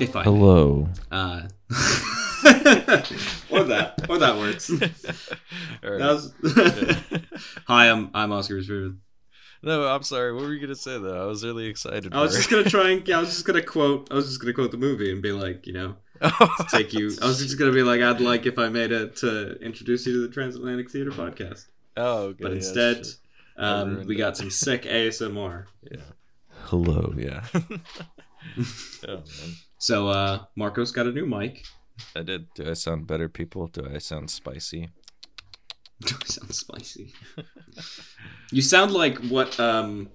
If I Hello. uh or that or that works. All right. That was- Hi, I'm I'm Oscar Reardon. No, I'm sorry. What were you gonna say though? I was really excited. I was for just gonna try and I was just gonna quote I was just gonna quote the movie and be like, you know, take you. I was just gonna be like, I'd like if I made it to introduce you to the Transatlantic Theater podcast, oh, okay. but yeah, instead, shit. um, we got some sick ASMR. yeah. Hello. Yeah. oh man, So uh, Marcos got a new mic. I did. Do I sound better, people? Do I sound spicy? Do I sound spicy. you sound like what um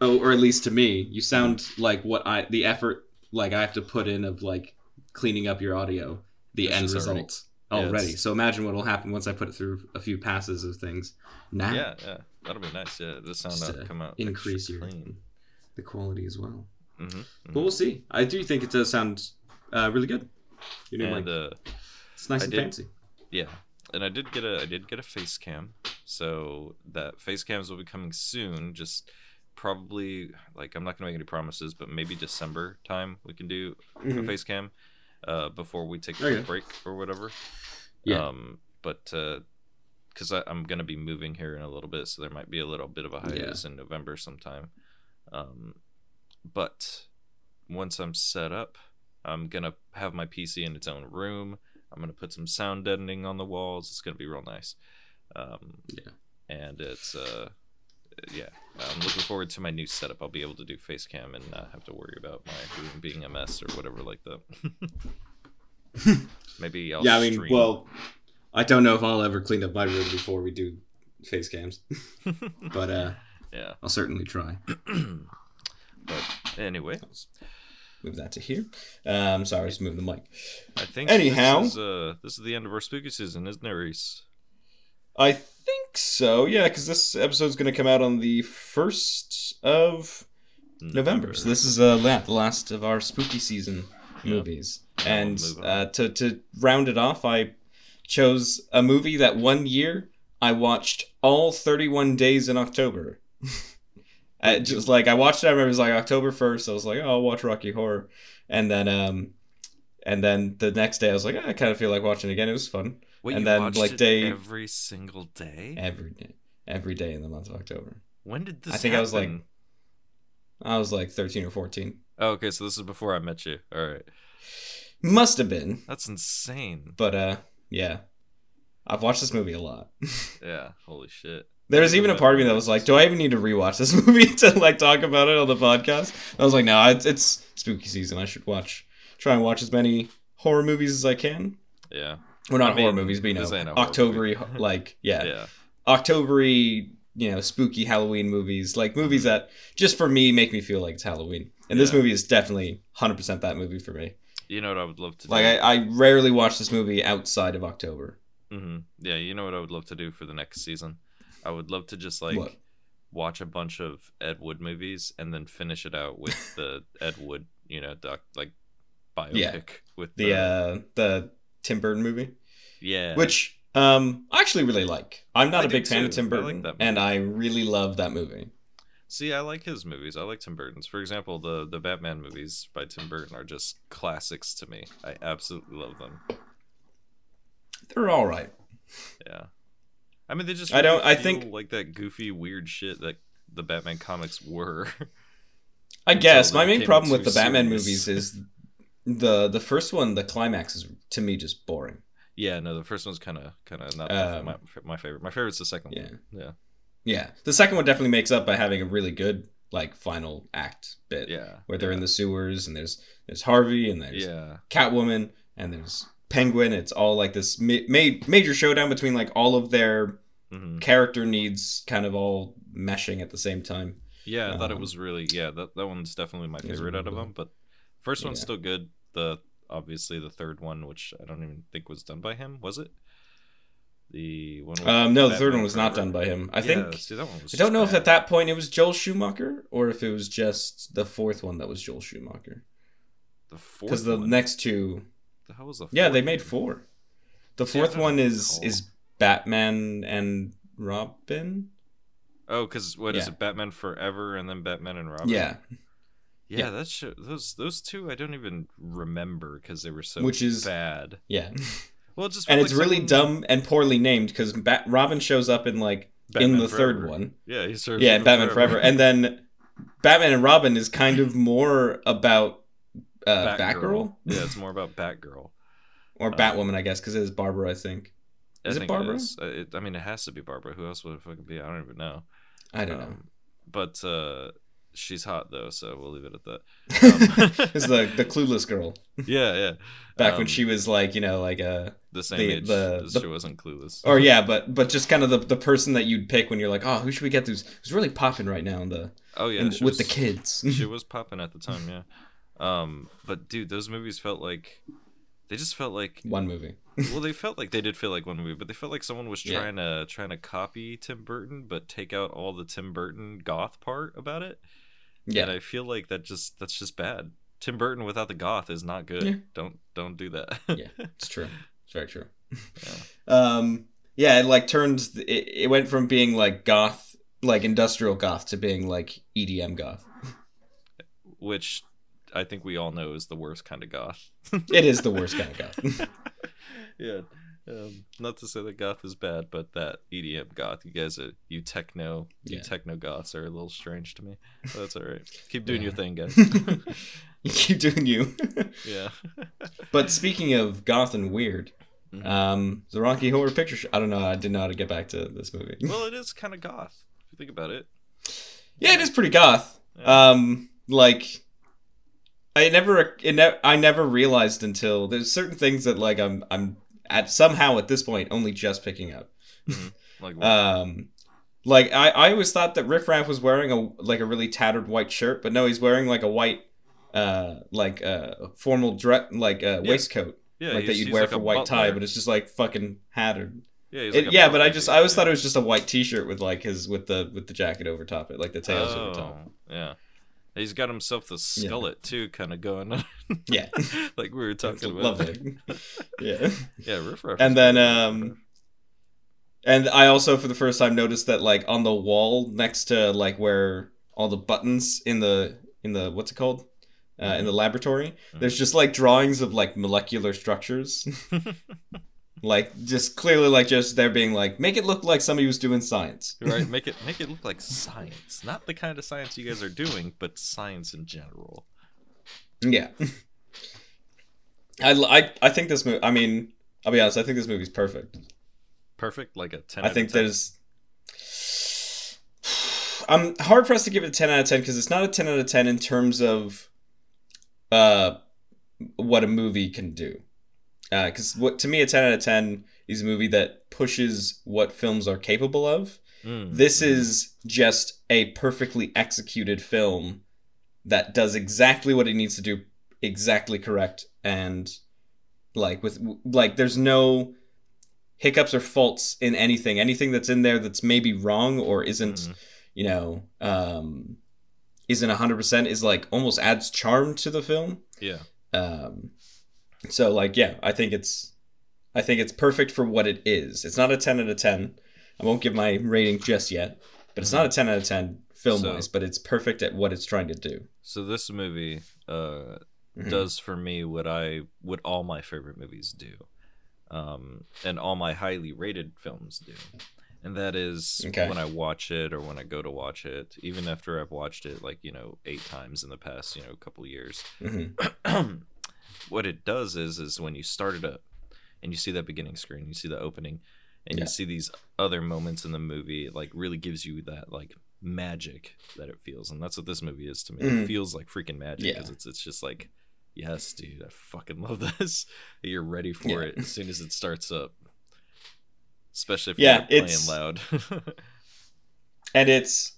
oh or at least to me, you sound like what I the effort like I have to put in of like cleaning up your audio, the This end is already- result yeah, already. So imagine what will happen once I put it through a few passes of things. Now Yeah, yeah. That'll be nice. Yeah, the sound to come out increase your clean. the quality as well. Mm-hmm. But we'll see. I do think it does sound uh, really good. You know, And like uh, it's nice I and did- fancy. Yeah, and I did get a I did get a face cam, so that face cams will be coming soon. Just probably like I'm not gonna make any promises, but maybe December time we can do a Mhm. face cam uh, before we take Okay. a break or whatever. Yeah. Um, but because I'm gonna be moving here in a little bit, so there might be a little bit of a hiatus in November sometime. Um, but once I'm set up, I'm gonna have my PC in its own room. I'm gonna put some sound deadening on the walls. It's gonna be real nice. Um, Yeah. And it's uh, yeah. I'm looking forward to my new setup. I'll be able to do face cam and not have to worry about my room being a mess or whatever like that. Maybe I'll yeah, I mean, stream. well, I don't know if I'll ever clean up my room before we do face cams, but uh, yeah. I'll certainly try. but anyway, Move that to here. Um, sorry, just move the mic. I think Anyhow. this is, uh, this is the end of our spooky season, isn't it, Reese? I think so. Yeah, because this episode's going to come out on the first of November. So this is uh, the last of our spooky season movies. And uh, to to round it off, I chose a movie that one year I watched all 31 days in October. I just like I watched it. I remember it was like October 1st. I was like, oh, I'll watch Rocky Horror, and then um, and then the next day I was like, "Ah, I kind of feel like watching it again. It was fun Wait, and you then, watched like, it they- every single day. every day, every day in the month of October. When did this? I think I was, like. I was like 13 or 14. Oh, okay, so this is before I met you. All right, Must have been, that's insane. but uh, yeah, I've watched this movie a lot. Yeah, holy shit. There was even a part of me that was like, "Do I even need to rewatch this movie to like talk about it on the podcast?" I was like, "No, it's, it's spooky season. I should watch, try and watch as many horror movies as I can. Yeah, Well, not I mean, horror movies, but you know, ain't a horror Octobery, movie. like yeah, yeah, Octobery, you know, spooky Halloween movies, like movies that just for me make me feel like it's Halloween. And this movie is definitely 100% that movie for me. You know what I would love to do? Like I, I rarely watch this movie outside of October. hmm Yeah, you know what I would love to do for the next season? I would love to just like What? watch a bunch of Ed Wood movies and then finish it out with the Ed Wood, you know, doc like biopic Yeah. with The uh the Tim Burton movie, yeah, which um I actually really like. I'm not I a big do fan of too. Tim I like Burton, and I really love that movie. See, I like his movies. I like Tim Burton's. For example, the the Batman movies by Tim Burton are just classics to me. I absolutely love them. They're all right. Yeah, I mean they just I don't- really I think- like that goofy weird shit that the Batman comics were. I guess my main problem with the Batman movies is the the first one. The climax is to me just boring. yeah, no, the first one's kind of kind of not Um, my, my favorite. My favorite's the second yeah. one. Yeah, Yeah, the second one definitely makes up by having a really good like final act bit yeah, where they're yeah. in the sewers and there's there's Harvey and there's yeah, Catwoman and there's Penguin. It's all like this ma- ma- major showdown between like all of their hmm character needs kind of all meshing at the same time. yeah. I thought it Um, was really yeah. That that one's definitely my favorite out of them. But first one's Yeah. still good. The obviously the third one, which I don't even think was done by him, was it? The one. Um, no, the third one was not done by him. I Yeah, think see, that one I don't know if at that point it was Joel Schumacher or if it was just the fourth one that was Joel Schumacher the fourth because the next two the hell was the Yeah, they made four. The fourth don't one is recall. is Batman and Robin. Oh, because what is Yeah. it? Batman Forever and then Batman and Robin. Yeah, Yeah, Yeah. that's sh- those those two I don't even remember because they were so Which is- bad. Yeah, Well, it just and it's like really someone- dumb and poorly named because Bat- Robin shows up in like in Batman the third one. Yeah, he serves. Yeah, him Batman Forever. and then Batman and Robin is kind of more about uh, Batgirl Yeah, it's more about Batgirl. or Uh, Batwoman, I guess, because it is Barbara. I think. I Is it think Barbara? is. Uh, it- I mean, it has to be Barbara. Who else would it fucking be? I don't even know. I don't know. Um, but uh, she's hot though, so we'll leave it at that. um, it's the the clueless girl Yeah, yeah. back when Um, she was like you know like uh the same the- age the- as the- she wasn't clueless. or yeah but but just kind of the the person that you'd pick when you're like oh who should we get who's who's really popping right now in the oh yeah, in- with was- the kids she was popping at the time, yeah. Um, but dude, those movies felt like they just felt like one movie well, they felt like they did feel like one movie, but they felt like someone was Yeah. trying to trying to copy Tim Burton, but take out all the Tim Burton goth part about it. Yeah, And yeah I feel like that just that's just bad. Tim Burton without the goth is not good. Yeah. Don't don't do that. Yeah. it's true it's very true Yeah. um yeah it like turned it, it went from being like goth like industrial goth to being like edm goth Which I think we all know is the worst kind of goth. it is the worst kind of goth yeah. Um, not to say that goth is bad, but that EDM goth, you guys, are, you techno, you techno goths are a little strange to me. But that's all right. Keep doing Yeah. your thing, guys. you keep doing you yeah. but speaking of goth and weird Mhm. um the rocky horror picture show i don't know i didn't know how to get back to this movie well, it is kind of goth if you think about it. Yeah, it is pretty goth. Yeah. Um, like I never, it ne- I never realized until there's certain things that like I'm, I'm at somehow at this point only just picking up. like, Um, like I, I always thought that Riff Raff was wearing a like a really tattered white shirt, but no, he's wearing like a white, uh, like uh, formal dress, like uh, Yeah. waistcoat, yeah, like that you'd wear like for a white tie, but it's just like fucking hattered. yeah, he's It- a yeah, but I just I always yeah. thought it was just a white T-shirt with like his with the with the jacket over top it, like the tails over top. Oh, yeah. He's got himself the skullet too, kind of going on. Yeah. like we were talking about. lovely. yeah. yeah, Riff Raff. And then um and I also for the first time noticed that like on the wall next to like where all the buttons in the in the what's it called? Uh, in the laboratory, Mm-hmm. there's just like drawings of like molecular structures. like just clearly like just there being like make it look like somebody was doing science. right, make it make it look like science, not the kind of science you guys are doing, but science in general. Yeah. I, I, I think this movie, I mean, I'll be honest, I think this movie's perfect. Perfect, like a ten. I out of think 10. there's. I'm hard pressed to give it a 10 out of 10 because it's not a 10 out of 10 in terms of uh, what a movie can do. Because what to me, a 10 out of 10 is a movie that pushes what films are capable of. Mm, This mm. is just a perfectly executed film that does exactly what it needs to do, exactly correct, and like with like there's no hiccups or faults in anything. Anything that's in there that's maybe wrong or isn't, Mhm. you know, um, isn't hundred percent is like almost adds charm to the film. Yeah. Um, so like yeah, I think it's I think it's perfect for what it is. It's not a ten out of ten. I won't give my rating just yet, but it's not a ten out of ten film wise. So- but it's perfect at what it's trying to do. So this movie uh, Mhm. does for me what I what all my favorite movies do, um, and all my highly rated films do, and that is Okay. when I watch it or when I go to watch it, even after I've watched it like you know eight times in the past you know couple years. Mhm. what it does is is when you start it up and you see that beginning screen, you see the opening, and Yeah. you see these other moments in the movie, it like really gives you that like magic that it feels, and that's what this movie is to me. Mhm. It feels like freaking magic Yeah. because it's it's just like, yes, dude, I fucking love this. You're ready for Yeah. it as soon as it starts up, especially if Yeah, you're playing loud. and it's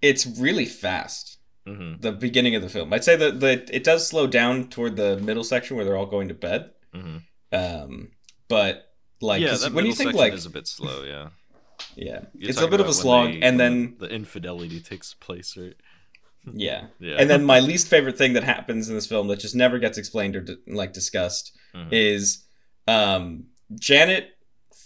it's really fast. Hmm The beginning of the film, I'd say that the it does slow down toward the middle section where they're all going to bed. hmm Um, but like yeah, when you think like is a bit slow. Yeah, yeah, You're it's a bit of a slog, they- and then the infidelity takes place, right? yeah, Yeah, and then my least favorite thing that happens in this film that just never gets explained or like discussed Mhm. is um, Janet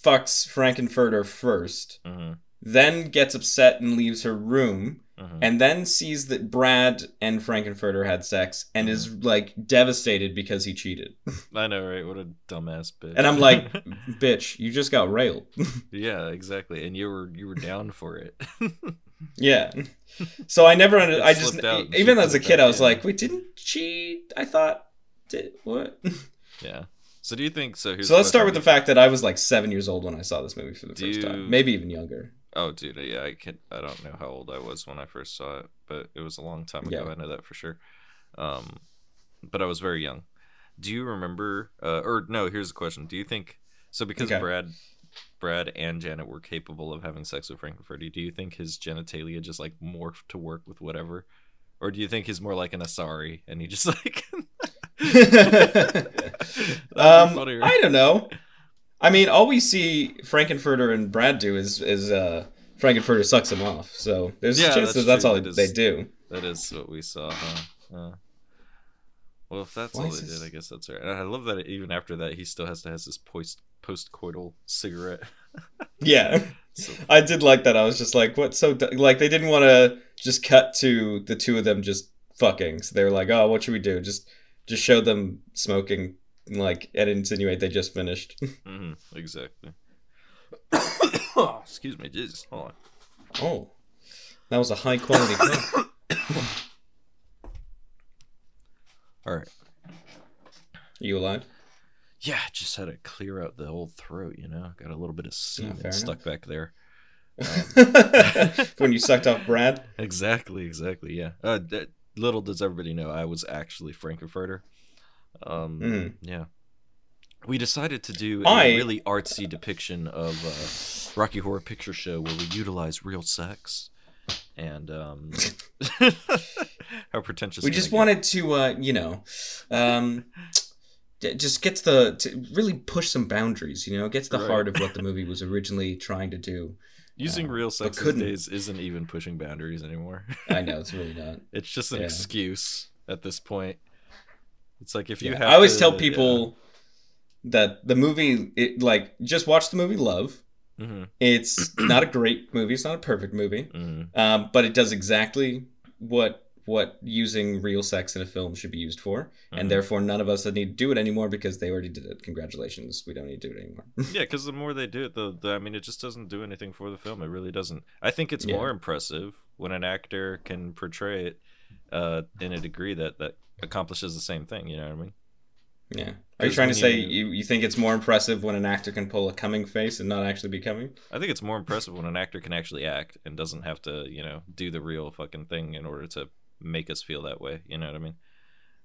fucks Frank-N-Furter first, Mhm. then gets upset and leaves her room, Mhm. and then sees that Brad and Frank-N-Furter had sex and is like devastated because he cheated. I know, right? What a dumbass bitch. And I'm like, bitch, you just got railed. yeah, exactly. And you were you were down for it. yeah. So I never under I just slipped out and even as a kid I was in. like, wait, didn't she I thought did what? yeah. So do you think so? So let's start with the fact that I was like seven years old when I saw this movie for the Do first time. Maybe even younger. Oh, dude, yeah, I can I don't know how old I was when I first saw it, but it was a long time ago. Yeah. I know that for sure. Um, but I was very young. Do you remember? Uh, or no? Here's the question: Do you think so? Because Okay. Brad, Brad and Janet were capable of having sex with Frank-N-Furter. Do you think his genitalia just like morphed to work with whatever, or do you think he's more like an Asari and he just like? Um. I don't know. I mean, all we see Frank-N-Furter and Brad do is is uh, Frank-N-Furter sucks him off. So there's Yeah, a chance that's that that's all That is- they do. That is what we saw, huh? Uh, well, if that's Why all they this- did, I guess that's right. And I love that even after that, he still has to has this post post-coital cigarette. Yeah, So, I did like that. I was just like, what? So like they didn't want to just cut to the two of them just fucking. So they were like, oh, what should we do? Just just show them smoking, like and insinuate they just finished. mhm, exactly. Excuse me, Jesus. Hold on. oh, that was a high quality. All right. Are you alive? Yeah, just had to clear out the old throat. You know, got a little bit of semen fair stuck back there. when you sucked off Brad. Exactly, exactly. Yeah. Uh, d- little does everybody know, I was actually Frank-N-Furter. Um, Mm. Yeah. We decided to do a I- really artsy depiction of uh, Rocky Horror Picture Show where we utilize real sex. And um, how pretentious. we just wanted to uh you know um d- just gets the to really push some boundaries you know gets the Right. heart of what the movie was originally trying to do using uh, real sex these days isn't even pushing boundaries anymore. i know it's really not it's just an Yeah. excuse at this point. It's like if you Yeah. have. i always to- tell people that the movie it like just watch the movie love Yeah. Mhm, it's not a great movie it's not a perfect movie mhm. um, but it does exactly what what using real sex in a film should be used for Mhm. and therefore none of us need to do it anymore because they already did it congratulations we don't need to do it anymore Yeah, because the more they do it, the, the I mean, it just doesn't do anything for the film. It really doesn't. I think it's Yeah. more impressive when an actor can portray it uh, in a degree that that accomplishes the same thing. You know what I mean? Yeah. Are you trying to say you- you, think it's more impressive when an actor can pull a coming face and not actually be coming? I think it's more impressive when an actor can actually act and doesn't have to, you know, do the real fucking thing in order to make us feel that way. You know what I mean?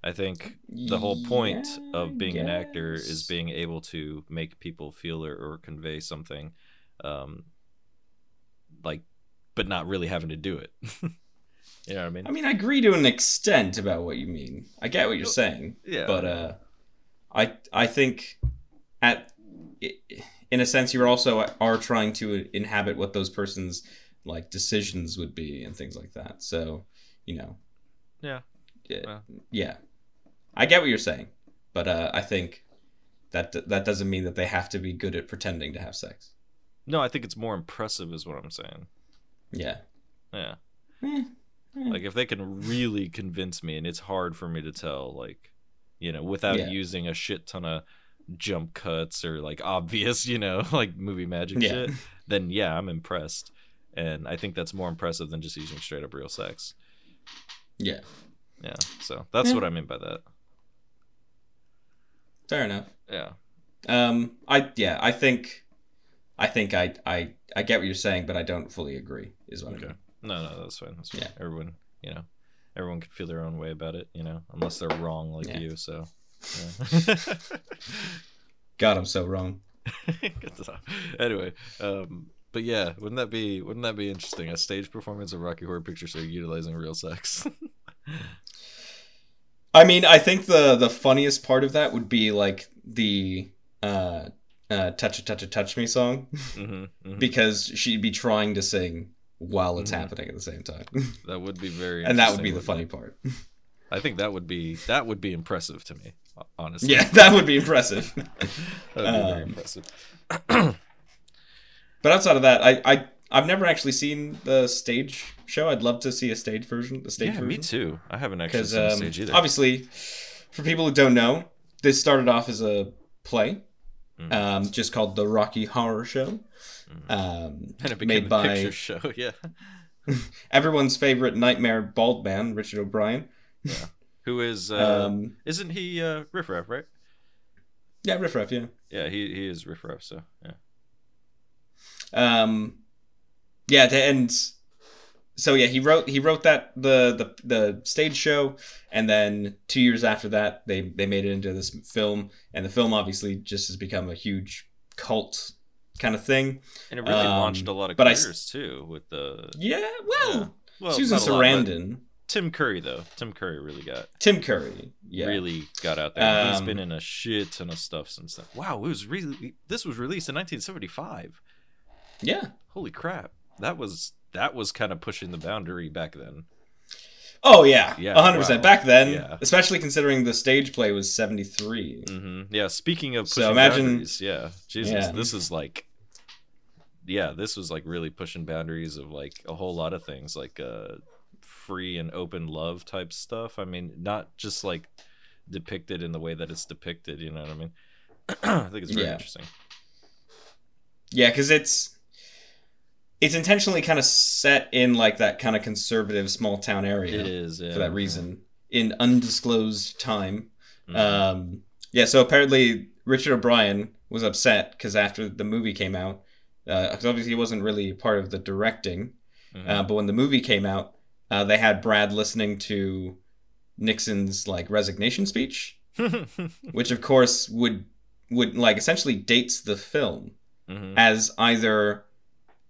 I think the whole point Yeah, of being an actor is being able to make people feel or, or convey something, um, like, but not really having to do it. you know what I mean? I mean, I agree to an extent about what you mean. I get what you're saying, yeah, but uh, I I think at in a sense you also are trying to inhabit what those persons like decisions would be and things like that. So you know, Yeah. yeah, Yeah. yeah. I get what you're saying, but uh, I think that that doesn't mean that they have to be good at pretending to have sex. no, I think it's more impressive, is what I'm saying. Yeah. Yeah, Eh, like if they can really convince me, and it's hard for me to tell, like, you know, without Yeah. using a shit ton of jump cuts or like obvious, you know, like movie magic Yeah. shit, then yeah, I'm impressed. And I think that's more impressive than just using straight up real sex. yeah. Yeah, so that's Yeah. what I mean by that. Fair enough. Yeah, Um, I yeah, I think, I think I I I get what you're saying, but I don't fully agree. Is what I Okay. mean. No, no, that's fine. That's fine. Yeah. Everyone, you know, everyone can feel their own way about it, you know, unless they're wrong like Yeah. you. So, yeah. God, I'm so wrong. Anyway, um, but yeah, wouldn't that be wouldn't that be interesting? A stage performance of Rocky Horror Picture Show utilizing real sex. I mean, I think the the funniest part of that would be like the uh, uh touch a touch a touch me song hmm because she'd be trying to sing while it's Mhm. happening at the same time, That would be very. and that would be the funny it? part. I think that would be that would be impressive to me. Honestly, Yeah, that would be impressive. that would be very Um, impressive. But outside of that, I, I I've never actually seen the stage show. I'd love to see a stage version. The stage yeah, version. me too. I haven't actually seen the um, stage either. obviously, for people who don't know, this started off as a play, Mhm. um, just called the Rocky Horror Show. Mhm. Um, and it became made a by picture show. Yeah. everyone's favorite nightmare bald man, Richard O'Brien. Who is? Uh, Um, isn't he uh, Riff Raff, right? yeah, Riff Raff, yeah. Yeah, he he is Riff Raff. So yeah. Um, yeah, to end. So yeah, he wrote he wrote that the the the stage show, and then two years after that, they they made it into this film, and the film obviously just has become a huge cult kind of thing. And it really Um, launched a lot of but I careers too with the Yeah, well, Yeah. well Susan a lot, Sarandon, Tim Curry though. Tim Curry really got Tim Curry, yeah, really got out there. He's been in a shit ton of stuff since then. Wow, it was really this was released in 1975. yeah. Holy crap. That was that was kind of pushing the boundary back then. Oh yeah, Yeah, hundred percent. wow. Back then, Yeah. especially considering the stage play was seventy three. hmm Yeah, speaking of So pushing imagine- boundaries, yeah, Jesus, Yeah. this is like, yeah, this was like really pushing boundaries of like a whole lot of things, like uh, free and open love type stuff. I mean, not just like depicted in the way that it's depicted. You know what I mean? I think it's very Yeah. interesting. Yeah, because it's it's intentionally kind of set in like that kind of conservative small town area It is yeah. for that reason in undisclosed time. Mhm. Um, yeah, so apparently Richard O'Brien was upset because after the movie came out, because obviously he wasn't really part of the directing, Mhm. uh, but when the movie came out, uh, they had Brad listening to Nixon's like resignation speech, which of course would would like essentially dates the film Mhm. as either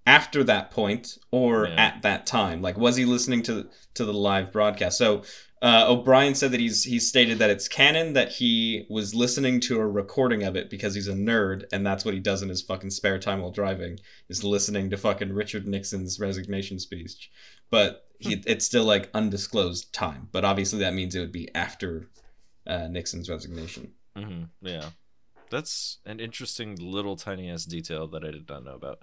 after that point or Yeah. at that time. Like, was he listening to to the live broadcast? So uh, O'Brien said that he's he stated that it's canon that he was listening to a recording of it because he's a nerd and that's what he does in his fucking spare time while driving is listening to fucking Richard Nixon's resignation speech. But he, it's still like undisclosed time. But obviously that means it would be after uh, Nixon's resignation. hmm Yeah, that's an interesting little tiny ass detail that I did not know about.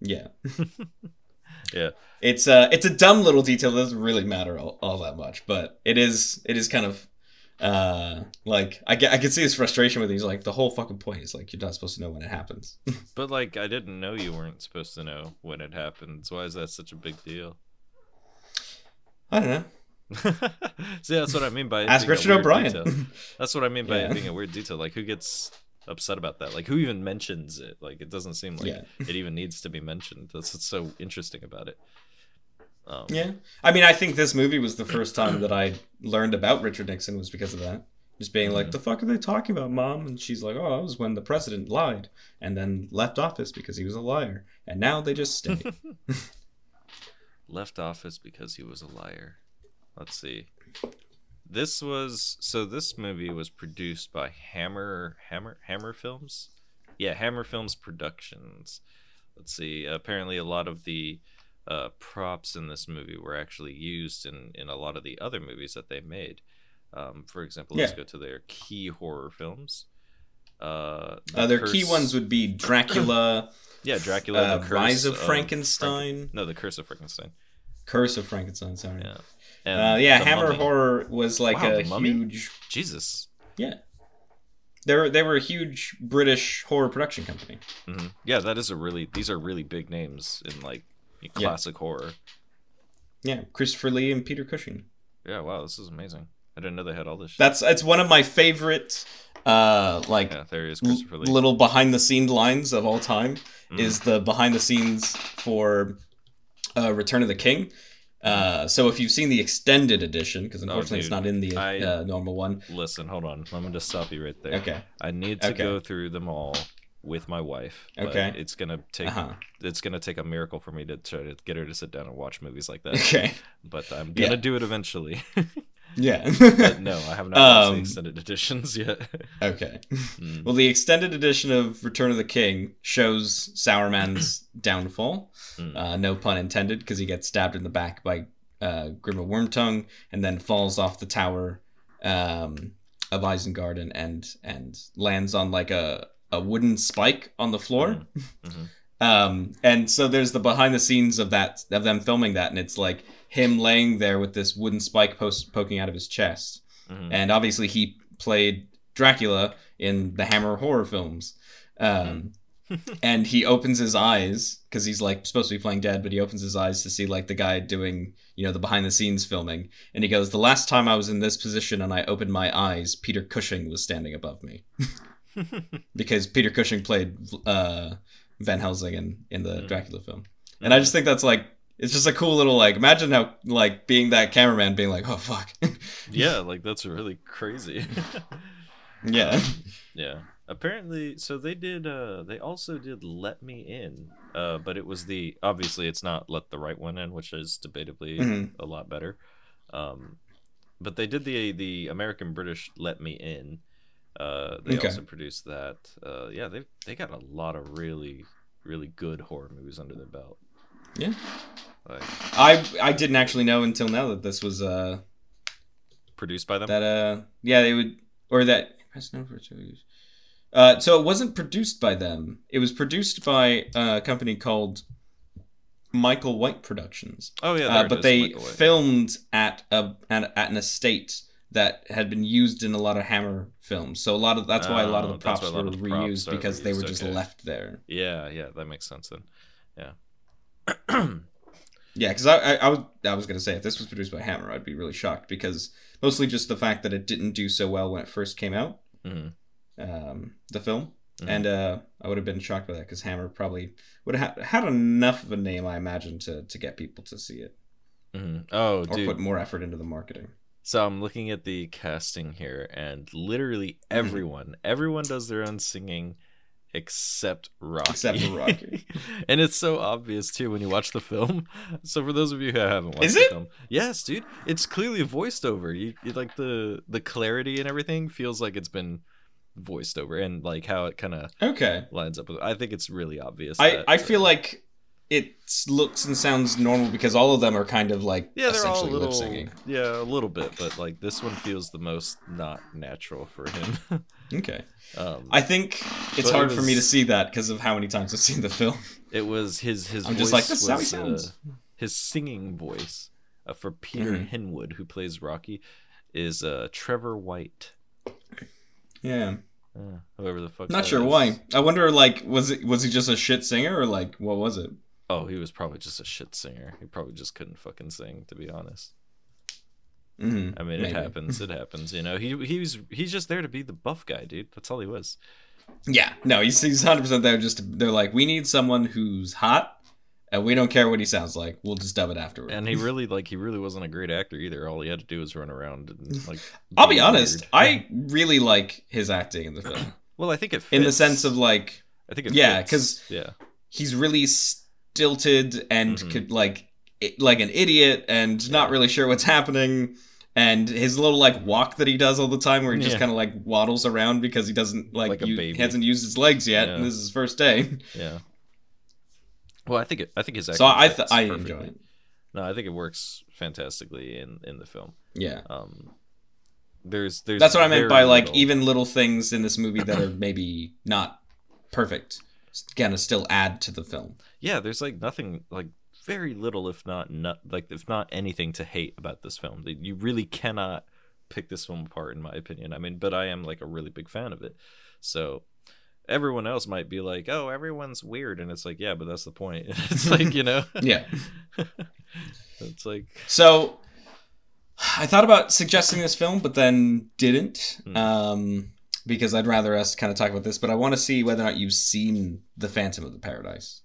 Yeah. Yeah. It's uh it's a dumb little detail that doesn't really matter all, all that much, but it is it is kind of uh like I I can see his frustration with it. He's like the whole fucking point is like you're not supposed to know when it happens. But like, I didn't know you weren't supposed to know when it happens So why is that such a big deal? I don't know. See, that's what I mean by Ask Richard O'Brien. detail. That's what I mean by Yeah. it being a weird detail. Like, who gets upset about that? Like, who even mentions it? Like, it doesn't seem like Yeah. it even needs to be mentioned. That's what's so interesting about it. Um, yeah. I mean I think this movie was the first time that I learned about Richard Nixon was because of that. Just being like, Mhm. the fuck are they talking about, mom? And she's like, oh, it was when the president lied and then left office because he was a liar. And now they just stay. left office because he was a liar. Let's see. This was so. This movie was produced by Hammer Hammer Hammer Films. Yeah, Hammer Films Productions. Let's see. Apparently, a lot of the uh, props in this movie were actually used in in a lot of the other movies that they made. Um, for example, let's go to their key horror films. Uh, The uh, their key ones would be Dracula, yeah, Dracula, uh, the Curse Rise of Franken- Frankenstein, no, the Curse of Frankenstein. Curse of Frankenstein, sorry. Yeah. Uh, yeah, Hammer Mummy. Horror was like Wow, a Mummy? huge. Jesus. Yeah. They were they were a huge British horror production company. hmm Yeah, that is a really. These are really big names in like classic horror. Yeah, Christopher Lee and Peter Cushing. Yeah, wow, this is amazing. I didn't know they had all this. Shit. That's it's one of my favorite, uh, like yeah, there he is, Christopher Lee. little behind the scenes lines of all time. Mhm. Is the behind the scenes for uh, Return of the King. Uh, so if you've seen the extended edition, because unfortunately it's Oh, dude, not in the I- uh, normal one. Listen, hold on. I'm going to stop you right there. Okay. I need to Okay. go through them all with my wife. but Okay. It's gonna take. Uh-huh. It's gonna take a miracle for me to try to get her to sit down and watch movies like that. Okay. But I'm gonna Yeah. do it eventually. Yeah. no, I have not watched Um, the extended editions yet. okay. Mm. Well, the extended edition of Return of the King shows Sauron's downfall. Mm. Uh, no pun intended, because he gets stabbed in the back by uh, Grima Wormtongue and then falls off the tower um, of Isengard and, and and lands on like a, a wooden spike on the floor. Mhm. Um, and so there's the behind the scenes of that of them filming that, and it's like him laying there with this wooden spike post poking out of his chest, Mhm. and obviously he played Dracula in the Hammer horror films. Um, and he opens his eyes because he's like supposed to be playing dead, but he opens his eyes to see like the guy doing you know the behind the scenes filming, and he goes, "The last time I was in this position and I opened my eyes, Peter Cushing was standing above me." because Peter Cushing played uh, Van Helsing in, in the Mm. Dracula film, and I just think that's like it's just a cool little like imagine how like being that cameraman being like oh fuck yeah, like that's really crazy. yeah yeah. Apparently, so they did. uh They also did "Let Me In," uh, but it was the obviously it's not "Let the Right One In," which is debatably Mhm. a lot better. Um, but they did the the American British "Let Me In." Uh, they Okay. also produced that. Uh, yeah, they they got a lot of really really good horror movies under their belt. Yeah. Like I I didn't actually know until now that this was uh produced by them. that uh yeah they would or that press no for two years. Uh, so it wasn't produced by them. It was produced by a company called Michael White Productions. oh yeah, uh, but they filmed at a at, at an estate that had been used in a lot of Hammer films. So a lot of that's why a lot of Oh, the props why were the reused are because they were just okay. left there. Yeah, yeah, that makes sense then. Yeah. Yeah, because I, I I was I was gonna say if this was produced by Hammer, I'd be really shocked because mostly just the fact that it didn't do so well when it first came out, Mhm. um, the film, Mhm. and uh, I would have been shocked by that because Hammer probably would have had enough of a name, I imagine, to to get people to see it Mhm. Oh, or dude. put more effort into the marketing. So I'm looking at the casting here, and literally Mm-hmm. everyone, everyone does their own singing, except Rocky. Except for Rocky. and it's so obvious too when you watch the film. So for those of you who haven't watched Is the it? film, yes, dude, it's clearly voiced over. You, you like the the clarity and everything feels like it's been voiced over, and like how it kind of Okay, lines up with. I think it's really obvious. I I feel like it looks and sounds normal because all of them are kind of like Yeah, they're all a essentially little, lip singing. yeah, a little bit, but like this one feels the most not natural for him. Okay, um, I think it's But it hard for me to see that because of how many times I've seen the film. it was his his. I'm voice just like this is how he was, uh, his singing voice uh, for Peter Mhm. Hinwood, who plays Rocky, is uh, Trevor White. Yeah, Uh, whoever the fuck. not that sure is. why. I wonder, like, was it was he just a shit singer or like what was it? Oh, he was probably just a shit singer. He probably just couldn't fucking sing, to be honest. hmm I mean, Maybe. it happens. It happens. You know, he he was he's just there to be the buff guy, dude. That's all he was. Yeah, no, he's he's hundred percent there. Just to, they're like, we need someone who's hot, and we don't care what he sounds like. We'll just dub it afterward. And he really like he really wasn't a great actor either. All he had to do was run around and like. I'll be be honest, weird. I really like his acting in the film, Well, I think it fits. in the sense of like I think it Yeah, because yeah, he's really stilted and Mhm. could like it, like an idiot and not really sure what's happening. And his little like walk that he does all the time, where he just kind of like waddles around because he doesn't like, Like a u- baby. he hasn't used his legs yet, and this is his first day. yeah. Well, I think it. I think his so I th- I enjoy it. No, I think it works fantastically in in the film. Yeah. Um, there's there's That's what I meant by like even little things in this movie that are maybe not perfect, gonna still add to the film. Yeah. There's like nothing like very little, if not not like if not anything to hate about this film. You really cannot pick this film apart, in my opinion. I mean, but I am like a really big fan of it. So everyone else might be like, "Oh, everyone's weird," and it's like, yeah, but that's the point. it's like you know, Yeah. it's like So I thought about suggesting this film, but then didn't. Hmm. Um, because I'd rather us kind of talk about this, but I want to see whether or not you've seen The Phantom of the Paradise.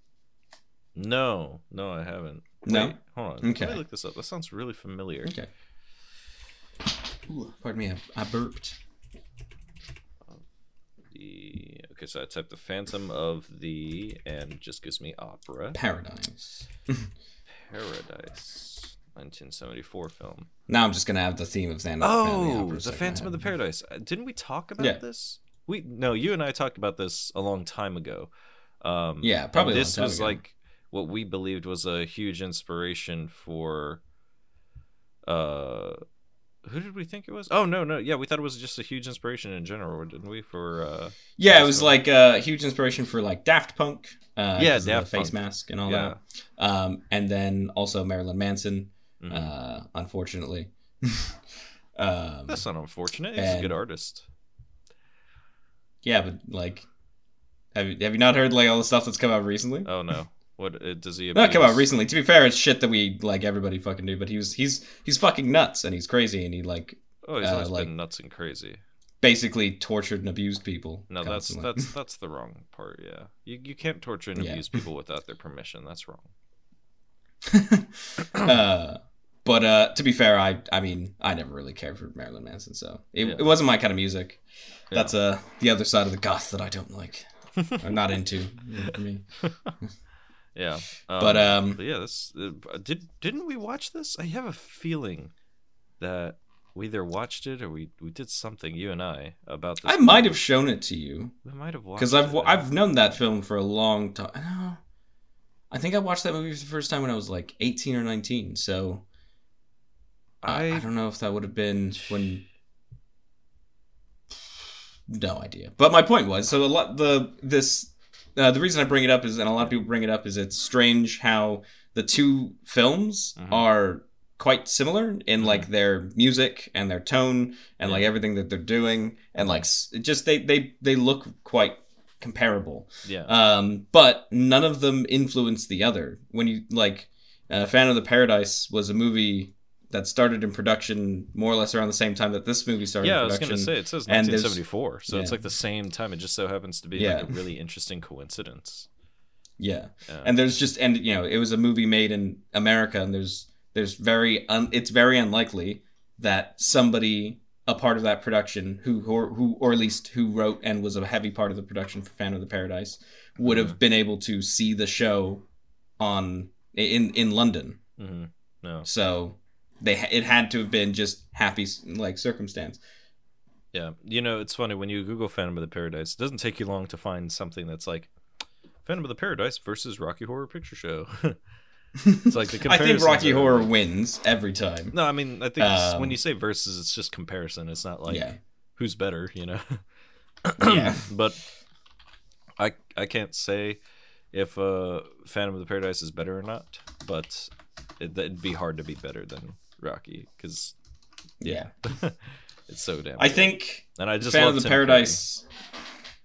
No, no, I haven't. No? Wait, hold on. Okay. Let me look this up. That sounds really familiar. Okay. Ooh, pardon me, I, I burped. The okay, so I typed the Phantom of the and just gives me opera Paradise. Paradise, 1974 film. Now I'm just gonna have the theme of up. Oh, the Phantom of the Paradise. Uh, Didn't we talk about Yeah. this? We no, you and I talked about this a long time ago. Um, Yeah, probably This was ago. like what we believed was a huge inspiration for uh who did we think it was? Oh no, no, yeah, we thought it was just a huge inspiration in general, didn't we? For uh, Yeah, it was like a huge inspiration for like Daft Punk. Uh, Yeah, 'cause of the Daft face mask and all yeah, that. Um, and then also Marilyn Manson. Mhm. Uh, unfortunately. um, that's not unfortunate. He's a good artist. yeah, but like, have you, have you not heard like all the stuff that's come out recently? Oh no, what uh, does he? Not come on. recently. To be fair, it's shit that we like everybody fucking do. But he was he's he's fucking nuts and he's crazy and he like Oh, he's uh, always like- been nuts and crazy. basically tortured and abused people. No, that's constantly. that's that's the wrong part. Yeah, you you can't torture and Yeah. abuse people without their permission. That's wrong. uh, but uh, to be fair, I I mean I never really cared for Marilyn Manson, so it, Yeah. it wasn't my kind of music. Yeah. That's uh the other side of the goth that I don't like. I'm not into. For me. yeah, But, um, but yeah, this uh, did didn't we watch this? I have a feeling that we either watched it or we we did something. You and I about this. I might movie. have shown it to you We might have watched because I've it. I've known that film for a long time. No, I think I watched that movie for the first time when I was like 18 or 19. So I, I I don't know if that would have been when. No idea. But my point was so a lot the this uh, the reason I bring it up is and a lot of people bring it up is it's strange how the two films Mhm. are quite similar in like their music and their tone and like everything that they're doing and like it just they they they look quite comparable yeah um, but none of them influence the other. When you like, uh, Phantom of the Paradise was a movie that started in production more or less around the same time that this movie started. yeah. I in was production. gonna say it says 1974, so it's like the same time. It just so happens to be Yeah. like a really interesting coincidence. yeah, Yeah. and there's just and you know it was a movie made in America, and there's there's very un, it's very unlikely that somebody a part of that production who who who or at least who wrote and was a heavy part of the production for Phantom of the Paradise would have been able to see the show on in in London. hmm No. So they it had to have been just happy like circumstance. Yeah, you know, it's funny when you Google Phantom of the Paradise. It doesn't take you long to find something that's like Phantom of the Paradise versus Rocky Horror Picture Show. it's like the comparison. I think Rocky Horror wins every time. No, I mean, I think it's, when Um, you say versus, it's just comparison. It's not like yeah, who's better, you know. Yeah. but I I can't say if uh, Phantom of the Paradise is better or not. But it, it'd be hard to be better than Rocky because yeah. it's so damn. I good. think and I just Fan of the Tim Curry. Paradise.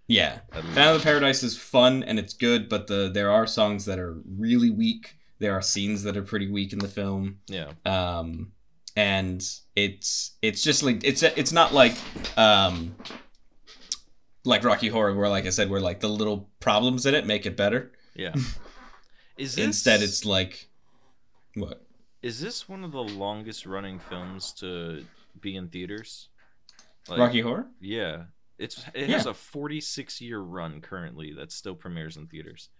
Yeah, Phantom of the Paradise is fun and it's good, but the there are songs that are really weak. There are scenes that are pretty weak in the film. yeah. um, and it's it's just like it's it's not like um, like Rocky Horror, where like I said, where like the little problems in it make it better. Yeah. Is this, Instead, it's like what is this one of the longest running films to be in theaters? Like, Rocky Horror. Yeah. It's it has a 46 year run currently that still premieres in theaters.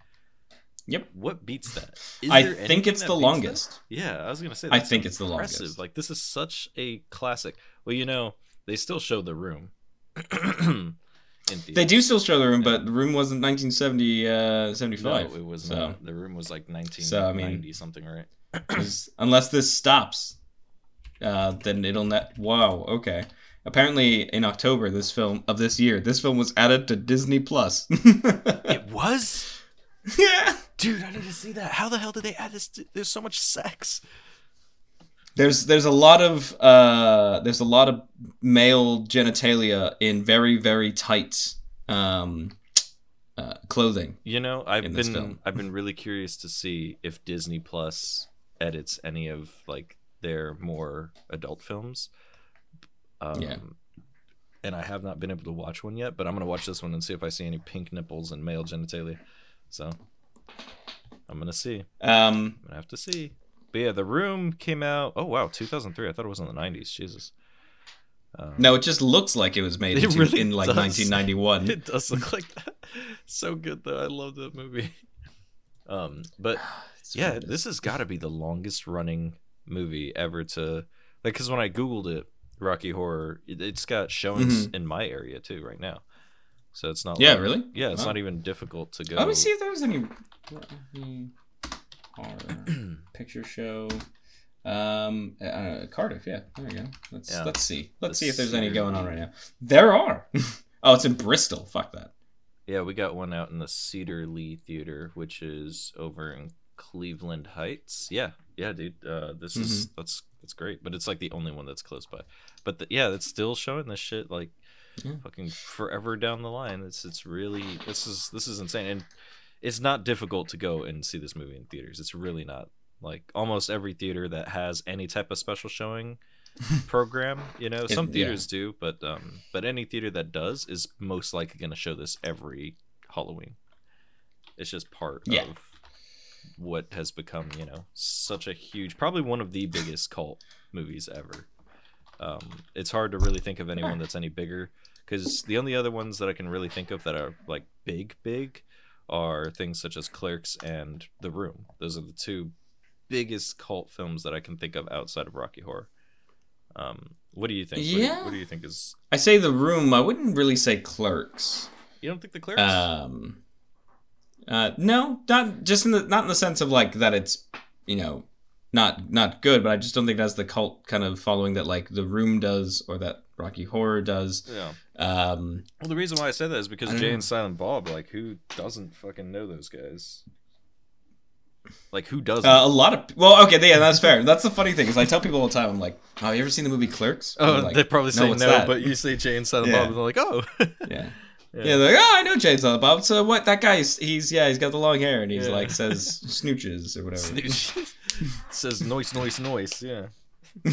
Yep. What beats that? Is I think it's the longest. that? Yeah, I was gonna say. I think it's the longest. Like this is such a classic. Well, you know, they still show the room. in theaters. They do still show the room, but the room wasn't 1970, uh, 75. No, it was so. The room was like 1990 So, I mean- something, right? 'Cause unless this stops, uh, then it'll net. Wow. Okay. Apparently, in October this film of this year, this film was added to Disney Plus. It was. yeah. Dude, I need to see that. How the hell did they add this? To, there's so much sex. There's there's a lot of uh there's a lot of male genitalia in very very tight um uh, clothing. You know, I've been film. I've been really curious to see if Disney Plus edits any of like their more adult films. Um, Yeah. And I have not been able to watch one yet, but I'm gonna watch this one and see if I see any pink nipples and male genitalia. So I'm gonna see. Um I'm gonna have to see. But yeah, The Room came out. Oh wow, 2003. I thought it was in the 90s. Jesus. Um, no, it just looks like it was made It in, really in like does. 1991. It does look like that. So good though. I love that movie. Um, but yeah, this has got to be the longest running movie ever to like. Because when I googled it, Rocky Horror, it, it's got showings in my area too right now. So it's not. Mm-hmm. Yeah, like- really? Yeah, it's Wow. not even difficult to go. Let me see if there was any horror picture show. Um, uh, Cardiff. Yeah, there you go. Let's Yeah. let's see. Let's The see if there's any going on right now. There are. oh, it's in Bristol. Fuck that. Yeah, we got one out in the Cedar Lee Theater, which is over in Cleveland Heights. Yeah, yeah, dude. Uh, this is that's that's great, but it's like the only one that's close by. But the, yeah, it's still showing this shit like Yeah. fucking forever down the line. It's it's really this is this is insane, and it's not difficult to go and see this movie in theaters. It's really not. Like almost every theater that has any type of special showing program, you know, It- some yeah. theaters do, but um, but any theater that does is most likely going to show this every Halloween. It's just part Yeah. of what has become, you know, such a huge, probably one of the biggest cult movies ever. Um, it's hard to really think of anyone that's any bigger because the only other ones that I can really think of that are like big, big are things such as Clerks and The Room. Those are the two biggest cult films that I can think of outside of Rocky Horror. Um, what do you think? What do you- Yeah. What do you, think is? I say the room. I wouldn't really say clerks. You don't think the Clerks? Um, uh, no, not just in the not in the sense of like that it's you know not not good, but I just don't think that's the cult kind of following that like the room does or that Rocky Horror does. yeah. Um, Well, the reason why I said that is because Jay know. and Silent Bob, like, who doesn't fucking know those guys? Like, who doesn't? uh, a lot of well, okay, yeah, that's fair. That's the funny thing is I tell people all the time, I'm like, oh, you ever seen the movie Clerks? And oh, like, they probably say what's no, that?" but you say Jay and Silent Yeah. Bob, and they're like, oh. yeah. Yeah. Like, oh, I know Silent Bob. So what? That guy's he's yeah, he's got the long hair and he's Yeah. like says snooches or whatever. Snooze. Says noise, noise, noise. Yeah.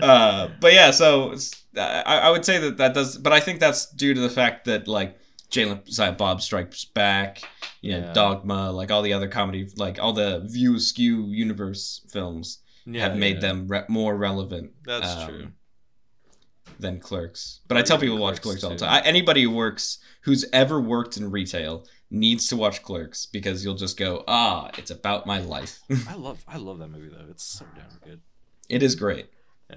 uh, but yeah, so I, I would say that that does, but I think that's due to the fact that like Jalen Bob Strikes Back, you know, Yeah. Dogma, like all the other comedy, like all the View Askew universe films Yeah, have made yeah. them re- more relevant. That's um, true. Than Clerks, but I tell people to watch Clerks, Clerks all the time. I, anybody who works, who's ever worked in retail, needs to watch Clerks because you'll just go, ah, it's about my life. I love, I love that movie though. It's so damn good. it is great. Yeah.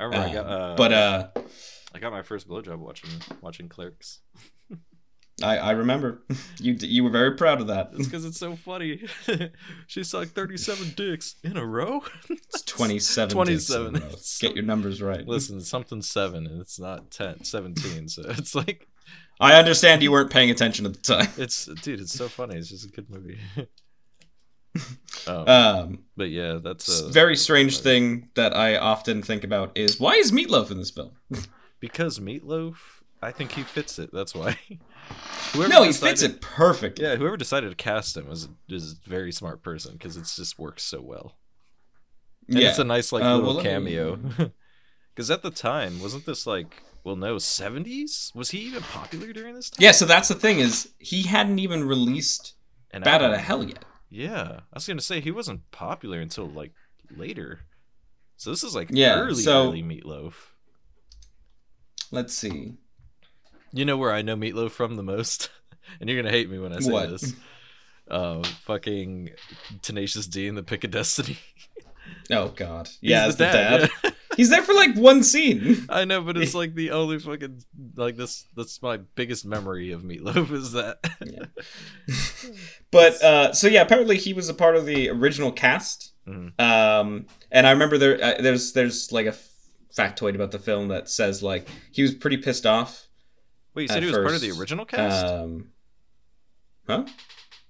I remember I got, Um, uh, but uh, I got my first blowjob watching watching Clerks. I, I remember you you were very proud of that. It's because it's so funny. she sucked thirty-seven dicks in a row. It's 27. 27. dicks in a row. Get your numbers right. Listen, something seven, and it's not 10, 17, So it's like I understand you weren't paying attention at the time. it's dude, it's so funny. It's just a good movie. um, Um, but yeah, that's a very strange thing that I often think about is why is Meatloaf in this film? because Meatloaf. I think he fits it. That's why. Whoever no, he decided- fits it perfectly. Yeah, whoever decided to cast him is is a very smart person because it just works so well. And yeah. it's a nice like Uh, little well, cameo. Because at the time, wasn't this like well, no, seventies? Was he even popular during this time? yeah. So that's the thing is he hadn't even released And Bat Out of Hell yet. Yeah, I was gonna say he wasn't popular until like later. So this is like Yeah, early, so- early Meatloaf. Let's see. You know where I know Meatloaf from the most, and you're gonna hate me when I say What? this. Uh, fucking Tenacious D in the Pick of Destiny. Oh God. He's Yeah, as the dad. yeah. He's there for like one scene. I know, but it's like the only fucking like this. That's my biggest memory of Meatloaf is that. But uh, so yeah, apparently he was a part of the original cast. Mhm. Um, and I remember there uh, there's there's like a f- factoid about the film that says like he was pretty pissed off. Wait, you said he was part of the original cast? Um, huh?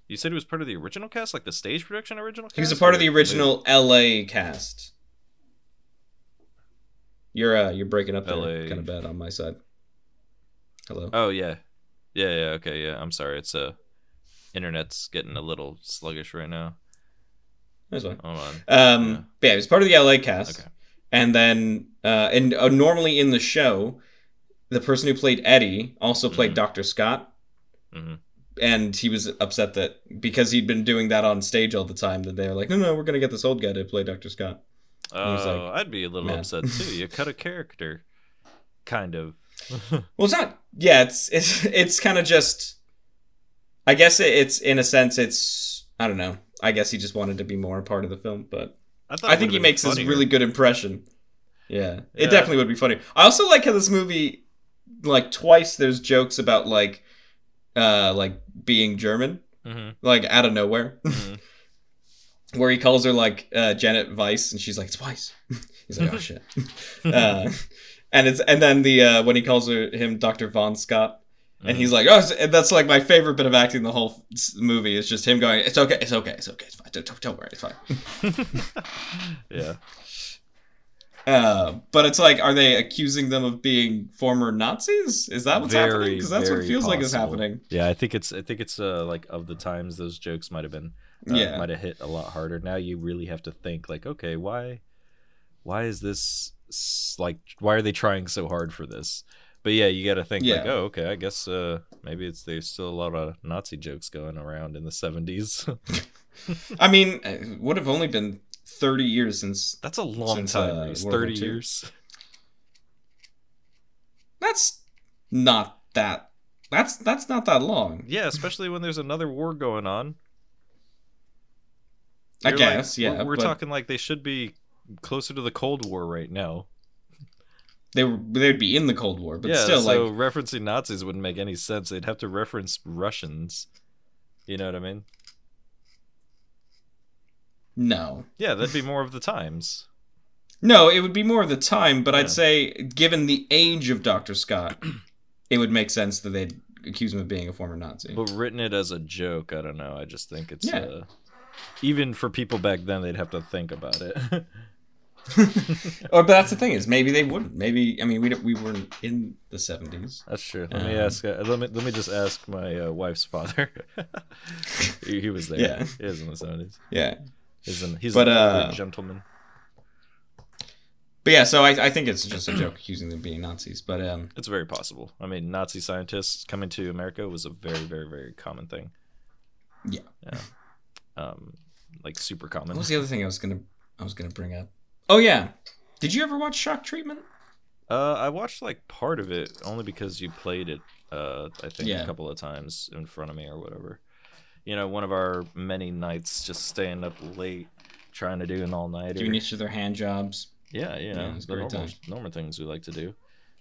you said he was part of the original cast, like the stage production original cast. He was a part of the original L.A. cast. You're uh you're breaking up there LA. kind of bad on my side. Hello. Oh yeah, yeah, yeah. Okay, yeah. I'm sorry. It's uh, internet's getting a little sluggish right now. That's fine. Hold on. Um, Yeah. but yeah, he was part of the LA cast. Okay. And then, uh, and uh, normally in the show, the person who played Eddie also played Mhm. Dr. Scott. Mhm. And he was upset that because he'd been doing that on stage all the time, that they were like, no, no, we're going to get this old guy to play Dr. Scott. Oh, like, I'd be a little "Man." upset too. You cut a character, kind of. Well, it's not, yeah, it's, it's, it's kind of just, I guess it, it's, in a sense, it's, I don't know. I guess he just wanted to be more a part of the film, but thought I think he makes funnier. this really good impression. Yeah, it Yeah. definitely would be funny. I also like how this movie, like twice, there's jokes about like, uh, like being German, Mhm, like out of nowhere. mhm. where he calls her like uh, Janet Weiss, and she's like, "It's Weiss." He's like, "Oh shit," uh, and it's and then the uh, when he calls her him Doctor Von Scott, and he's like, "Oh," that's like my favorite bit of acting the whole movie is just him going, "It's okay, it's okay, it's okay, it's fine, don't, don't, worry, it's fine." Yeah. Uh, but it's like, are they accusing them of being former Nazis? Is that what's happening? Because that's what it very feels like is happening. Yeah, I think it's I think it's uh like of the times those jokes might have been uh, Yeah. might have hit a lot harder. Now you really have to think like, okay, why why is this like why are they trying so hard for this? But yeah, you got to think like, oh, okay, I guess uh maybe it's there's still a lot of Nazi jokes going around in the 70s. I mean, it would have only been 30 years since. That's a long Since, time. uh, Reese. World War 30 II. years. That's not that. That's that's not that long. Yeah, especially when there's another war going on. I You're like- guess, yeah. We're, we're but talking like they should be closer to the Cold War right now. They were they'd be in the Cold War, but yeah, still, so like, referencing Nazis wouldn't make any sense. They'd have to reference Russians. You know what I mean? No, Yeah, that'd be more of the times. no. It would be more of the time, but Yeah. I'd say, given the age of Doctor Scott, it would make sense that they'd accuse him of being a former Nazi. But written it as a joke, I don't know. I just think it's Yeah. uh, even for people back then, they'd have to think about it. or, but that's the thing is, maybe they wouldn't. Maybe I mean, we don't- we weren't in the 70s. That's true. Let me Um, ask. Uh, let me let me just ask my uh, wife's father. he, he was there. Yeah. he was in the seventies. Yeah, He's an he's But, uh, gentleman. but yeah. So I I think it's just a joke accusing them of being Nazis. But um, It's very possible. I mean, Nazi scientists coming to America was a very very very common thing. Yeah. Yeah. Um, like super common. what was the other thing I was gonna I was gonna bring up? Oh yeah, did you ever watch Shock Treatment? Uh, I watched like part of it only because you played it. Uh, I think Yeah. a couple of times in front of me or whatever. You know, one of our many nights just staying up late trying to do an all nighter. Doing each of their hand jobs. Yeah, you know, Yeah, it's the great normal, time. normal things we like to do.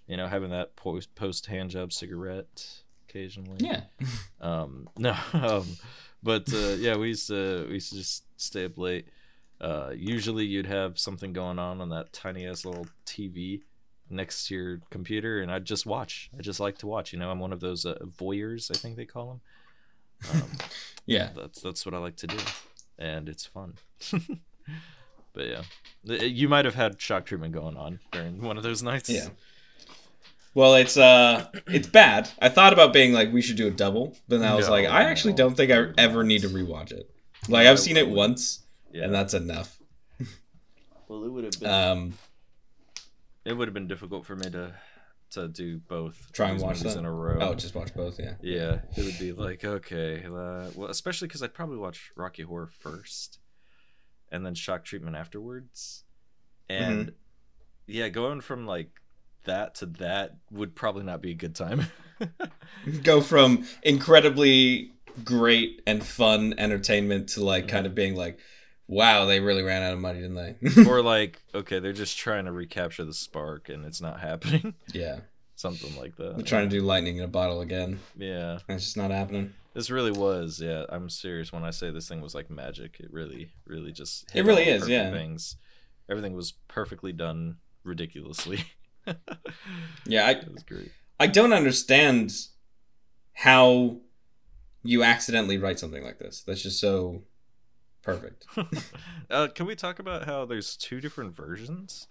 You know, having that post post hand job cigarette occasionally. Yeah. Um, no, um, but uh, yeah, we used to we used to just stay up late. Uh, usually, you'd have something going on on that tiny ass little TV next to your computer, and I'd just watch. I just like to watch. You know, I'm one of those uh, voyeurs, I think they call them. Um, Yeah. that's that's what I like to do, and it's fun. but yeah, you might have had shock treatment going on during one of those nights. Yeah. Well, it's uh, it's bad. I thought about being like, we should do a double, but then I was No, like, I actually no, don't think I ever need to rewatch it. Like I've seen it once, yeah. and that's enough. well, it would have been. Um, it would have been difficult for me to to do both. Try and watch them? in a row. oh, just watch both. Yeah. Yeah, it would be like okay, uh, well, especially because I'd probably watch Rocky Horror first, and then Shock Treatment afterwards, and Mm-hmm. yeah, going from like that to that would probably not be a good time. Go from incredibly great and fun entertainment to like kind of being like, wow, they really ran out of money, didn't they? or like okay, they're just trying to recapture the spark and it's not happening, yeah. something like that. They're trying to do lightning in a bottle again, Yeah, and it's just not happening. this really was. Yeah, I'm serious when I say this thing was like magic. It really, really just. It really is, yeah. Things, everything was perfectly done, ridiculously. Yeah, I was great. I don't understand how you accidentally write something like this. That's just so perfect. uh, can we talk about how there's two different versions?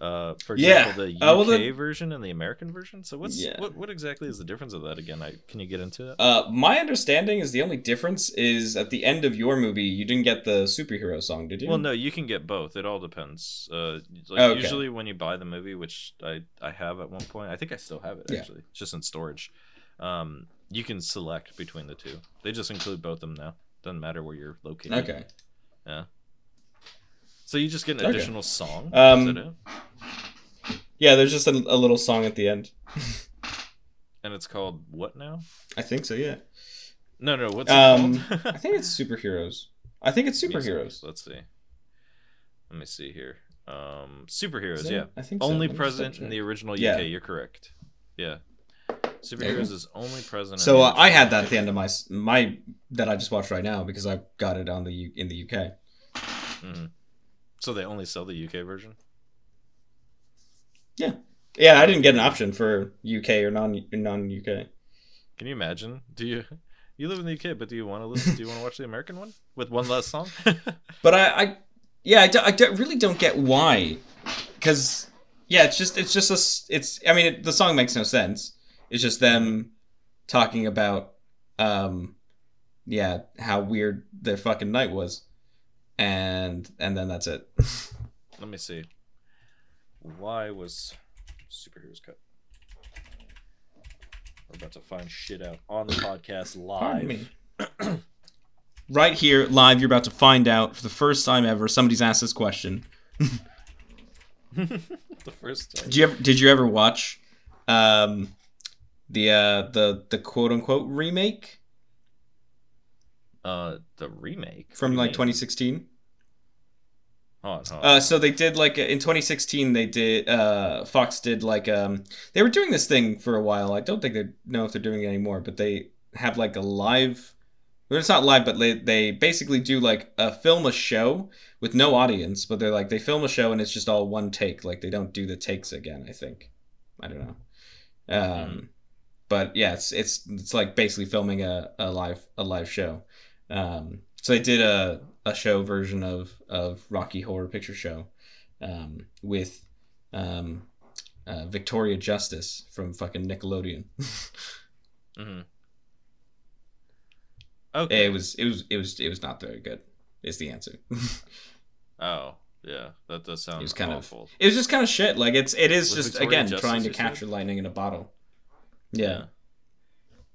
Uh, for Yeah. example, the UK Uh, well, the- version and the American version. So what's Yeah. what, what exactly is the difference of that again? I, can you get into it? Uh, my understanding is the only difference is at the end of your movie, you didn't get the superhero song, did you? Well, no, you can get both. It all depends. Uh, like Okay. usually when you buy the movie, which I I have at one point, I think I still have it Yeah. actually, it's just in storage. Um, you can select between the two. They just include both of them now. Doesn't matter where you're located. Okay. Yeah. So you just get an Okay. additional song. Um, it? Yeah, there's just a, a little song at the end. And it's called what now? I think so. Yeah. No, no. What's it Um, called? I think it's superheroes. I think it's Music. superheroes. Let's see. Let me see here. Um, superheroes. Yeah. I think so. Only present in the original UK. Yeah. You're correct. Yeah. Superheroes is only present. So uh, I had that at the end of my my that I just watched right now because I got it on the U- in the UK. hmm So they only sell the UK version. Yeah, yeah. I didn't get an option for UK or non non UK. Can you imagine? Do you you live in the UK, but do you want to listen? do you want to watch the American one with one less song? But I, I yeah, I, do, I do, really don't get why, because yeah, it's just it's just a it's I mean it, the song makes no sense. It's just them talking about um yeah how weird their fucking night was, and and then that's it. Let me see. Why was superheroes cut? We're about to find shit out on the podcast live. right here, live, you're about to find out for the first time ever. Somebody's asked this question. the first time. Did you ever, did you ever watch um, the uh, the the quote unquote remake Uh, the remake from What like do you mean? 2016? Hold on. Uh, so they did like in 2016 they did uh, Fox did like um they were doing this thing for a while. I don't think they know if they're doing it anymore, but they have like a live. Well, it's not live, but they they basically do like a film a show with no audience, but they're like they film a show and it's just all one take. Like they don't do the takes again. I think. I don't know. Um, but yeah, it's it's it's like basically filming a, a live a live show. Um, so they did a, a show version of, of Rocky Horror Picture Show um, with um, uh, Victoria Justice from fucking Nickelodeon. Mhm. Okay. it was it was it was it was not very good. Is the answer. Oh, yeah. That does sound It was kind of- awful. it was just kind of shit. Like it's it is Was just Victoria again Justice, trying to you said? capture lightning in a bottle. Yeah.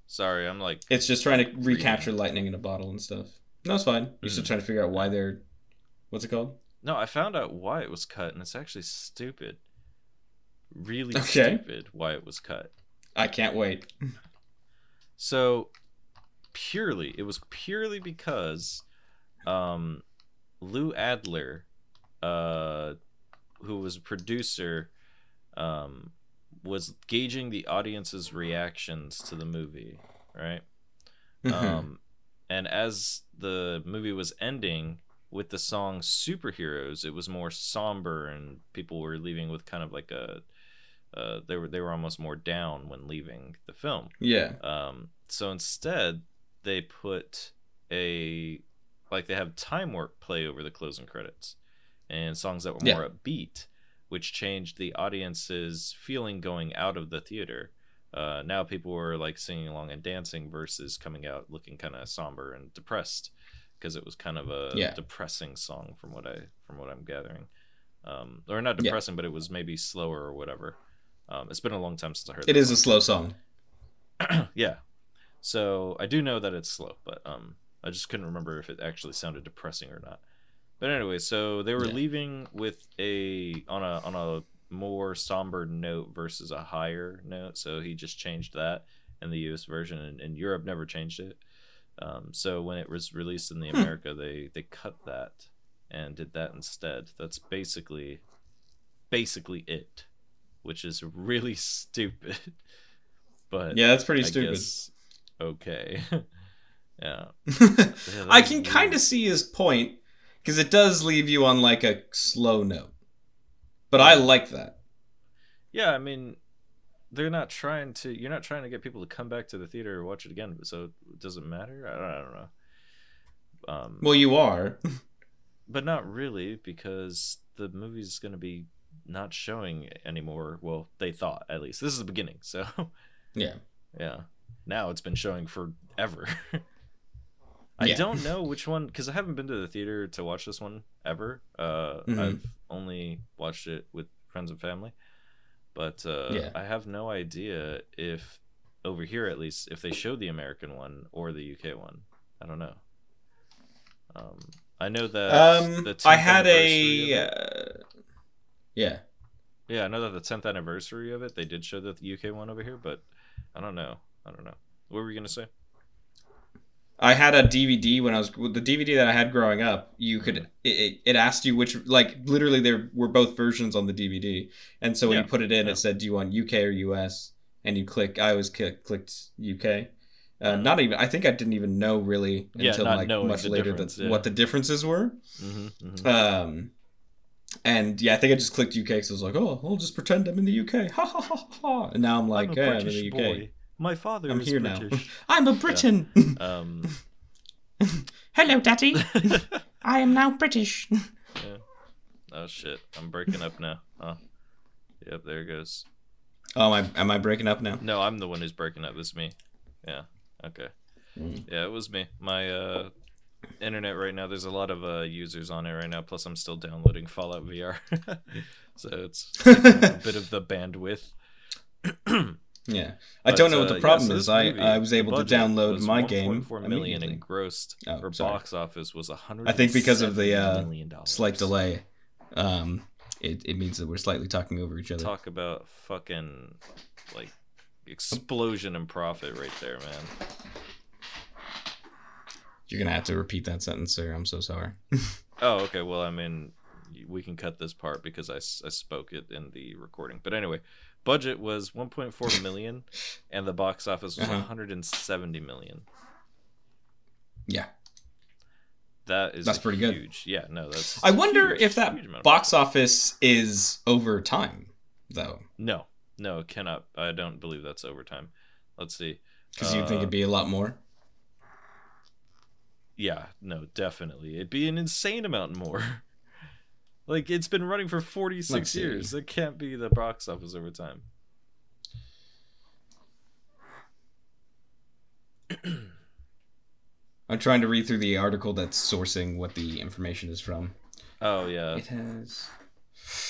Sorry, I'm like. it's just trying to recapture lightning in a bottle and stuff. No, it's fine. You're still Mhm. trying to figure out why they're what's it called? No, I found out why it was cut, and it's actually stupid. Really Okay. stupid why it was cut. I can't wait. So purely, it was purely because um, Lou Adler, uh, who was a producer, um, was gauging the audience's reactions to the movie, right? Mhm. Um, and as the movie was ending with the song "Superheroes," it was more somber, and people were leaving with kind of like a. Uh, they were they were almost more down when leaving the film. yeah. Um, so instead, they put a like they have time warp play over the closing credits, and songs that were more upbeat, which changed the audience's feeling going out of the theater. Uh, now people were like singing along and dancing versus coming out looking kind of somber and depressed because it was kind of a Yeah. depressing song from what I from what I'm gathering, um, or not Yeah. depressing, but it was maybe slower or whatever. Um, it's been a long time since I heard. It is a slow song. yeah. So I do know that it's slow, but um, I just couldn't remember if it actually sounded depressing or not. But anyway, so they were Yeah. leaving with a on a on a more somber note versus a higher note. So he just changed that in the U.S. version, and, and Europe never changed it. Um, so when it was released in the Hmm. America, they they cut that and did that instead. That's basically basically it, which is really stupid. But Yeah, that's pretty I stupid. guess okay. yeah. I can kind of see his point because it does leave you on like a slow note. But I like that. Yeah, I mean they're not trying to you're not trying to get people to come back to the theater or watch it again, so it doesn't matter. I don't, I don't know. Um Well, you are. but not really because the movie's going to be not showing anymore. Well, they thought at least. This is the beginning. So, Yeah. yeah. Now it's been showing forever. I Yeah. don't know which one because I haven't been to the theater to watch this one ever. Uh, Mhm. I've only watched it with friends and family, but uh, Yeah. I have no idea if over here at least if they showed the American one or the UK one. I don't know. Um, I know that Um, the 10th I had anniversary a. of it- Uh, yeah. yeah, I know that the 10th anniversary of it, they did show the UK one over here, but I don't know. I don't know. What were you gonna say? I had a DVD when I was the DVD that I had growing up. You could Mm-hmm. it, it, asked you which like literally there were both versions on the DVD, and so when Yeah, you put it in, yeah. it said do you want UK or US, and you click. I always click, clicked UK, Uh, not even. I think I didn't even know really until not like much later that yeah. what the differences were. hmm Um, and yeah, I think I just clicked UK because I was like, oh, I'll just pretend I'm in the UK. Ha ha ha ha. And now I'm like, I'm yeah, I'm in the UK. boy. My father I'm is here now. British. I'm a Briton. um, Hello, Daddy. I am now British. yeah. Oh shit! I'm breaking up now. Huh? Yep, there it goes. Oh, am I, am I breaking up now? No, I'm the one who's breaking up. It's me. Yeah. Okay. Mm. Yeah, it was me. My uh, internet right now. There's a lot of uh, users on it right now. Plus, I'm still downloading Fallout VR, so it's a bit of the bandwidth. Yeah, I But, don't know what uh, the yeah, problem so is. this I, I was able to download my game 1.4 million engrossed. Oh, or sorry. box office was a hundred. I think because of the, uh. Slight delay. Um, it, it means that we're slightly talking over each other. Talk about fucking like explosion in profit right there, man. You're gonna have to repeat that sentence, sir. I'm so sorry. Oh, okay. Well, I mean, we can cut this part because I, I spoke it in the recording. But anyway, budget was 1.4 million, and the box office was Uh-huh. 170 million. Yeah. That is That's pretty good. Huge. Yeah, no, that's. I wonder huge, if that huge amount of box office is over time, though, No, no, it cannot. I don't believe that's over time Let's see. because you'd think Uh, it'd be a lot more. Yeah, no, definitely. It'd be an insane amount more. like it's been running for 46 years. It can't be the box office over time. I'm trying to read through the article that's sourcing what the information is from. Oh yeah, It has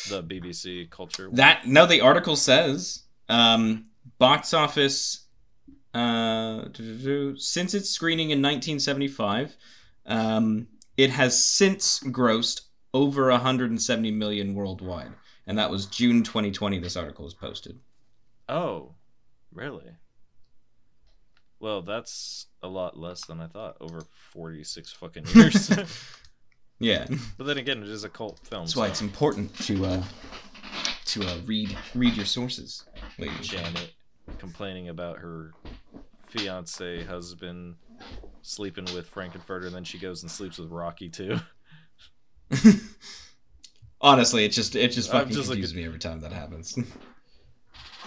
the BBC culture. that. No, the article says um, box office uh, since its screening in 1975, um, it has since grossed over 170 million worldwide, and that was June 2020. This article was posted. Oh, really? Well, that's a lot less than I thought. Over 46 fucking years. Yeah, but then again, it is a cult film. that's why so it's important to uh, to uh, read read your sources. ladies. Janet complaining about her fiance husband sleeping with Frank-N-Furter, and then she goes and sleeps with Rocky too. Honestly, it just it just fucking just confuses me every time that happens.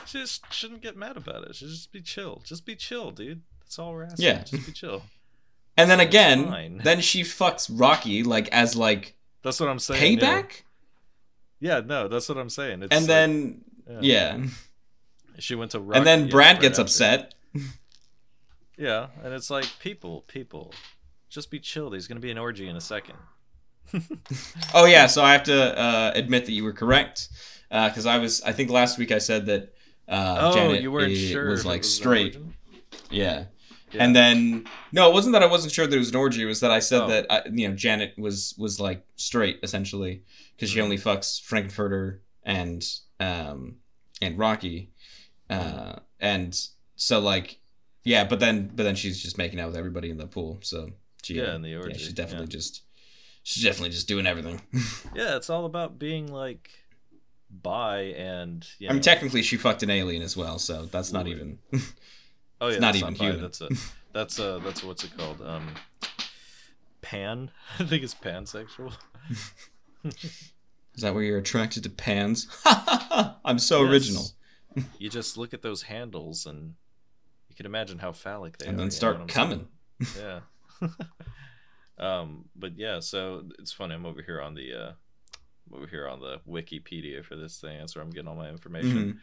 She just shouldn't get mad about it. She just be chill. Just be chill, dude. That's all we're asking. Yeah. Just be chill. and then again, fine. then she fucks Rocky like as like That's what I'm saying. yeah. payback, Yeah, no, that's what I'm saying. It's and like- then yeah. yeah, she went to Rocky, and then Brad right gets after. upset. Yeah, and it's like people, people, just be chill. There's gonna be an orgy in a second. Oh yeah, so I have to uh, admit that you were correct because I was I think last week I said that uh, oh, Janet you weren't i- sure was it like was straight. Yeah. Yeah. And then no, it wasn't that I wasn't sure that it was an orgy. It was that I said Oh. that I, you know Janet was was like straight essentially because she Mhm. only fucks Frank-N-Furter and um and Rocky, Mm-hmm. uh and so like yeah, but then but then she's just making out with everybody in the pool. So she, Yeah, in the orgy, she's definitely yeah. just she's definitely just doing everything. Yeah, it's all about being like bi and you I mean, technically she fucked an alien as well, so that's not even. Oh yeah, not that's even bi, human. That's a that's a that's what's it called? Um, pan. I think it's pansexual. Is that where you're attracted to pans? I'm so Yes. original. You just look at those handles and you can imagine how phallic they And are. And then you know start coming. saying? Yeah. Um, but yeah, so it's funny. I'm over here on the uh, over here on the Wikipedia for this thing. That's where I'm getting all my information. Mhm.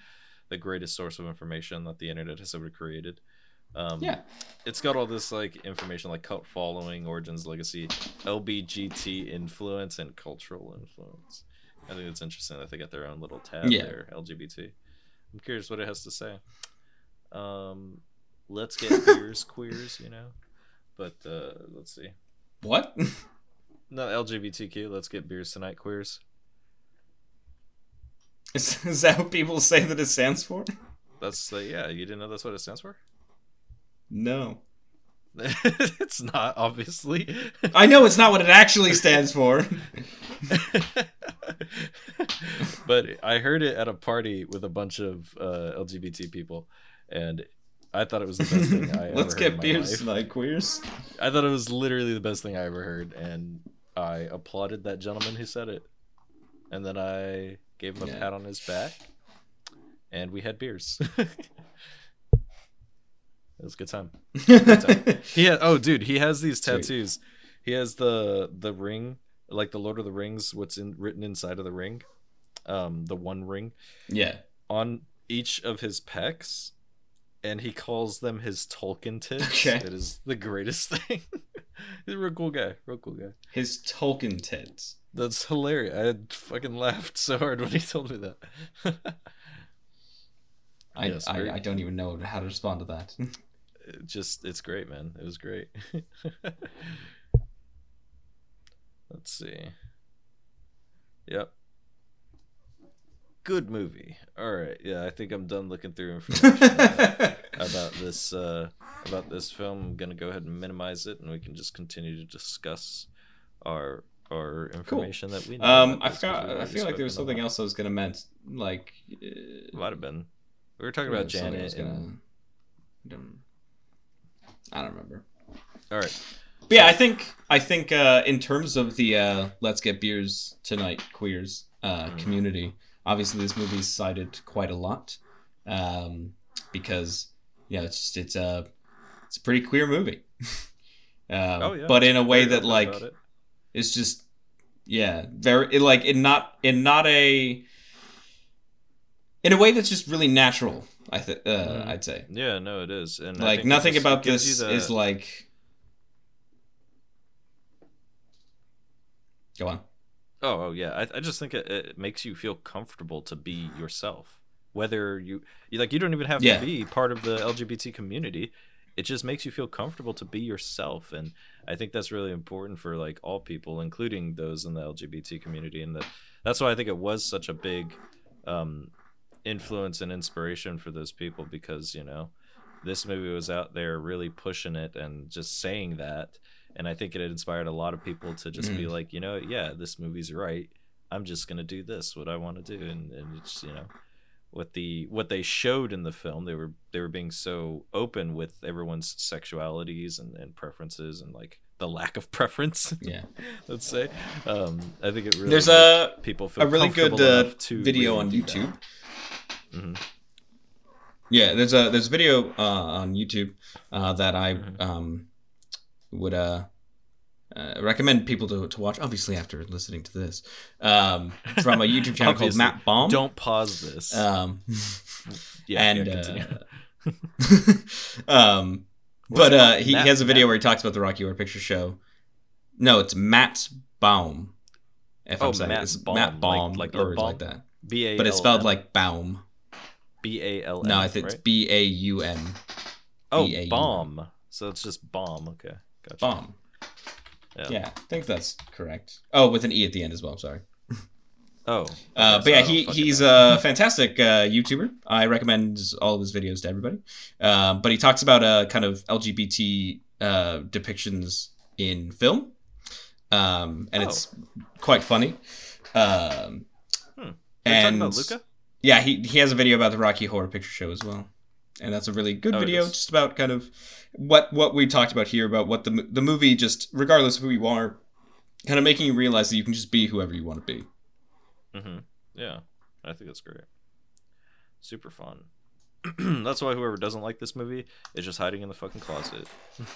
The greatest source of information that the internet has ever created. Um, Yeah. it's got all this like information like cult following, origins, legacy, LBGT influence, and cultural influence. I think it's interesting that they got their own little tab Yeah. there, LGBT. I'm curious what it has to say. Um, let's get beers, queers, you know. But uh, let's see. What? Not LGBTQ. Let's get beers tonight, queers. Is, is that what people say that it stands for? That's the yeah. You didn't know that's what it stands for? No. it's not obviously. I know it's not what it actually stands for. but I heard it at a party with a bunch of uh, LGBT people, and I thought it was the best thing I ever Let's heard get in my beers tonight, queers. I thought it was literally the best thing I ever heard, and I applauded that gentleman who said it. And then I gave him a Yeah. pat on his back, and we had beers. it was a good time. He had oh dude, he has these Sweet. tattoos. He has the the ring, like the Lord of the Rings, what's in written inside of the ring, um, the one ring yeah. on each of his pecs, and he calls them his Tolkien tits. Okay. It is the greatest thing. He's a real cool guy. Real cool guy. His Tolkien tits. That's hilarious. I had fucking laughed so hard when he told me that. I, Yes, I, I don't even know how to respond to that. it just it's great, man. It was great. Let's see. Yep. Good movie. All right. Yeah, I think I'm done looking through information about, about this uh about this film. I'm going to go ahead and minimize it and we can just continue to discuss our our information that we know. um, I forgot. I feel like there was something about else I was gonna meant. Like, uh, it. Might have been. We were talking about was something I Janet. gonna- and- um, I don't remember. All right. But yeah, I think I think uh, in terms of the uh, let's get beers tonight queers uh, Mhm. community, obviously this movie's cited quite a lot um, because yeah, it's just it's a it's a pretty queer movie. um, Oh yeah. but in a way that like it. it's just yeah very it, like in not in not a in a way that's just really natural. I think uh, Mhm. I'd say Yeah, no, it is. And like nothing about this the- is like go on Oh, oh yeah. I, I just think it, it makes you feel comfortable to be yourself. Whether you, you like, you don't even have Yeah. to be part of the LGBT community. It just makes you feel comfortable to be yourself, and I think that's really important for like all people, including those in the LGBT community. And that that's why I think it was such a big um, influence and inspiration for those people because you know this movie was out there really pushing it and just saying that and i think it inspired a lot of people to just be like you know yeah this movie's right. I'm just gonna do this what i want to do. And, and it's you know what the what they showed in the film they were they were being so open with everyone's sexualities and, and preferences and like the lack of preference yeah. let's say. Um i think it really there's a people feel a really good uh, to video really on youtube. Mhm. yeah there's a there's a video uh, on youtube uh, that i Mhm. um would uh uh, recommend people to, to watch obviously after listening to this um, from a youtube channel called matt baum don't pause this um, yeah, and yeah, uh, um, but uh, he, Matt- he has a video Matt- where he talks about the Rocky Horror Picture Show. No, it's Matt Baum. If Oh, I'm saying Matt it's Baum, Matt like- Baum, like or lip balm? like that, B A but it's spelled like Baum. B A L M. No, I think it's? B A U M. oh B-A-U-M. bomb. So it's just bomb. Okay, gotcha. Baum. Yeah. Yeah, I think that's correct. Oh, with an e at the end as well. I'm sorry. Oh, Uh, but yeah, he, he's know. a fantastic uh, YouTuber. I recommend all of his videos to everybody. Um, but he talks about uh, kind of LGBT uh, depictions in film, um, and Oh. it's quite funny. Um, Hmm. And talking about Luca? yeah, he he has a video about the Rocky Horror Picture Show as well, and that's a really good Oh, video, just about kind of what what we talked about here about what the the movie just regardless of who you are, kind of making you realize that you can just be whoever you want to be. Mm-hmm. Yeah, I think that's great. Super fun. that's why whoever doesn't like this movie is just hiding in the fucking closet.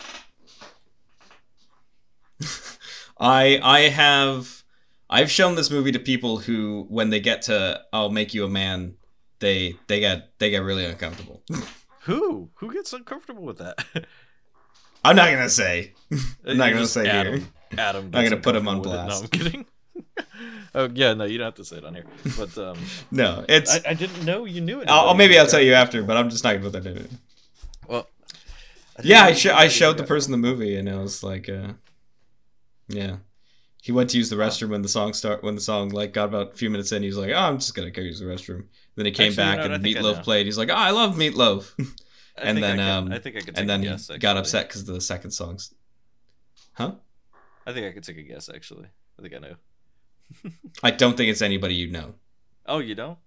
I I have I've shown this movie to people who when they get to I'll make you a man, they they got they got really uncomfortable. Who? Who gets uncomfortable with that? I'm not gonna say. I'm not gonna say Adam, here. Adam. I'm gonna put him on blast. No. I'm kidding. oh yeah, no, you don't have to say it on here. But um, No, it's I, I didn't know you knew it. I'll, I'll- maybe I'll tell you after, but I'm just not gonna put that in it. Well, Yeah, I sh- I showed the person the movie and I was like, uh, yeah. He went to use the restroom when the song start when the song like got about a few minutes in. He was like, "Oh, I'm just gonna go use the restroom." Then he came Actually, you back know and Meatloaf played. He's like, "Oh, I love Meatloaf," and think I then, um, I think I could and then he guess. got upset because of the second song's. Huh? I think I could take a guess. Actually, I think I know. I don't think it's anybody you know. Oh, you don't?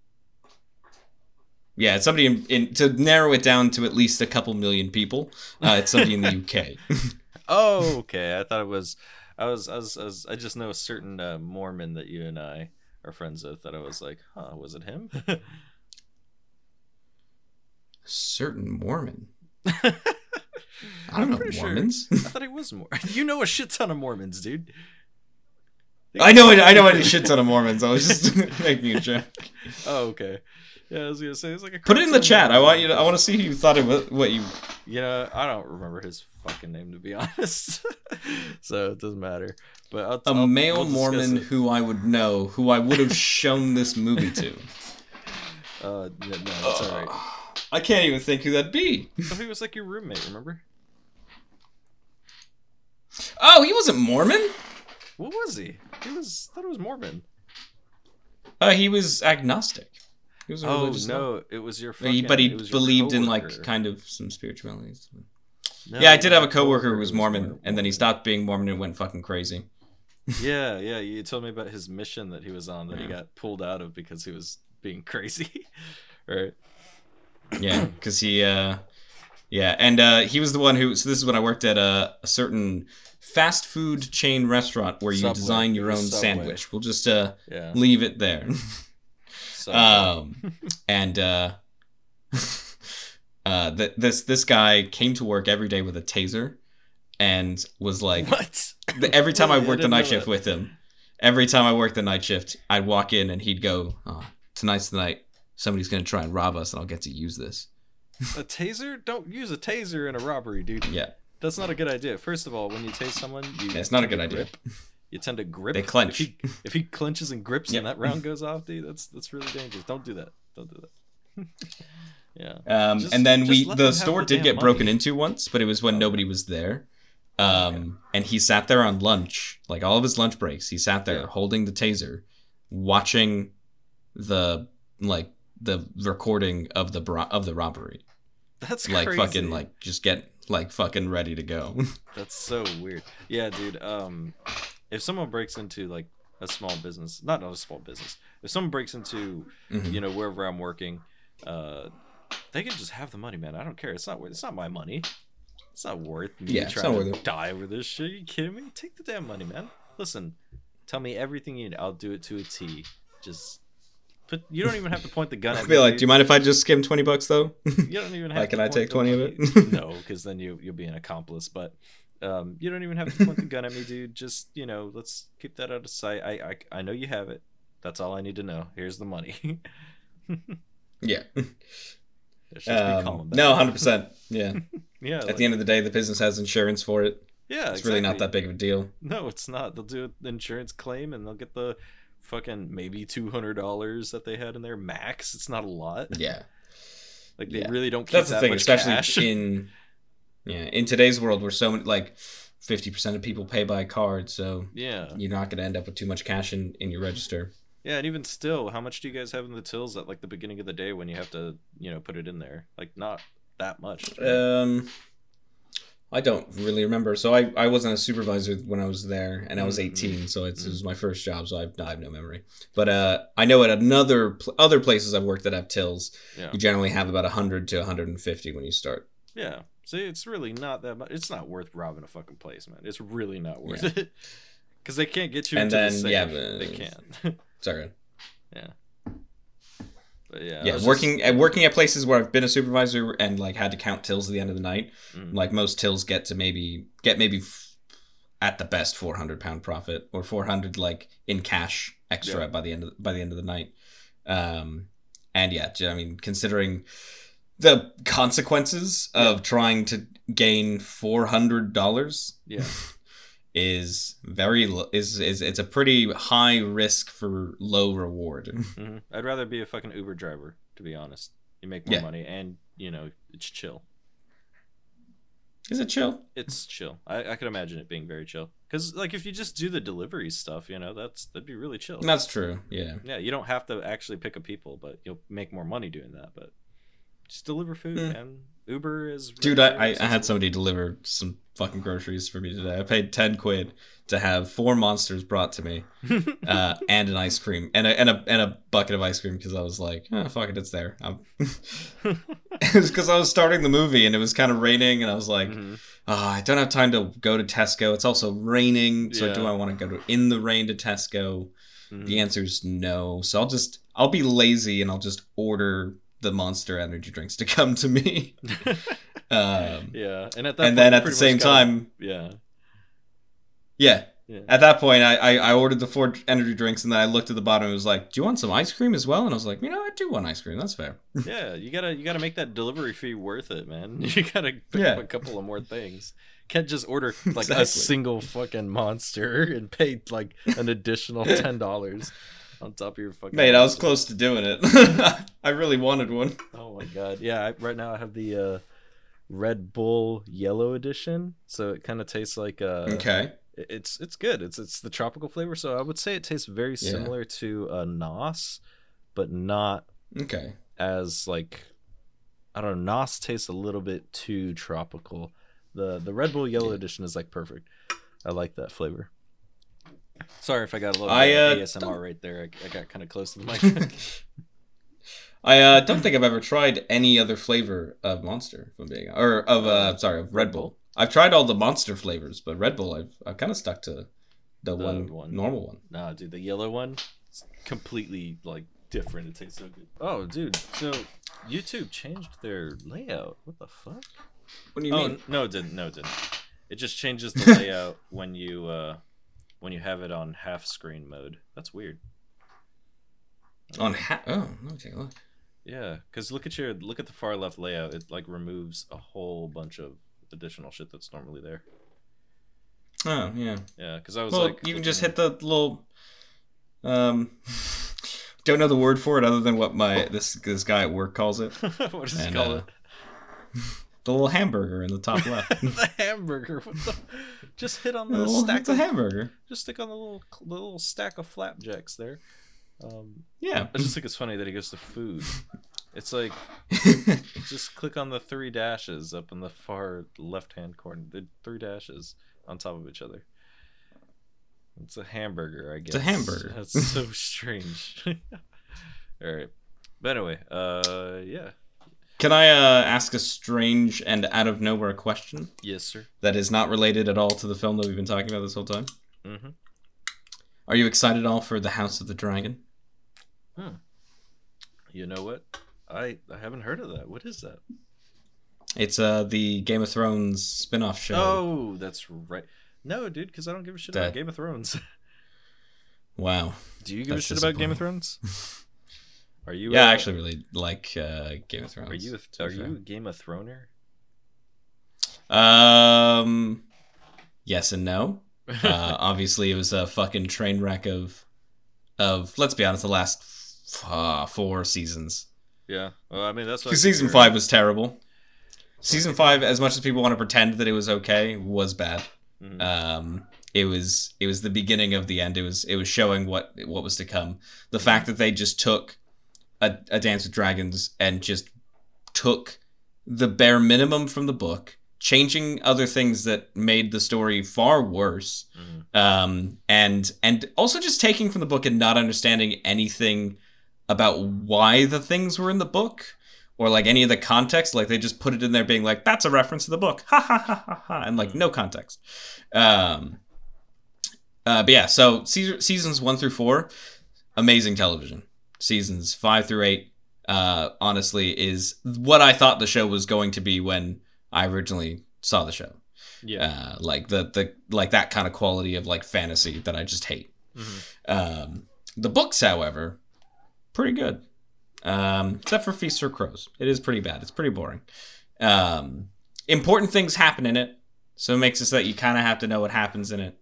Yeah, it's somebody in, in to narrow it down to at least a couple million people. Uh, it's somebody in the UK. Oh, okay. I thought it was. I was. I was. I, was, I just know a certain uh, Mormon that you and I are friends with. That I was like, huh? Was it him? Certain Mormon. I don't know pretty sure- Mormons. I thought he was more. You know a shit ton of Mormons, dude. I know. I know. a shit ton of Mormons. I was just making a joke. Oh, okay. Yeah, I was gonna say it's like a. Put it in the crap ton of chat. I want you. To, I want to see who you thought it was. What you. You know, I don't remember his fucking name to be honest, so it doesn't matter. But I'll, A I'll- male we'll Mormon it. who I would know, who I would have shown this movie to. Uh, no, it's all right. I can't even think who that'd be. Oh, he was like your roommate, remember? Oh, he wasn't Mormon. What was he? He was. I thought it was Mormon. Uh, he was agnostic. He was a Oh religious. no, it was your. Fucking, but he it believed in like kind of some spiritualities. No, yeah, I did have a coworker who was Mormon, Mormon. and then he stopped being Mormon and went fucking crazy. Yeah, yeah. You told me about his mission that he was on that he got pulled out of because he was being crazy. right. Yeah, because he, uh, yeah, and uh, he was the one who. So this is when I worked at a, a certain fast food chain restaurant where you Subway. design your own Subway. sandwich. We'll just uh, Yeah. leave it there. Um, and uh, uh, th- this this guy came to work every day with a taser, and was like, what? every time I worked the night shift that. with him, every time I worked the night shift, I'd walk in and he'd go, oh, "Tonight's the night. Somebody's gonna try and rob us, and I'll get to use this." A taser? Don't use a taser in a robbery, dude. Yeah, That's not a good idea. First of all, when you tase someone, you Yeah, it's not a good idea. grip. You tend to grip. They clench. If he, if he clenches and grips Yep. and that round goes off, dude, that's that's really dangerous. Don't do that. Don't do that. Yeah. Um, Just- and then we the store the did damn get broken into once, but it was when Oh. nobody was there. Um, Okay. and he sat there on lunch, like all of his lunch breaks. He sat there Yeah. holding the taser, watching the like the recording of the bro- of the robbery, That's like crazy. fucking like just get like fucking ready to go. That's so weird. Yeah, dude. Um, if someone breaks into like a small business, not a small business, if someone breaks into Mhm. you know wherever I'm working, uh, they can just have the money, man. I don't care. It's not worth. It's not my money. It's not worth me Yeah, trying to it. die over this shit. you kidding me? Take the damn money, man. Listen, tell me everything you need. I'll do it to a T. Just put. You don't even have to point the gun I at me. feel like, do you mind if I just skim twenty bucks though? You don't even have. Like, to can I take 20 of it? no, because then you you'll be an accomplice. But um, you don't even have to point the gun at me, dude. Just you know, let's keep that out of sight. I I, I know you have it. That's all I need to know. Here's the money. yeah. Um, no, hundred percent. Yeah. Yeah. At the end of the day, the business has insurance for it. yeah, It's really not that big of a deal. No, it's not. They'll do an insurance claim and they'll get the fucking maybe two hundred dollars that they had in their max. It's not a lot. Yeah. Like they Yeah. really don't keep That's the thing, much especially cash. in yeah in today's world where so many like fifty percent of people pay by card, so yeah. you're not gonna end up with too much cash in in your register. Yeah, and even still, how much do you guys have in the tills at like the beginning of the day when you have to, you know, put it in there? Like not that much. Um, I don't really remember. So I, I wasn't a supervisor when I was there, and I was Mm, 18, so it's, it mm. was my first job, so I've, I have no memory. But uh, I know at another pl- other places I've worked that have tills, Yeah. you generally have about 100 to 150 when you start. Yeah. See, it's really not that much. It's not worth robbing a fucking place, man. It's really not worth Yeah. it. Because they can't get you And into then, the safe. yeah, they can't. Sorry. but yeah. Yeah, working just- at working at places where I've been a supervisor and like had to count tills at the end of the night. Mm. Like most tills get to maybe get maybe f- at the best 400 pound profit or 400 like in cash extra Yeah. by the end of by the end of the night. Um, and yeah, I mean considering the consequences of trying to gain 400 dollars Yeah. is very lo- is is it's a pretty high risk for low reward. hmm I'd rather be a fucking Uber driver, to be honest. You make more Yeah. money and, you know, it's chill. is it chill? It's chill. I, I could imagine it being very chill. Because, like, if you just do the delivery stuff, you know, that's that'd be really chill. That's true. Yeah. Yeah, you don't have to actually pick up people, but you'll make more money doing that. But just deliver food, Hmm. man. Uber is. Dude, I, I, I had somebody deliver some fucking groceries for me today. I paid ten quid to have four monsters brought to me, uh, and an ice cream and a and a and a bucket of ice cream because I was like, oh, fuck it, it's there. it was because I was starting the movie and it was kind of raining, and I was like, Mhm. oh, I don't have time to go to Tesco. It's also raining, so Yeah. do I want to go to in the rain to Tesco? Mhm. The answer is no. So I'll just I'll be lazy and I'll just order the Monster Energy drinks to come to me. Um, yeah, and at that and point, then at the same time, yeah, yeah. yeah. At that point, I, I I ordered the four energy drinks, and then I looked at the bottom and was like, "Do you want some ice cream as well?" And I was like, "You know, I do want ice cream. That's fair." yeah, you gotta you gotta make that delivery fee worth it, man. You gotta pick Yeah. up a couple of more things. Can't just order like Exactly. a single fucking monster and pay like an additional ten dollars on top of your fucking. Mate, I was close to doing it. I really wanted one. Oh my god, yeah! I, right now I have the uh, Red Bull Yellow Edition, so it kind of tastes like uh, Okay. it's it's good. It's it's the tropical flavor, so I would say it tastes very Yeah. similar to uh, Nos, but not Okay. as like I don't know. Nos tastes a little bit too tropical. The the Red Bull Yellow Edition is like perfect. I like that flavor. Sorry if I got a little I, bit uh, ASMR don't- right there. I, I got kind of close to the mic. I uh, don't think I've ever tried any other flavor of Monster, if I'm being or of uh, sorry, of Red Bull. I've tried all the Monster flavors, but Red Bull, I've I've kind of stuck to the, The one, one. normal one. Nah, dude, the yellow one is completely like different. It tastes so good. Oh, dude, so YouTube changed their layout. What the fuck? What do you oh mean? n- no, it didn't. No, it didn't. It just changes the layout when you uh when you have it on half screen mode. That's weird. On ha- oh, okay. Look. Yeah, because look at your look at the far left layout. It like removes a whole bunch of additional shit that's normally there. Oh yeah. Yeah, because I was Well, like, you can just hit the little. Um, don't know the word for it other than what my this this guy at work calls it. what does he call uh, it? The little hamburger in the top left. the hamburger. What the? Just hit on The the little- stack it's a of hamburger. just stick on the little the little stack of flapjacks there. Um, Yeah. I just think it's funny that he goes to food. It's like just click on the three dashes up in the far left hand corner. The three dashes on top of each other. It's a hamburger, I guess. It's a hamburger. That's so strange. All right, but anyway, uh, yeah, Can I uh, ask a strange and out of nowhere question yes, sir. that is not related at all to the film that we've been talking about this whole time? Mm-hmm. Are you excited at all for the House of the Dragon? Hmm. You know what? I I haven't heard of that. What is that? It's uh the Game of Thrones spin-off show. Oh, that's right. No, dude, because I don't give a shit That- about Game of Thrones. Wow. Do you give a shit about Game of. Thrones? Are you? Yeah, uh, I actually really like uh, Game of Thrones. Are you? A, are you a Game of Throner? Um, yes and no. Uh, obviously, it was a fucking train wreck of, of let's be honest, the last uh, four seasons. yeah. Well, I mean that's Because season five was terrible. Season five, as much as people want to pretend that it was okay, was bad. Mhm. Um, it was it was the beginning of the end. It was it was showing what what was to come. The fact that they just took a, a Dance with Dragons and just took the bare minimum from the book, changing other things that made the story far worse, Mhm. um, and and also just taking from the book and not understanding anything about why the things were in the book or like any of the context. Like they just put it in there, being like, "That's a reference to the book," ha ha ha ha ha, and like no context. Um, uh, but yeah, so seasons one through four, amazing television. Seasons five through eight, uh, honestly, is what I thought the show was going to be when I originally saw the show. Yeah. Uh, like the the like that kind of quality of like fantasy that I just hate. Mhm. Um, the books, however, pretty good. Um, except for Feast for Crows, it is pretty bad. It's pretty boring. Um, important things happen in it, so it makes it so that you kind of have to know what happens in it.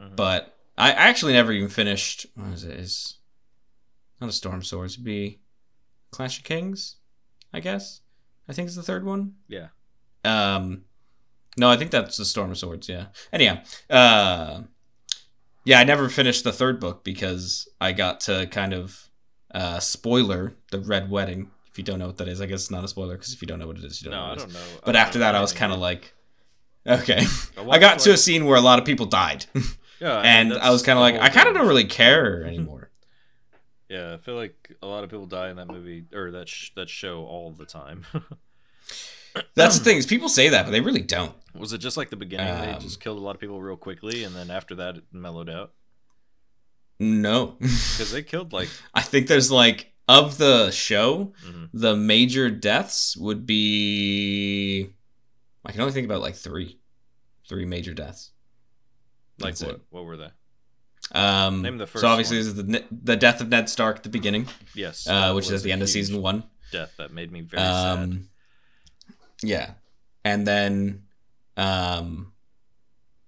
Mhm. But I actually never even finished. What is it? Is not a Storm Swords. It'd be Clash of Kings, I guess. I think it's the third one. Yeah. Um, no, I think that's the Storm of Swords. Yeah. Anyhow, uh, yeah, I never finished the third book because I got to kind of uh, spoiler the Red Wedding. If you don't know what that is, I guess it's not a spoiler because if you don't know what it is, you don't No, know. I What it is. don't know. But after know that, I was kind of like, okay. I got to a scene where a lot of people died, yeah, and I was kind of like, I kind of don't really care anymore. Yeah, I feel like a lot of people die in that movie or that sh- that show all the time. That's the thing is people say that, but they really don't. Was it just like the beginning? they Um, just killed a lot of people real quickly, and then after that, it mellowed out No, because they killed like. I think there's like of the show, mhm. the major deaths would be. I can only think about like three, three major deaths. Like That's what? it. What were they? Um, Name the first so obviously, one. this is the the death of Ned Stark at the beginning, Yes, uh, which is at the end of season one. Death that made me very sad. Um, yeah, and then, um,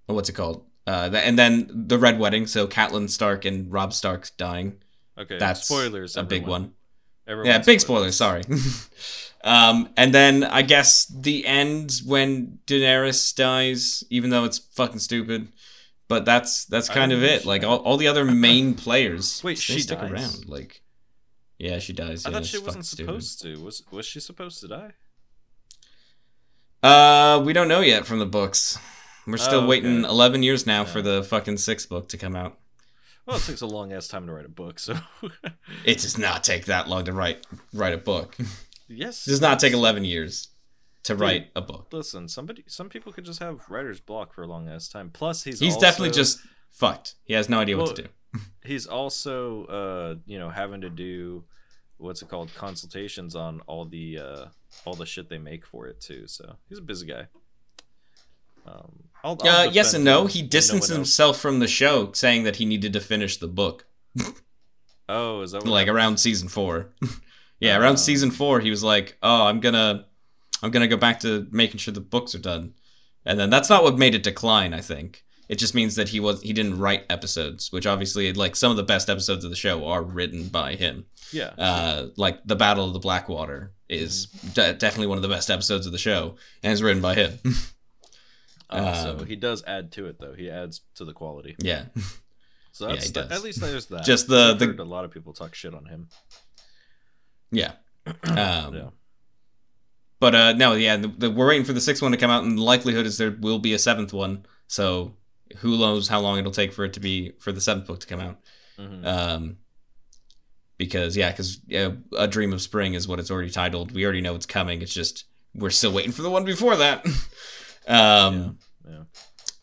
what's it called? Uh, and then the Red Wedding. So Catelyn Stark and Robb Stark dying. Okay, That's spoilers. a big one. Everyone yeah, big spoilers. Sorry. um, and then I guess the end when Daenerys dies, even though it's fucking stupid. But that's that's kind of it. Like all, all the other main players, Wait, she stick dies? around. Like, yeah, she dies. I yeah, thought she wasn't stupid. supposed to. Was was she supposed to die? Uh, we don't know yet from the books. We're still Oh, waiting 11 years now for the fucking sixth book to come out. Well, it takes a long ass time to write a book, so It does not take that long to write write a book. It yes, does not take 11 years to write a book. Listen, somebody, some people could just have writer's block for a long ass time. Plus, he's He's also- definitely just fucked. He has no idea what to do. he's also uh you know having to do what's it called consultations on all the uh all the shit they make for it too. So he's a busy guy. Um, I'll, I'll Uh, yes and no. him He when no distanced himself from the show, saying that he needed to finish the book, Oh, is that what like happened? around season four. yeah, Oh. around season four, he was like, "Oh, I'm gonna, I'm gonna go back to making sure the books are done," and then that's not what made it decline. I think it just means that he was he didn't write episodes, which obviously, like some of the best episodes of the show are written by him. Yeah. Uh, like the Battle of the Blackwater is Mm-hmm. de- definitely one of the best episodes of the show, and it's written by him. Uh, so um, he does add to it though. He adds to the quality. yeah. So that's he the- at least there's that. Just the- I've the- heard a lot of people talk shit on him. Yeah. Um, yeah. But uh, no, yeah, the, the, we're waiting for the sixth one to come out, and the likelihood is there will be a seventh one. So who knows how long it'll take for it to be for the seventh book to come out? Mhm. Um, because yeah, because a dream of spring is what it's already titled. We already know it's coming. It's just we're still waiting for the one before that. um, Yeah, yeah.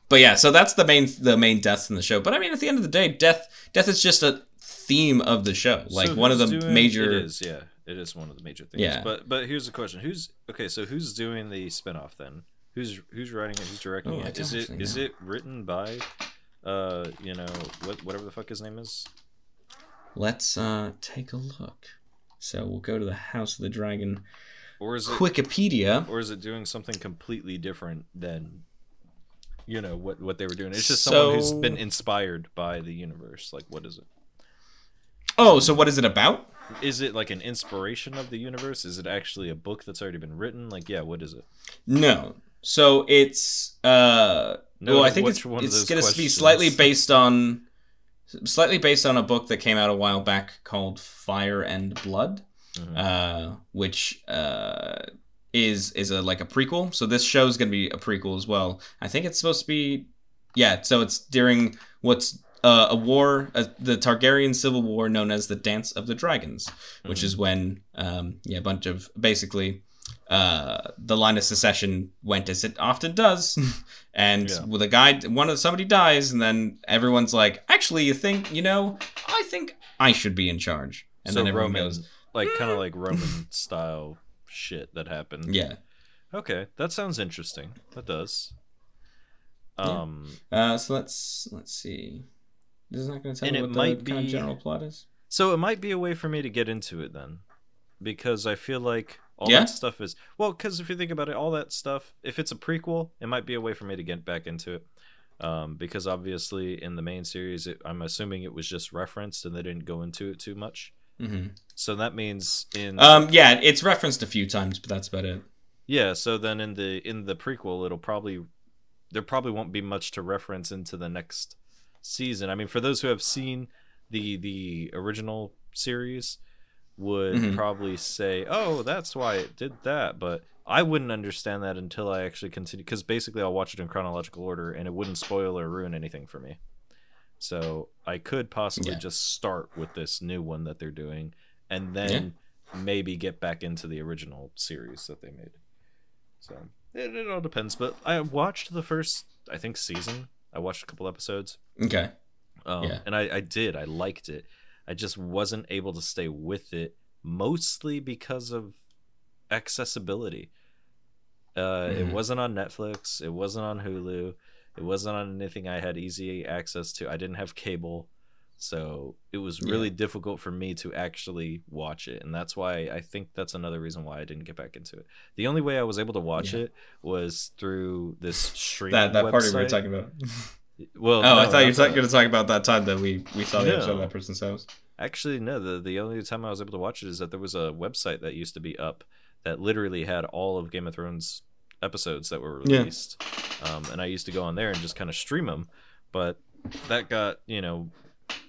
But yeah, so that's the main the main deaths in the show. But I mean, at the end of the day, death death is just a theme of the show. Like So one of the doing- major. It is, yeah. It is one of the major things. Yeah. But but here's the question: Who's okay? So who's doing the spinoff then? Who's who's writing it? Who's directing Oh, I it? Is it actually is it written by, uh, you know, what whatever the fuck his name is? Let's uh take a look. So we'll go to the House of the Dragon Or is it Wikipedia. or is it doing something completely different than, you know, what what they were doing? It's just So- someone who's been inspired by the universe. Like, what is it? Oh, so what is it about? Is it like an inspiration of the universe? Is it actually a book that's already been written? Like, yeah, what is it? No. So it's uh No, well, I think it's one it's going to be slightly based on slightly based on a book that came out a while back called Fire and Blood, Mhm. uh, which uh, is is a like a prequel. So this show is going to be a prequel as well. I think it's supposed to be yeah. So it's during what's uh, a war, uh, the Targaryen civil war known as the Dance of the Dragons, which Mhm. is when um, yeah, a bunch of basically uh, the line of secession went as it often does, and Yeah. with a guy, one of somebody dies, and then everyone's like, actually, you think you know, I think I should be in charge, and so then everyone Roman, goes, like kind of like Roman style shit that happened. yeah. Okay, that sounds interesting. That does. Yeah. Um, Uh, so let's let's see. This is not going to tell And me it what might the kind be- of general plot is. so it might be a way for me to get into it then, because I feel like all Yeah? that stuff is well. Because if you think about it, all that stuff, if it's a prequel, it might be a way for me to get back into it. Um, because obviously in the main series, it, I'm assuming it was just referenced and they didn't go into it too much. hmm So that means in Um, yeah, it's referenced a few times, but that's about it. Yeah, so then in the in the prequel it'll probably there probably won't be much to reference into the next season. I mean, for those who have seen the the original series, would Mhm. probably say, "Oh, that's why it did that," but I wouldn't understand that until I actually continue because basically I'll watch it in chronological order and it wouldn't spoil or ruin anything for me. So I could possibly Yeah. just start with this new one that they're doing and then maybe get back into the original series that they made. So it, it all depends. But I watched the first, I think, season. I watched a couple episodes. Okay. Um, Yeah. And I, I did. I liked it. I just wasn't able to stay with it, mostly because of accessibility. Uh, It Mhm. wasn't on Netflix. It wasn't on Hulu. It wasn't on anything I had easy access to. I didn't have cable. So it was Yeah. really difficult for me to actually watch it. And that's why I think that's another reason why I didn't get back into it. The only way I was able to watch Yeah. it was through this streaming That that party we were talking about. Well, oh, I thought you were going to talk about that time that we we saw the episode of that person's house. Actually, no. The the only time I was able to watch it is that there was a website that used to be up that literally had all of Game of Thrones episodes that were Yeah. released, um, and I used to go on there and just kind of stream them. But that got you know,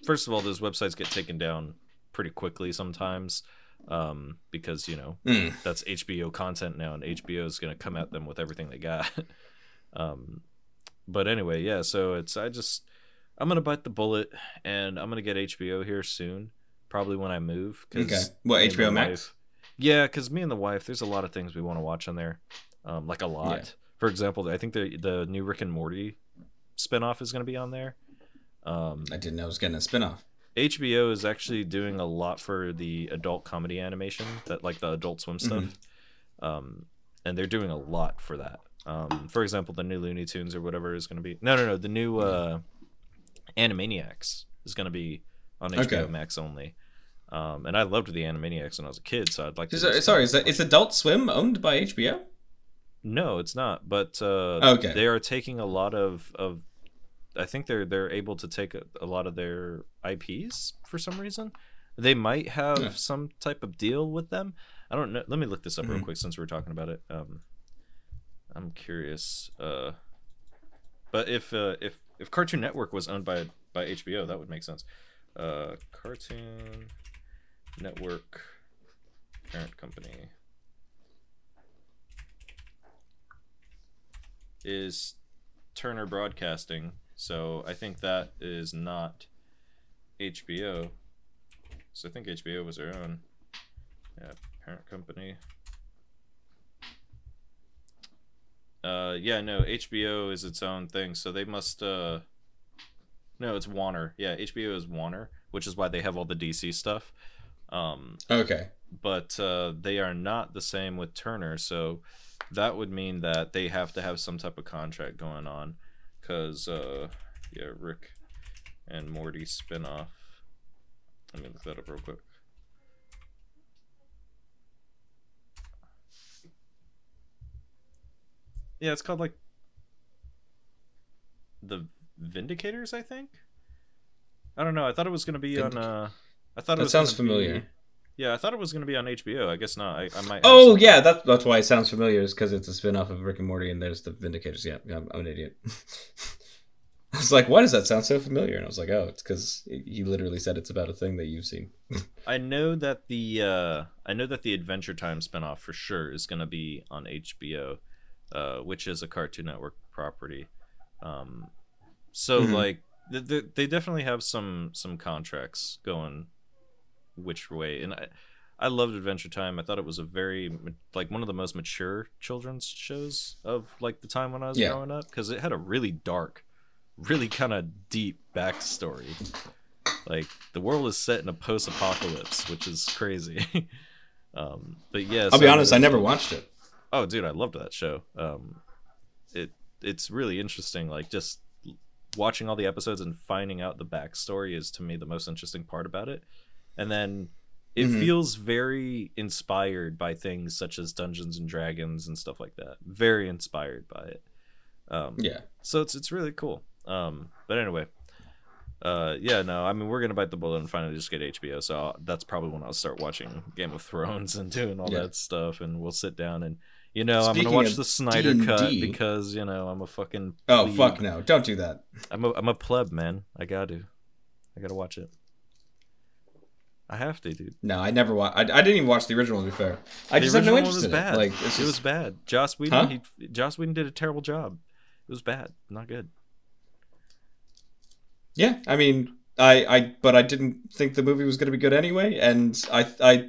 first of all, those websites get taken down pretty quickly sometimes um, because you know Mm. that's HBO content now, and HBO is going to come at them with everything they got. um, but anyway, yeah. So it's I just I'm gonna bite the bullet, and I'm gonna get HBO here soon, probably when I move. 'cause Okay. What, HBO Max? wife- yeah, because me and the wife, there's a lot of things we want to watch on there, um, like a lot. Yeah. For example, I think the the new Rick and Morty spinoff is gonna be on there. Um, I didn't know it was getting a spinoff. HBO is actually doing a lot for the adult comedy animation that like the Adult Swim stuff, um, and they're doing a lot for that. Um, for example, the new Looney Tunes or whatever is going to be no, no, no. The new uh, Animaniacs is going to be on HBO Okay. Max only. Um, and I loved the Animaniacs when I was a kid, so I'd like to. Is sorry, is that is Adult Swim owned by HBO? No, it's not. But uh, Okay. they are taking a lot of of. I think they're they're able to take a, a lot of their IPs for some reason. They might have Yeah. some type of deal with them. I don't know. Let me look this up real Mhm. quick since we're talking about it. Um, I'm curious. Uh, but if uh, if if Cartoon Network was owned by by HBO, that would make sense. Uh, Cartoon Network parent company is Turner Broadcasting. So I think that is not HBO. So I think HBO was their own yeah, parent company. Uh yeah, no, HBO is its own thing, so they must uh No, it's Warner. Yeah, HBO is Warner, which is why they have all the DC stuff. Um Okay. but uh, they are not the same with Turner. So that would mean that they have to have some type of contract going on. Because, uh, yeah, Rick and Morty spinoff. Let me look that up real quick. Yeah, it's called like the Vindicators, I think. I don't know. I thought it was gonna be on. Uh, I thought it That was sounds gonna be- familiar. Yeah, I thought it was going to be on HBO. I guess not. I, I might. Oh yeah, that's that's why it sounds familiar. Is because it's a spin off of Rick and Morty, and there's the Vindicators. Yeah, I'm, I'm an idiot. I was like, why does that sound so familiar? And I was like, oh, it's because he literally said it's about a thing that you've seen. I know that the uh, I know that the Adventure Time spinoff for sure is going to be on HBO, uh, which is a Cartoon Network property. Um, so Mhm. like th- th- they definitely have some some contracts going which way, and I I loved Adventure Time. I thought it was a very like one of the most mature children's shows of like the time when I was Yeah. growing up because it had a really dark, really kind of deep backstory. Like the world is set in a post-apocalypse, which is crazy. um, but yeah, I'll be honest, I never watched it. Oh, dude, I loved that show. Um, it it's really interesting. Like just watching all the episodes and finding out the backstory is to me the most interesting part about it. And then it Mhm. feels very inspired by things such as Dungeons and Dragons and stuff like that. Very inspired by it. Um, Yeah, so it's it's really cool. Um, but anyway, uh, yeah, no, I mean we're gonna bite the bullet and finally just get HBO. So I'll, that's probably when I'll start watching Game of Thrones and doing all Yeah. that stuff, and we'll sit down and you know I'm gonna watch the Snyder cut D&D. because you know I'm a fucking Oh fuck no! Don't do that. I'm a I'm a pleb man. I got to, I gotta watch it. I have to, dude. No, I never watched. I, I didn't even watch the original. To be fair, I the just have no interest was in bad. it. Like it it's was bad. Joss Whedon, Huh? he Joss Whedon did a terrible job. It was bad, not good. yeah. I mean, I, I, but I didn't think the movie was going to be good anyway. And I, I,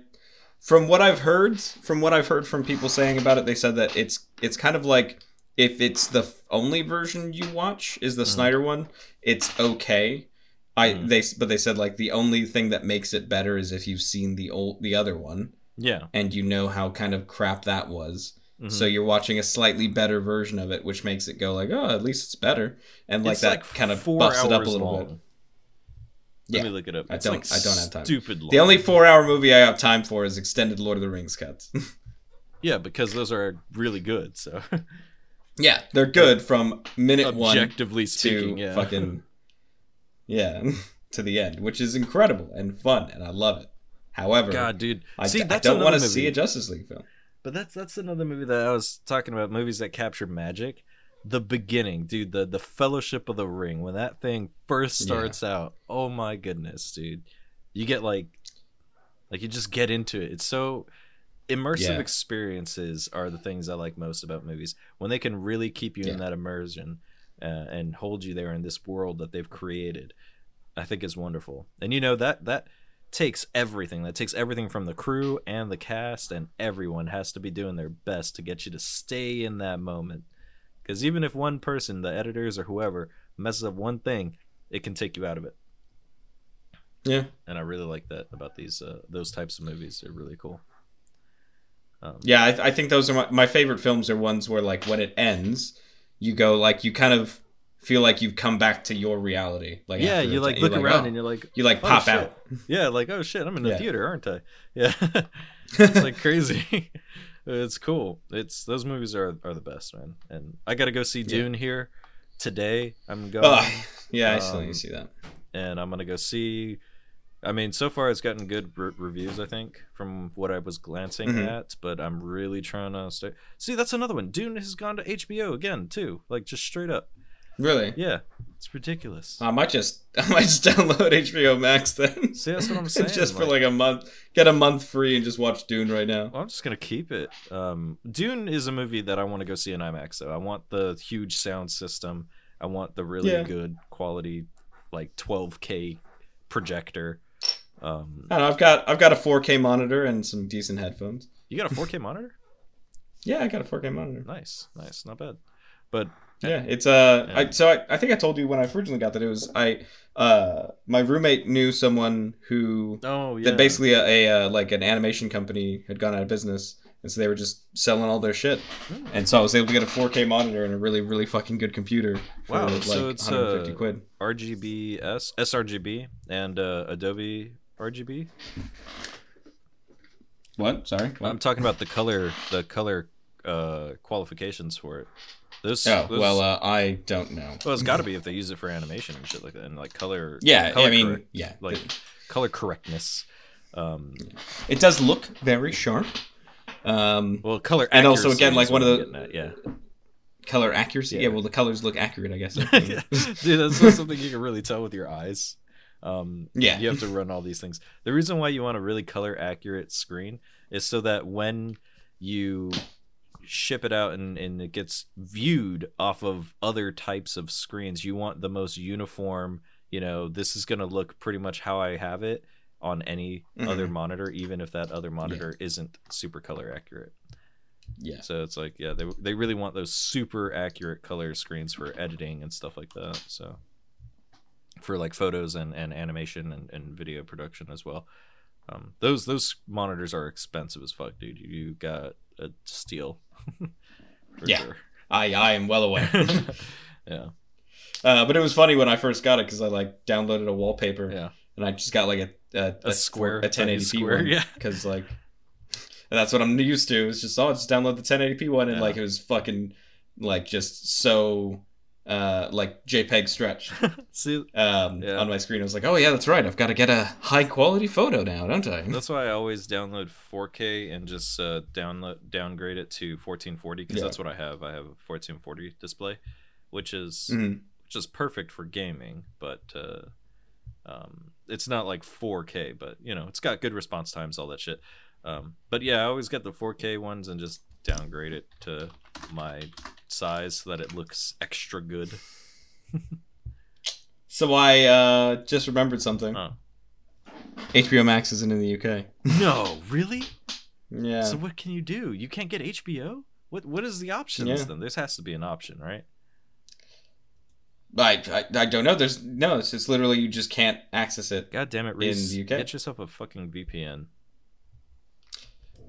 from what I've heard, from what I've heard from people saying about it, they said that it's, it's kind of like if it's the only version you watch is the Mhm. Snyder one, it's okay. I Mhm. they but they said like the only thing that makes it better is if you've seen the old the other one Yeah. and you know how kind of crap that was. Mhm. So you're watching a slightly better version of it, which makes it go like, oh, at least it's better, and like It's that kind of buffs it up a little long. bit. Let Yeah. me look it up. I It's don't- like I don't have time. Stupid long. The only four-hour movie I have time for is extended Lord of the Rings cuts. Yeah, because those are really good. So yeah, they're good from minute one objectively to speaking, yeah. fucking yeah to the end, which is incredible and fun, and I love it. However, God, dude. I, See, I don't want to see a Justice League film. But that's that's another movie that I was talking about. Movies that capture magic. The beginning, dude. The the Fellowship of the Ring. When that thing first Yeah. starts out, oh my goodness, dude. You get like, like you just get into it. It's so immersive Yeah. experiences are the things I like most about movies. When they can really keep you Yeah. in that immersion uh, and hold you there in this world that they've created. I think is wonderful. And you know that that takes everything. That takes everything from the crew and the cast and everyone has to be doing their best to get you to stay in that moment. Cuz even if one person, the editors or whoever, messes up one thing, it can take you out of it. Yeah, And I really like that about these uh, those types of movies. They're really cool. Um, yeah. I, I think those are my, my favorite films. Are ones where like when it ends, you go like you kind of feel like you've come back to your reality. Like yeah, you like you're look around oh. and you're like, you like oh, pop shit. out. yeah, like oh shit, I'm in the Yeah. theater, aren't I? Yeah, it's like crazy. it's cool. It's those movies are are the best, man. And I got to go see Yeah. Dune here today. I'm going, Ugh, yeah, I still need Um, to see that. and I'm gonna go see. I mean, so far it's gotten good re- reviews, I think, from what I was glancing Mhm. at. But I'm really trying to stay. See, that's another one. Dune has gone to HBO again too, like just straight up. Really, Yeah, it's ridiculous. I might just I might just download HBO Max then. See, that's what I'm saying. just for like- like a month, get a month free and just watch Dune right now. Well, I'm just gonna keep it. Um, Dune is a movie that I want to go see in IMAX. Though I want the huge sound system. I want the really Yeah. good quality, like 12K projector. Um, I have got I've got a 4K monitor and some decent headphones. you got a 4K monitor? Yeah, I got a 4K monitor. Nice, nice, not bad. But Yeah, it's uh, Yeah. I, so I, I think I told you when I originally got that it was I uh my roommate knew someone who oh yeah, that basically a, a uh, like an animation company had gone out of business and so they were just selling all their shit Hmm. and so I was able to get a 4K monitor and a really really fucking good computer for Wow, like so it's, 150 uh, quid. RGBS, sRGB, and uh, Adobe RGB. What? Sorry. I'm talking about the color, the color uh, qualifications for it. Those, Oh those- well, uh, I don't know. well, it's got to be if they use it for animation and shit like that, and like color. Yeah, color I mean, correct- yeah, like color correctness. Um, it does look very sharp. Um, well, color And also, again, like one of the- getting at, color accuracy. Yeah. Yeah. well, the colors look accurate, I guess. yeah, dude, that's not something you can really tell with your eyes. Um, Yeah. you have to run all these things. The reason why you want a really color accurate screen is so that when you ship it out and, and it gets viewed off of other types of screens, you want the most uniform. You know, this is going to look pretty much how I have it on any other Mhm. monitor, even if that other monitor isn't super color accurate. yeah. So it's like, yeah, they they really want those super accurate color screens for editing and stuff like that. So for like photos and, and animation and, and video production as well. Um, those those monitors are expensive as fuck, dude. You got a steal. Yeah. sure. I I am well aware. yeah. uh, but it was funny when I first got it because I like downloaded a wallpaper Yeah. and I just got like a a, A square, a 1080p square, one. yeah. because like that's what I'm used to. It's just oh, just download the 1080p one and Yeah. like it was fucking like just so uh like JPEG stretched See, um Yeah. on my screen. I was like, oh yeah, that's right. I've got to get a high quality photo now, don't I? that's why I always download 4K and just uh, download downgrade it to 1440 because Yeah. that's what I have. I have a 1440 display, which is Mhm. which is perfect for gaming, but uh, Um, it's not like 4K, but you know, it's got good response times, all that shit. Um, but yeah, I always get the 4K ones and just downgrade it to my size so that it looks extra good. So I uh, just remembered something. Huh. HBO Max isn't in the UK. No, really? Yeah. So what can you do? You can't get HBO? What what is the options Yeah. then? This has to be an option, right? I, I I don't know. There's no. It's just literally you just can't access it. God damn it, In Reese. the UK. Get yourself a fucking VPN.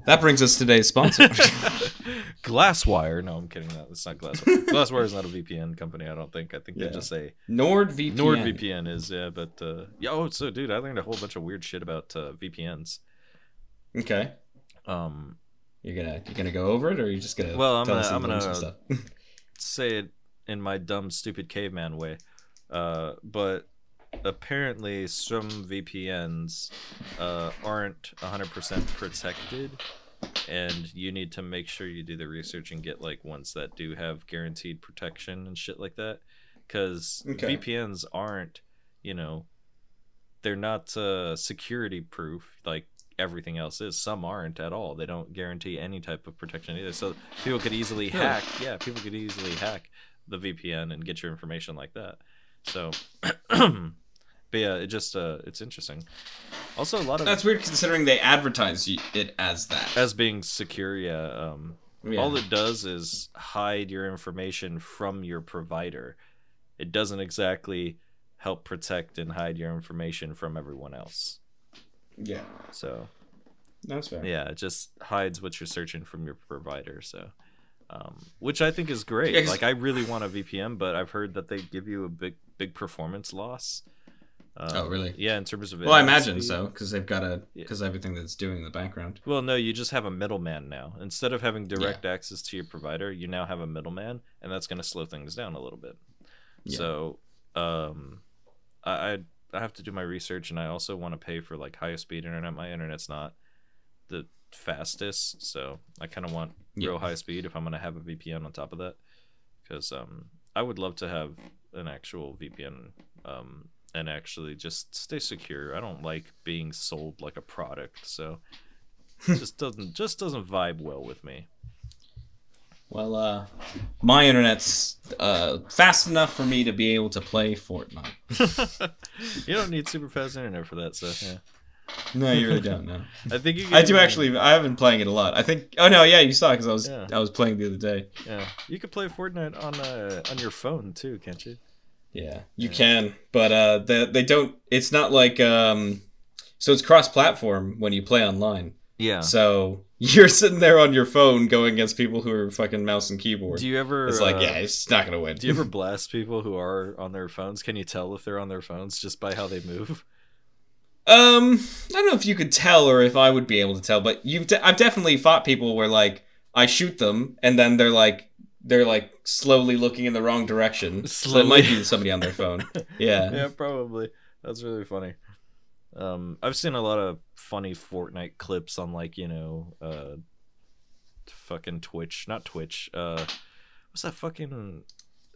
That brings us to today's sponsor. Glasswire. No, I'm kidding. That that's not Glasswire. Glasswire is not a VPN company. I don't think. I think Yeah. they just say NordVPN. NordVPN is. Yeah, but uh, yeah. Oh, so dude, I learned a whole bunch of weird shit about uh, VPNs. Okay. Um, You're gonna you're gonna go over it, or are you just gonna Well, I'm gonna- I'm gonna- stuff? say it in my dumb, stupid caveman way. Uh, but apparently, some VPNs uh, aren't 100% protected, and you need to make sure you do the research and get like ones that do have guaranteed protection and shit like that. Because Okay. VPNs aren't, you know, they're not uh, security proof like everything else is. Some aren't at all. They don't guarantee any type of protection either. So people could easily hack. Yeah, people could easily hack the VPN and get your information like that. So, but yeah, it just uh, it's interesting. Also, a lot of That's weird considering they advertise it as that. as being secure. Yeah, um, Yeah. all it does is hide your information from your provider. It doesn't exactly help protect and hide your information from everyone else. yeah, So that's fair. yeah, it just hides what you're searching from your provider. So, um, which I think is great. Yeah, like I really want a VPN, but I've heard that they give you a big big performance loss. Um, Oh, really? Yeah, in terms of Well, I imagine so because they've got a Yeah. because everything that's doing in the background. Well, no, you just have a middleman now. Instead of having direct access to your provider, you now have a middleman, and that's going to slow things down a little bit. Yeah. So, um, I, I I have to do my research, and I also want to pay for like high speed internet. My internet's not the fastest, so I kind of want Yeah. real high speed if I'm going to have a VPN on top of that, because um, I would love to have an actual VPN um, and actually just stay secure. I don't like being sold like a product, so it just doesn't just doesn't vibe well with me. Well, uh, my internet's uh, fast enough for me to be able to play Fortnite. you don't need super fast internet for that stuff. Yeah, No, you really don't. No, I think you. Can, I do actually. I have been playing it a lot. I think. Oh no, yeah, you saw because I was Yeah. I was playing the other day. Yeah, you could play Fortnite on uh, on your phone too, can't you? Yeah, you Yeah. can, but uh, they they don't. It's not like um, so it's cross-platform when you play online. Yeah. So you're sitting there on your phone going against people who are fucking mouse and keyboard. Do you ever? it's like, uh, yeah, it's not gonna win. Do you ever blast people who are on their phones? Can you tell if they're on their phones just by how they move? Um, I don't know if you could tell or if I would be able to tell, but you've de- I've definitely fought people where like I shoot them and then they're like they're like slowly looking in the wrong direction. So it might be somebody on their phone. Yeah. yeah, probably. That's really funny. Um, I've seen a lot of funny Fortnite clips on like you know, uh, fucking Twitch, not Twitch. Uh, what's that fucking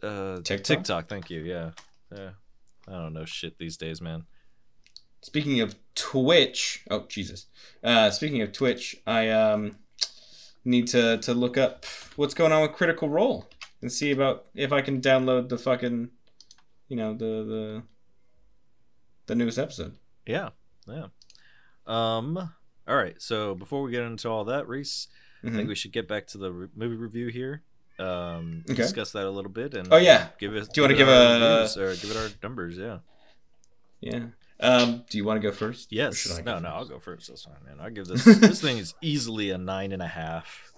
uh TikTok? TikTok? Thank you. Yeah, yeah. I don't know shit these days, man. Speaking of Twitch, oh Jesus. Uh, speaking of Twitch, I um need to to look up what's going on with Critical Role and see about if I can download the fucking, you know, the the the newest episode. Yeah, yeah. Um. All right. So before we get into all that, Reese, I Mhm. think we should get back to the re- movie review here. Um, Okay. discuss that a little bit and Oh, yeah. give it. Do you wanna give our a- reviews, or give it our numbers? Yeah. Yeah. Um, do you want to go first? Yes. No, go no, I'll go first. this one, man. I'll give this. this thing is easily a nine and a half.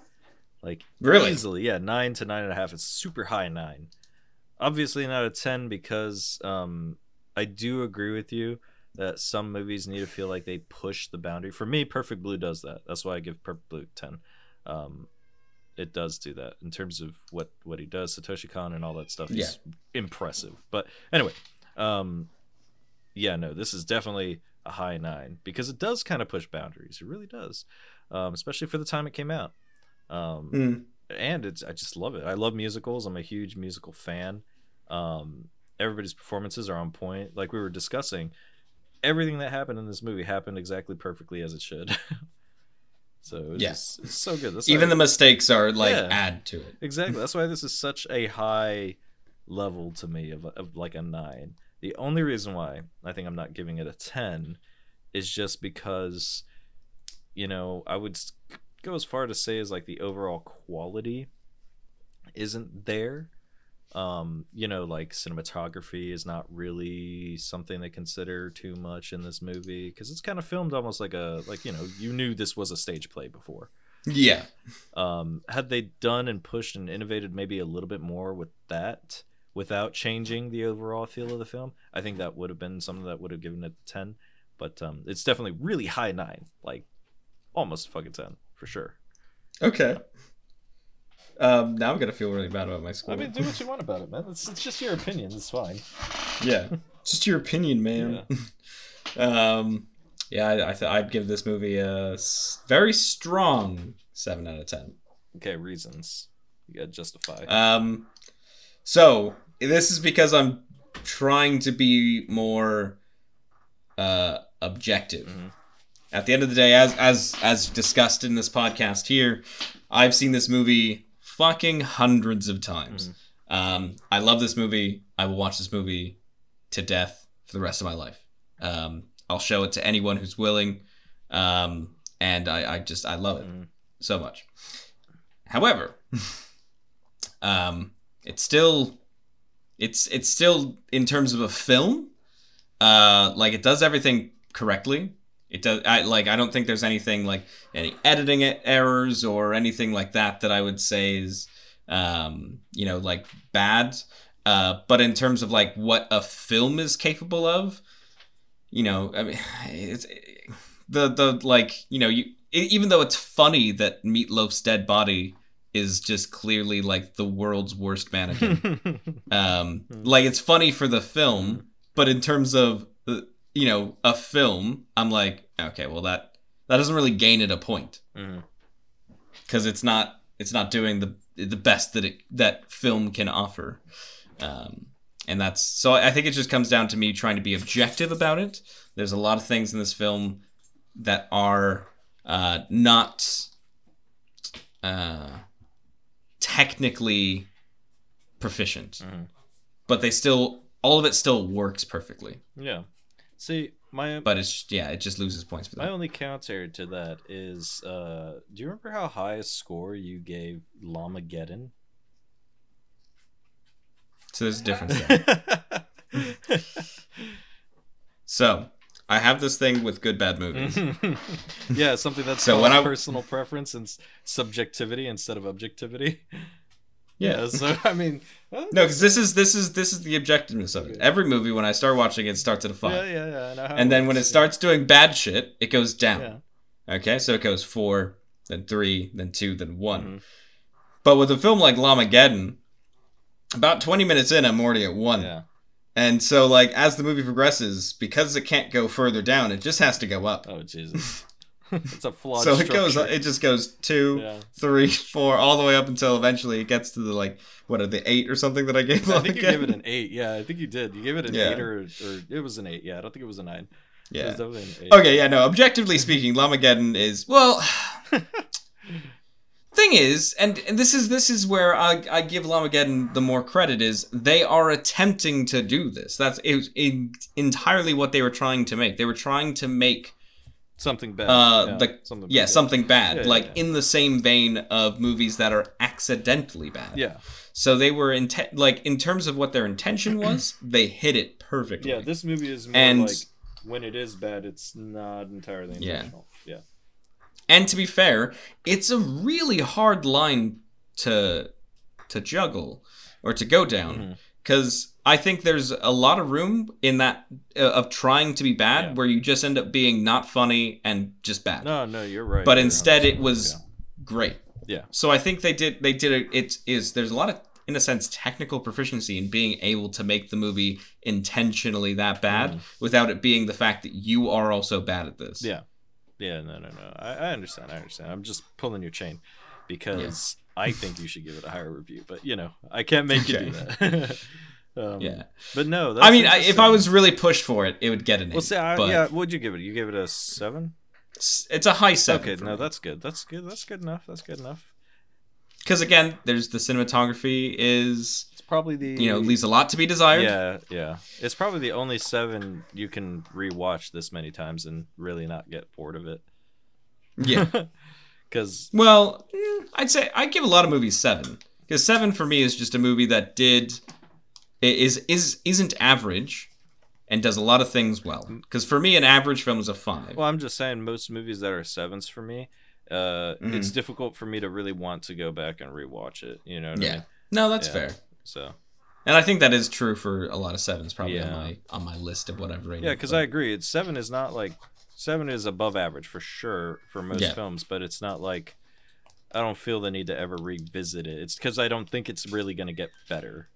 Like Really? easily, yeah, nine to nine and a half. It's super high nine. Obviously not a ten because um, I do agree with you that some movies need to feel like they push the boundary. For me, Perfect Blue does that. That's why I give Perfect Blue ten. Um, it does do that in terms of what what he does, Satoshi Kon and all that stuff. He's impressive. But anyway, um, yeah, no, this is definitely a high nine because it does kind of push boundaries. It really does, um, especially for the time it came out. Um, Mm. and it's I just love it. I love musicals. I'm a huge musical fan. Um, everybody's performances are on point. Like we were discussing, everything that happened in this movie happened exactly perfectly as it should. so it's, Yeah. it's so good. That's Even the mistakes are like Yeah. add to it. exactly that's why this is such a high level to me of, of like a nine. The only reason why I think I'm not giving it a ten is just because you know I would go as far to say as like the overall quality isn't there. Um, you know, like cinematography is not really something they consider too much in this movie because it's kind of filmed almost like a like you know you knew this was a stage play before Yeah. um, had they done and pushed and innovated maybe a little bit more with that without changing the overall feel of the film, I think that would have been something that would have given it a 10. But um, it's definitely really high nine, like almost fucking 10 for sure. Okay. Um, now I'm gonna feel really bad about my score. I mean, do what you want about it, man. It's, it's just your opinion. It's fine. yeah, just your opinion, man. um, yeah, I, I th- I'd give this movie a s- very strong seven out of ten. Okay, reasons. You gotta justify. Um, so this is because I'm trying to be more uh, objective. Mhm. At the end of the day, as as as discussed in this podcast here, I've seen this movie fucking hundreds of times. Um, I love this movie. I will watch this movie to death for the rest of my life. Um, I'll show it to anyone who's willing, um, and I, I just I love it Mhm. so much. However, um, it's still it's it's still in terms of a film, uh, like it does everything correctly. It does. I like. I don't think there's anything like any editing errors or anything like that that I would say is, um, you know, like bad. Uh, but in terms of like what a film is capable of, you know, I mean, it's the the like you know you even though it's funny that Meatloaf's dead body is just clearly like the world's worst mannequin. um, like it's funny for the film, but in terms of uh, you know a film, I'm like, okay, well that that doesn't really gain it a point because it's not it's not doing the the best that it that film can offer. Um, and that's so I think it just comes down to me trying to be objective about it. There's a lot of things in this film that are uh, not uh, technically proficient, Mhm. but they still all of it still works perfectly. Yeah. See, my But it's yeah, it just loses points for that. My only counter to that is, uh, do you remember how high a score you gave Llamageddon? So there's a difference there. So I have this thing with good bad movies. yeah, something that's So when I- personal preference and subjectivity instead of objectivity. Yeah. So I mean, uh, No, because this is this is this is the objectiveness of it. Every movie, when I start watching it, starts at a five, yeah, yeah, yeah. And then when it starts doing bad shit, it goes down. yeah. Okay, so it goes four, then three, then two, then one. Mhm. But with a film like Llamageddon, about twenty minutes in, I'm already at one. yeah, And so, like, as the movie progresses, because it can't go further down, it just has to go up. oh Jesus, it's a flawed. so it goes, structure. it just goes two, Yeah. three, four, all the way up until eventually it gets to the like, what are the eight or something that I gave? I think you Llamageddon? gave it an eight. Yeah, I think you did. You gave it an Yeah. eight or, or it was an eight. Yeah, I don't think it was a nine. Yeah. was an eight. Okay, yeah, no. Objectively speaking, Llamageddon is well. thing is, and, and this is this is where I, I give Llamageddon the more credit is they are attempting to do this. That's it, in, entirely what they were trying to make. They were trying to make Something bad. uh yeah, the something yeah bad. something bad, Yeah, yeah, like yeah. in the same vein of movies that are accidentally bad. Yeah, So they were intent like in terms of what their intention was, they hit it perfectly. yeah. This movie is more And- like when it is bad, it's not entirely Yeah. intentional. Yeah, And to be fair, it's a really hard line to to juggle or to go down because I think there's a lot of room in that uh, of trying to be bad Yeah. where you just end up being not funny and just bad. no, no, you're right. but You're instead, it was yeah. great. Yeah. So I think they did they did it. It is there's a lot of in a sense technical proficiency in being able to make the movie intentionally that bad Mhm. without it being the fact that you are also bad at this. Yeah. Yeah, no, no, no. I, I understand. I understand. I'm just pulling your chain because I think you should give it a higher review, but you know, I can't make you do that. Um, Yeah. but no. I mean, I, if I was really pushed for it, it would get an eight. well, see, I, but yeah, what'd you give it? You gave it a seven. it's, a high seven. Okay, no, that's good. That's good. That's good enough. That's good enough. because again, there's the cinematography is probably the you know leaves a lot to be desired. Yeah, yeah. It's probably the only seven you can rewatch this many times and really not get bored of it. Yeah. Because Well, mm, I'd say I give a lot of movies seven because seven for me is just a movie that did is is isn't average and does a lot of things well. Because for me, an average film is a five. well, I'm just saying most movies that are sevens for me, uh, Mhm. it's difficult for me to really want to go back and rewatch it. You know? What I yeah, mean? no, that's Yeah. fair, So and I think that is true for a lot of sevens. Probably on my on my list of what I've rated. yeah, because I agree. It's seven is not like seven is above average for sure for most Yeah. films, but it's not like I don't feel the need to ever revisit it. It's because I don't think it's really going to get better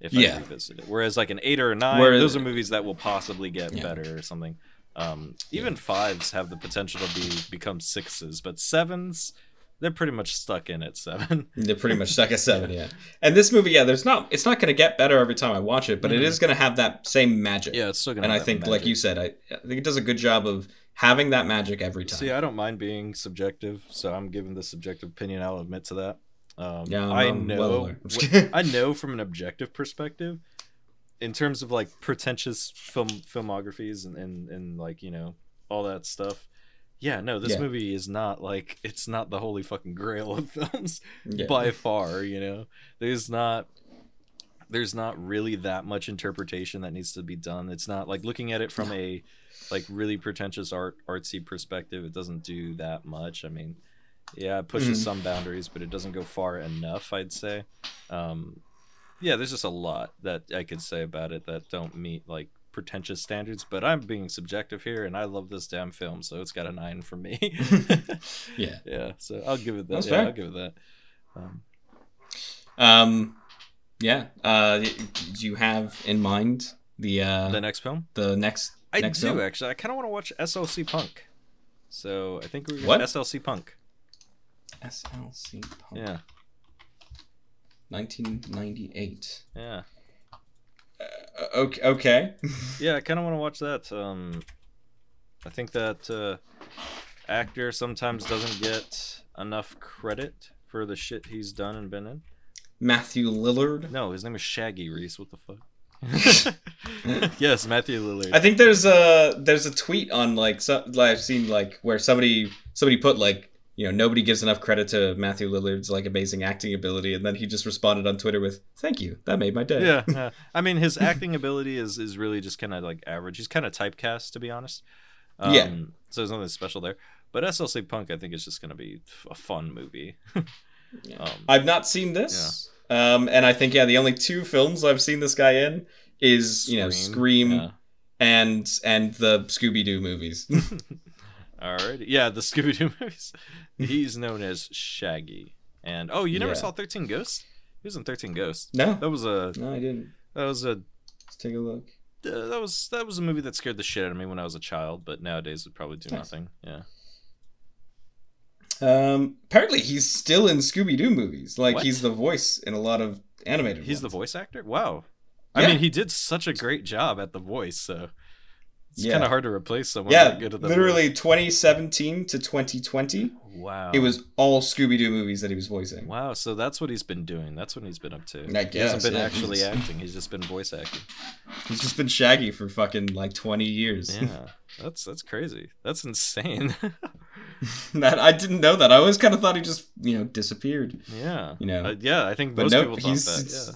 if Yeah. I revisit it. Whereas like an eight or a nine, Whereas- those are movies that will possibly get Yeah. better or something. Um, even fives have the potential to be become sixes, but sevens they're pretty much stuck in at seven. They're pretty much stuck at seven, yeah. And this movie, yeah, there's not. It's not going to get better every time I watch it, but it Mhm. is going to have that same magic. yeah, it's still gonna. and I have that think, like you said, I, I think it does a good job of having that magic every time. See, I don't mind being subjective, so I'm giving the subjective opinion. I'll admit to that. Um, Yeah, I'm- I know. well aware. I'm just wh- kidding. I know from an objective perspective, in terms of like pretentious film filmographies and, and and like you know all that stuff. Yeah, no, this Yeah. movie is not like it's not the holy fucking grail of films Yeah. by far. You know, there's not there's not really that much interpretation that needs to be done. It's not like looking at it from a like really pretentious art artsy perspective. It doesn't do that much. I mean, yeah, it pushes Mhm. some boundaries, but it doesn't go far enough. I'd say. Um, yeah, there's just a lot that I could say about it that don't meet like pretentious standards. But I'm being subjective here, and I love this damn film, so it's got a nine for me. yeah. yeah, so I'll give it that. That's yeah, fair. I'll give it that. Um, Um, yeah. Uh, do you have in mind the uh the next film. The next? I next do film? actually. I kind of want to watch SLC Punk. So I think we're What? SLC Punk. SLC Punk. Yeah, 1998. yeah, okay. Okay. yeah. I kind of want to watch that. Um, I think that uh, actor sometimes doesn't get enough credit for the shit he's done and been in. Matthew Lillard. No, his name is Shaggy Reese. What the fuck? yes, Matthew Lillard. I think there's a there's a tweet on like so, like, I've seen like where somebody somebody put like you know nobody gives enough credit to Matthew Lillard's like amazing acting ability, and then he just responded on Twitter with "Thank you, that made my day." yeah, yeah. I mean, his acting ability is is really just kind of like average. He's kind of typecast, to be honest. Um, Yeah. So there's nothing special there. But SLC Punk, I think, is just going to be a fun movie. Yeah. Um, I've not seen this, um, and I think yeah, the only two films I've seen this guy in is you know Scream yeah. and and the Scooby Doo movies. Alrighty. Yeah, the Scooby Doo movies. He's known as Shaggy. And oh, you never Yeah. saw Thirteen Ghosts? He was in Thirteen Ghosts. no, That was a no, I didn't. that was a Let's take a look. uh, that was that was a movie that scared the shit out of me when I was a child, but nowadays would probably do Nice. nothing. Yeah. Um, apparently he's still in Scooby Doo movies. Like What? he's the voice in a lot of animated. He's the voice actor? Wow. I mean, he did such a great job at the voice, so it's Yeah. kind of hard to replace someone Yeah, that good at the literally 2017 to 2020. Wow. It was all Scooby Doo movies that he was voicing. Wow, so that's what he's been doing. That's what he's been up to. I he hasn't been yeah, actually he's- acting. He's just been voice acting. He's just been Shaggy for fucking like 20 years. Yeah, that's that's crazy. That's insane. that I didn't know that. I always kind of thought he just you know disappeared. yeah, You know, Uh, yeah. I think but most nope, people thought he's that. Yeah.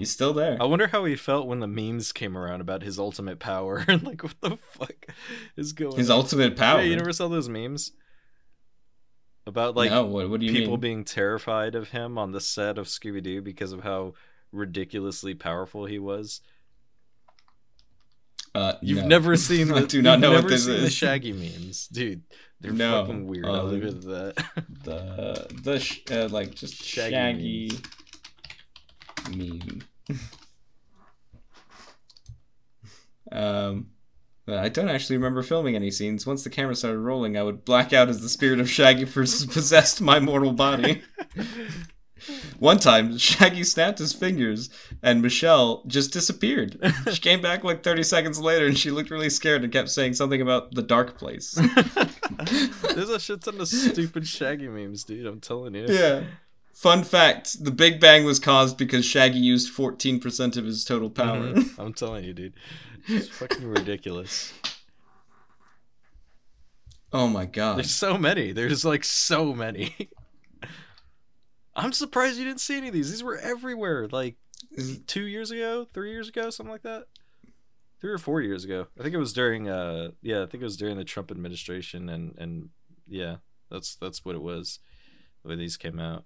He's still there. I wonder how he felt when the memes came around about his ultimate power and like what the fuck is going on? His on. ultimate power. Yeah, you never saw those memes about like no, what, what do you people mean? being terrified of him on the set of Scooby Doo because of how ridiculously powerful he was. uh, You've no. never seen the I do not know what this seen the. Shaggy memes, dude. They're No, fucking weird. uh, I'll leave it at that. the the sh- uh, like just Shaggy Shaggy, meme. Um, I don't actually remember filming any scenes. Once the camera started rolling, I would black out as the spirit of Shaggy pos- possessed my mortal body. One time, Shaggy snapped his fingers, and Michelle just disappeared. She came back like 30 seconds later, and she looked really scared and kept saying something about the dark place. There's a shit ton of stupid Shaggy memes, dude. I'm telling you. yeah. Fun fact: the Big Bang was caused because Shaggy used 14% of his total power. Mhm. I'm telling you, dude. It's fucking ridiculous. oh my god! There's so many. There's like so many. I'm surprised you didn't see any of these. These were everywhere. Like two years ago, three years ago, something like that. Three or four years ago. I think it was during. Uh, yeah, I think it was during the Trump administration, and and yeah, that's that's what it was. When these came out.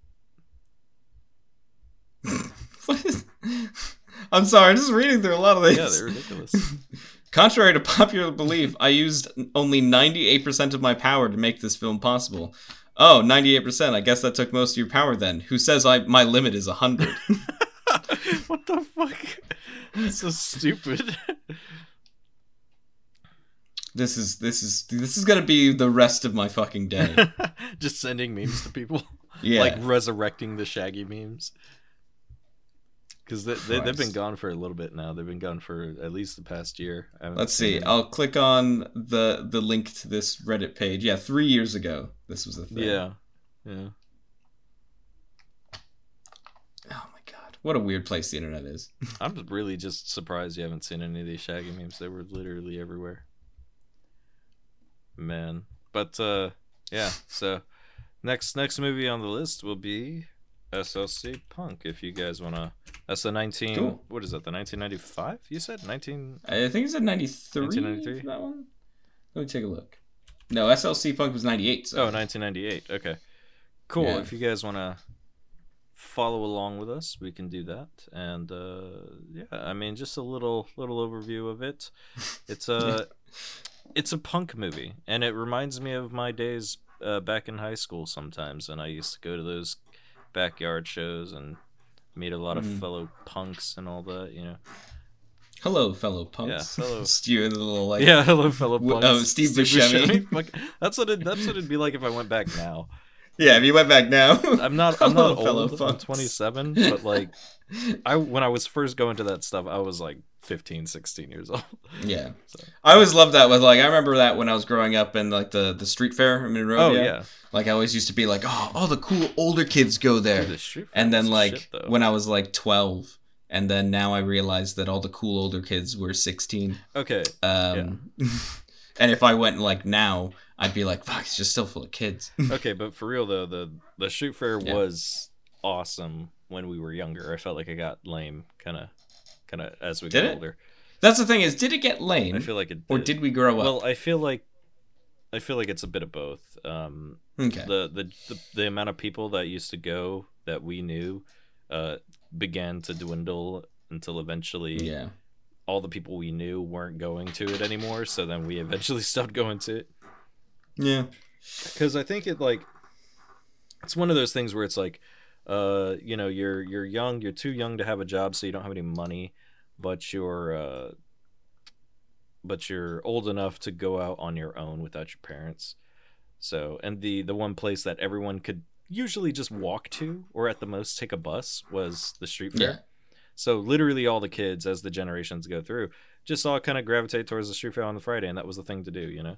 What is- I'm sorry, I'm just reading through a lot of these. Yeah, they're ridiculous. Contrary to popular belief, I used only 98% of my power to make this film possible. Oh, 98%. I guess that took most of your power then. Who says I my limit is 100? what the fuck? That's so stupid. this is this is this is going to be the rest of my fucking day. Just sending memes to people. Yeah. Like resurrecting the Shaggy memes. Because they, they, they've been gone for a little bit now. They've been gone for at least the past year. Let's see. I'll click on the the link to this Reddit page. Yeah, 3 years ago this was a thing. Yeah. Yeah. Oh my god. What a weird place the internet is. I'm really just surprised you haven't seen any of these Shaggy memes. They were literally everywhere. Man. But uh yeah, so next next movie on the list will be SLC Punk if you guys want to That's the 19 Cool. What is that? The 1995? You said 19 I think it's at 93. 1993? That one. Let me take a look. No, SLC Punk was 98. So. Oh, 1998. Okay. Cool. Yeah. If you guys want to follow along with us, we can do that. And uh yeah, I mean just a little little overview of it. It's a it's a punk movie and it reminds me of my days uh, back in high school sometimes and I used to go to those backyard shows and meet a lot of Mm. fellow punks and all that, you know. Hello, fellow punks. Yeah, hello. Stu the little like. yeah, hello fellow punks. oh, Steve Buscemi. Like, that's what it that's what it'd be like if I went back now. Yeah, if you went back now. I'm not I'm Hello, not fellow old. I'm 27, but like I when I was first going to that stuff, I was like 15, 16 years old. yeah. So- I always loved that with like I remember that when I was growing up in like the the street fair in Monrovia. Oh yeah. Like I always used to be like, oh, all the cool older kids go there. Dude, and then like shit, when I was like 12 and then now I realized that all the cool older kids were 16. Okay. Um and if I went like now, I'd be like, fuck, it's just still full of kids. Okay, but for real though, the the street fair Yeah. was awesome when we were younger. I felt like I got lame kind of kind of as we Did got it? older. That's the thing is, did it get lame I feel like it or did we grow up? Well, I feel like I feel like it's a bit of both. Um okay. the, the the the amount of people that used to go that we knew uh began to dwindle until eventually yeah. all the people we knew weren't going to it anymore so then we eventually stopped going to it Yeah. because i think it like it's one of those things where it's like uh you know you're you're young you're too young to have a job so you don't have any money but you're uh but you're old enough to go out on your own without your parents. So and the the one place that everyone could usually just walk to or at the most take a bus was the street fair. Yeah. so literally all the kids as the generations go through just all kind of gravitate towards the street fair on the friday and that was the thing to do you know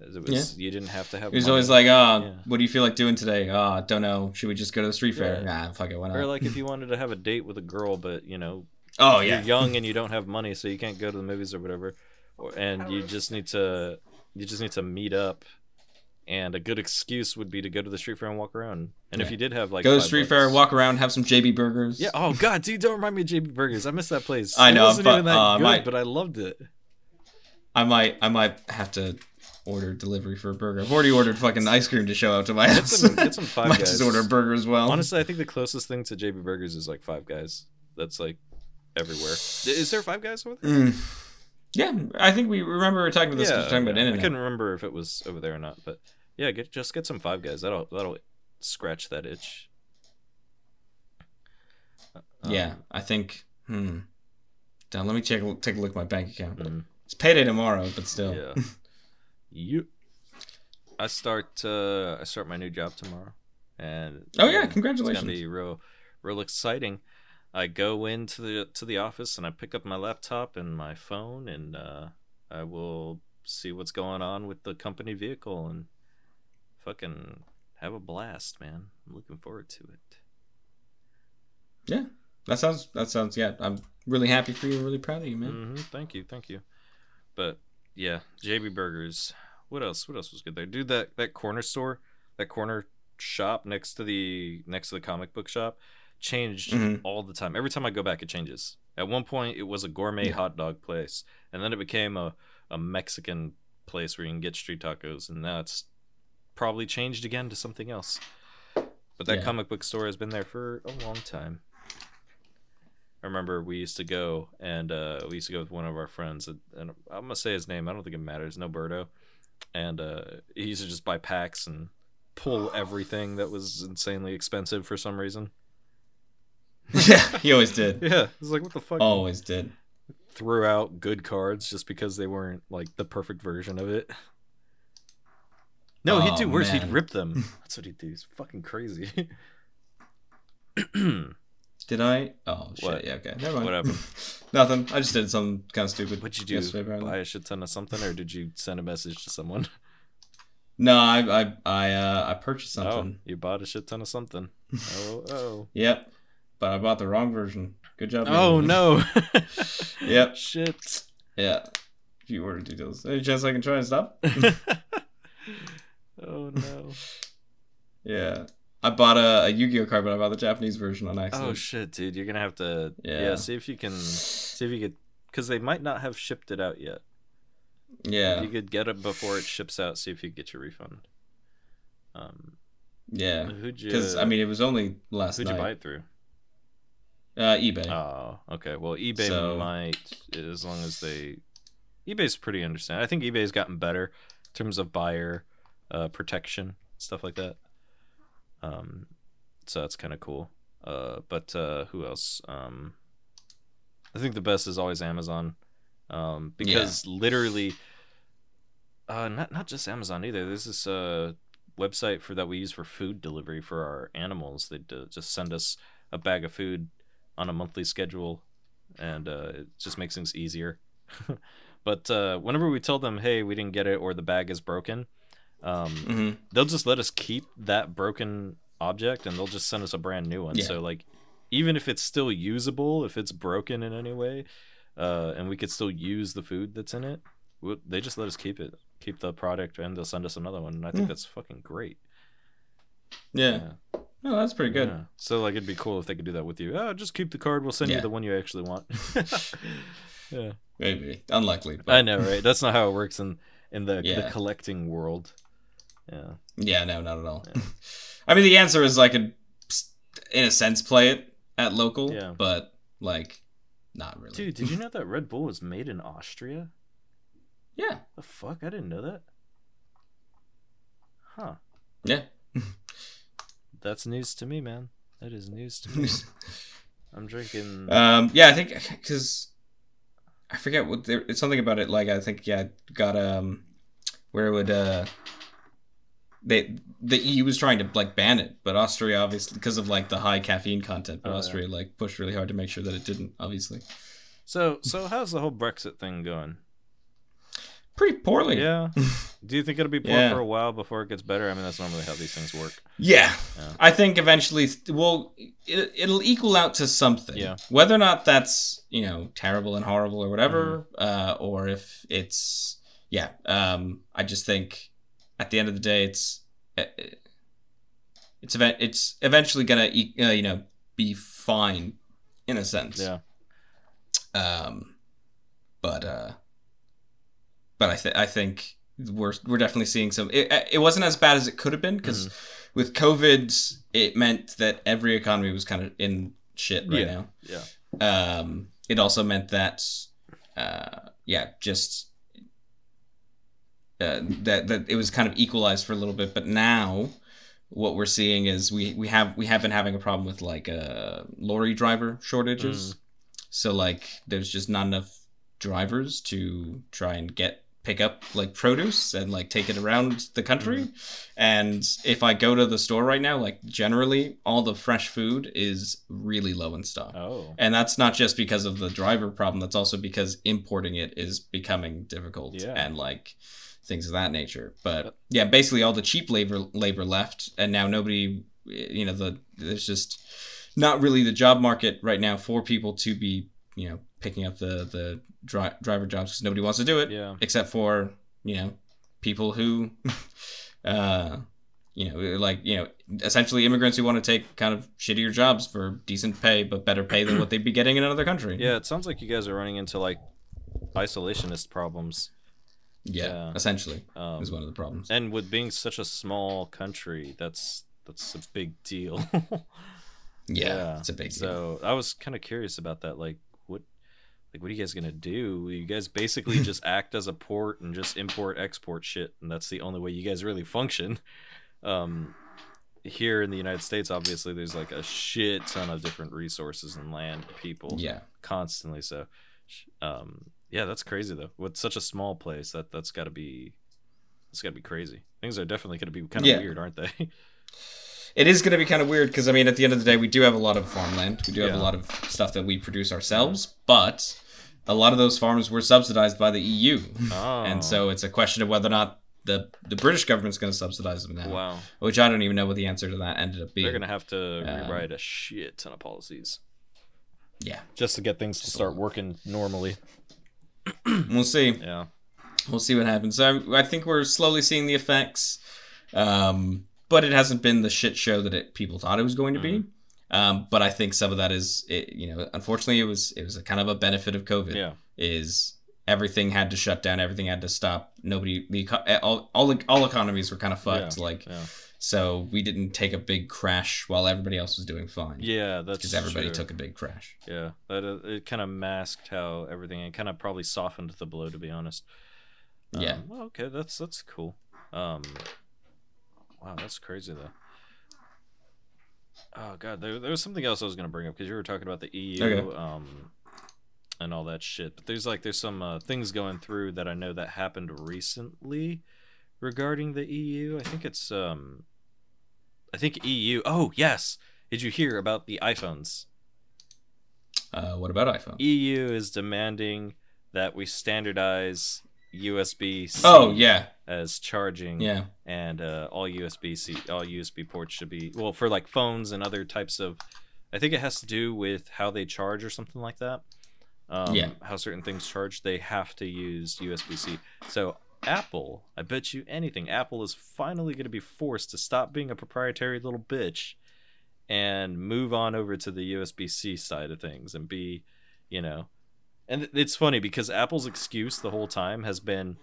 it was you didn't have to have He was money. always like, "Ah, Yeah. what do you feel like doing today? Ah, don't know. Should we just go to the street fair? Yeah. Nah, fuck it, why not? or like if you wanted to have a date with a girl but you know oh yeah, you're young and you don't have money so you can't go to the movies or whatever or, and you just need to you just need to meet up and a good excuse would be to go to the street fair and walk around and if you did have like go to five street bucks- fair, walk around, have some JB burgers. yeah oh god dude don't remind me of jb burgers i miss that place I know, it wasn't but, even that uh, good my- but i loved it I might, I might have to order delivery for a burger. I've already ordered fucking ice cream to show up to my Get house. some- get some Five might Guys. just order a burger as well. honestly i think the closest thing to jb burgers is like five guys that's like everywhere is there five guys over there Mm. Yeah, I think we remember we were talking about this. we were talking about yeah. I couldn't remember if it was over there or not, but yeah, get just get some Five Guys. That'll that'll scratch that itch. Uh, Yeah, um, I think. Hmm. Now let me check. Take a look at my bank account. mm, It's payday tomorrow, but still. yeah. you. I start. Uh, I start my new job tomorrow, and Oh yeah, congratulations! It's gonna be real, real exciting. I go into the to the office and I pick up my laptop and my phone and uh, I will see what's going on with the company vehicle and fucking have a blast, man. I'm looking forward to it. Yeah, that sounds that sounds. Yeah, I'm really happy for you. and Really proud of you, man. hmm Thank you, thank you. But yeah, JB Burgers. What else? What else was good there? Dude, that that corner store, that corner shop next to the next to the comic book shop, changed Mhm. all the time. Every time I go back, it changes. At one point, it was a gourmet Yeah. hot dog place, and then it became a a Mexican place where you can get street tacos, and now it's probably changed again to something else. But that Yeah. comic book store has been there for a long time. I remember we used to go and uh, we used to go with one of our friends, and, and I'm gonna say his name. I don't think it matters. No Noberto, and uh, he used to just buy packs and pull everything that was insanely expensive for some reason. yeah, he always did. Yeah, it was like what the fuck. Always did. Threw out good cards just because they weren't like the perfect version of it. No, he'd Oh, do worse. He'd rip them. That's what he'd do. He's fucking crazy. Did I? Oh shit. What? Yeah. Okay. Never mind. Whatever. Nothing. I just did something kind of stupid. What'd you do? yesterday, apparently. Buy a shit ton of something, or did you send a message to someone? No, I I I uh I purchased something. Oh, something. you bought a shit ton of something. Oh, oh. Yep. But I bought the wrong version. Good job. Oh man. no. Yep. Shit. Yeah. Few order details. Any chance I can try and stop? oh no. yeah. I bought a, a Yu-Gi-Oh card, but I bought the Japanese version on accident. Oh shit, dude. You're gonna have to yeah, Yeah. see if you can see if you could because they might not have shipped it out yet. yeah. If you could get it before it ships out, see if you get your refund. Um Yeah. who'd you Because I mean, it was only last who'd night. you buy it through? Uh, eBay. Oh, okay. Well, eBay So- might, as long as they, eBay's pretty understanding. I think eBay's gotten better in terms of buyer uh, protection, stuff like that. Um, so that's kind of cool. Uh, but uh, who else? Um, I think the best is always Amazon, um, because literally, uh, not not just Amazon either. There's this uh website for that we use for food delivery for our animals. They uh, just send us a bag of food on a monthly schedule, and uh, it just makes things easier. but uh, whenever we tell them, "Hey, we didn't get it," or the bag is broken, um, hmm they'll just let us keep that broken object, and they'll just send us a brand new one. Yeah. So like, even if it's still usable, if it's broken in any way, uh, and we could still use the food that's in it, we they just let us keep it, keep the product, and they'll send us another one. And I think Yeah. that's fucking great. Yeah. Oh, that's pretty good. Yeah. So like, it'd be cool if they could do that with you. Oh, just keep the card. We'll send you the one you actually want. yeah, Maybe unlikely. But I know, right? That's not how it works in in the the collecting world. Yeah. Yeah, no, not at all. Yeah. I mean, the answer is I could, in a sense, play it at local, Yeah. but like, not really. Dude, did you know that Red Bull was made in Austria? Yeah, The fuck? I didn't know that. Huh. yeah. That's news to me, man. That is news to me. I'm drinking. um, yeah, I think because I forget what there, it's something about it. Like I think yeah, got um, where would uh, they the EU was trying to like ban it, but Austria obviously because of like the high caffeine content, but Oh, yeah. Austria like pushed really hard to make sure that it didn't. Obviously, So, so how's the whole Brexit thing going? pretty poorly. Yeah. Do you think it'll be poor Yeah. for a while before it gets better? I mean, that's normally how these things work. Yeah. Yeah. I think eventually, well, it, it'll equal out to something. Yeah. Whether or not that's you know terrible and horrible or whatever, Mm-hmm. uh, or if it's yeah, um, I just think at the end of the day, it's uh, it's event it's eventually gonna uh, you know be fine in a sense. Yeah. Um, but uh, but I think I think we're we're definitely seeing some. It, it wasn't as bad as it could have been because Mm-hmm. with COVID, it meant that every economy was kind of in shit right Yeah. Yeah. now. Um, it also meant that, uh, yeah, just uh, that that it was kind of equalized for a little bit. But now, what we're seeing is we we have we have been having a problem with like uh, lorry driver shortages. So like, there's just not enough drivers to try and get pick up like produce and like take it around the country. And if I go to the store right now, like generally all the fresh food is really low in stock. Oh. And that's not just because of the driver problem, that's also because importing it is becoming difficult Yeah. and like things of that nature. But yeah, basically all the cheap labor labor left and now nobody you know the there's just not really the job market right now for people to be, you know, picking up the the dri- driver jobs cuz nobody wants to do it Yeah. except for, you know, people who uh you know, like, you know, essentially immigrants who want to take kind of shittier jobs for decent pay, but better pay than what they'd be getting in another country. Yeah, it sounds like you guys are running into like isolationist problems. Yeah, Yeah. essentially Um, is one of the problems. and with being such a small country, that's that's a big deal. yeah, it's a big deal. So I was kind of curious about that. Like, what, like, what are you guys gonna do? You guys basically just act as a port and just import export shit, and that's the only way you guys really function. Um, here in the United States, obviously, there's like a shit ton of different resources and land, people, Yeah, constantly. So, um, yeah, that's crazy though. With such a small place, that that's got to be, that's got to be crazy. Things are definitely going to be kind of Yeah. weird, aren't they? it is going to be kind of weird because I mean, at the end of the day, we do have a lot of farmland. We do have Yeah. a lot of stuff that we produce ourselves, but a lot of those farms were subsidized by the EU, oh, and so it's a question of whether or not the the British government's going to subsidize them now. wow, Which I don't even know what the answer to that ended up being. they're gonna have to Um, rewrite a shit ton of policies. Yeah, just to get things to start working normally. we'll see. Yeah. we'll see what happens. So I, I think we're slowly seeing the effects, um, but it hasn't been the shit show that it, people thought it was going to be. Um, but I think some of that is, it, you know, unfortunately, it was it was a kind of a benefit of COVID. Yeah. Is everything had to shut down, everything had to stop. Nobody, the all all all economies were kind of fucked. Yeah, Like Yeah. So, we didn't take a big crash while everybody else was doing fine. Yeah, that's because everybody true. took a big crash. Yeah, that uh, it kind of masked how everything. It kind of probably softened the blow, to be honest. Um, Yeah. well, okay, that's that's cool. Um, wow, that's crazy though. Oh god, there, there was something else I was gonna bring up because you were talking about the EU, Okay. um, and all that shit. But there's like there's some uh, things going through that I know that happened recently regarding the EU. I think it's um, I think EU. Oh yes, did you hear about the iPhones? Uh, what about iPhone? EU is demanding that we standardize USB C oh yeah, as charging yeah, and uh, all USB C all USB ports should be well for like phones and other types of I think it has to do with how they charge or something like that. Um, Yeah. How certain things charge, they have to use USB C. So Apple, I bet you anything, Apple is finally going to be forced to stop being a proprietary little bitch and move on over to the USB C side of things and be, you know. And it's funny because Apple's excuse the whole time has been,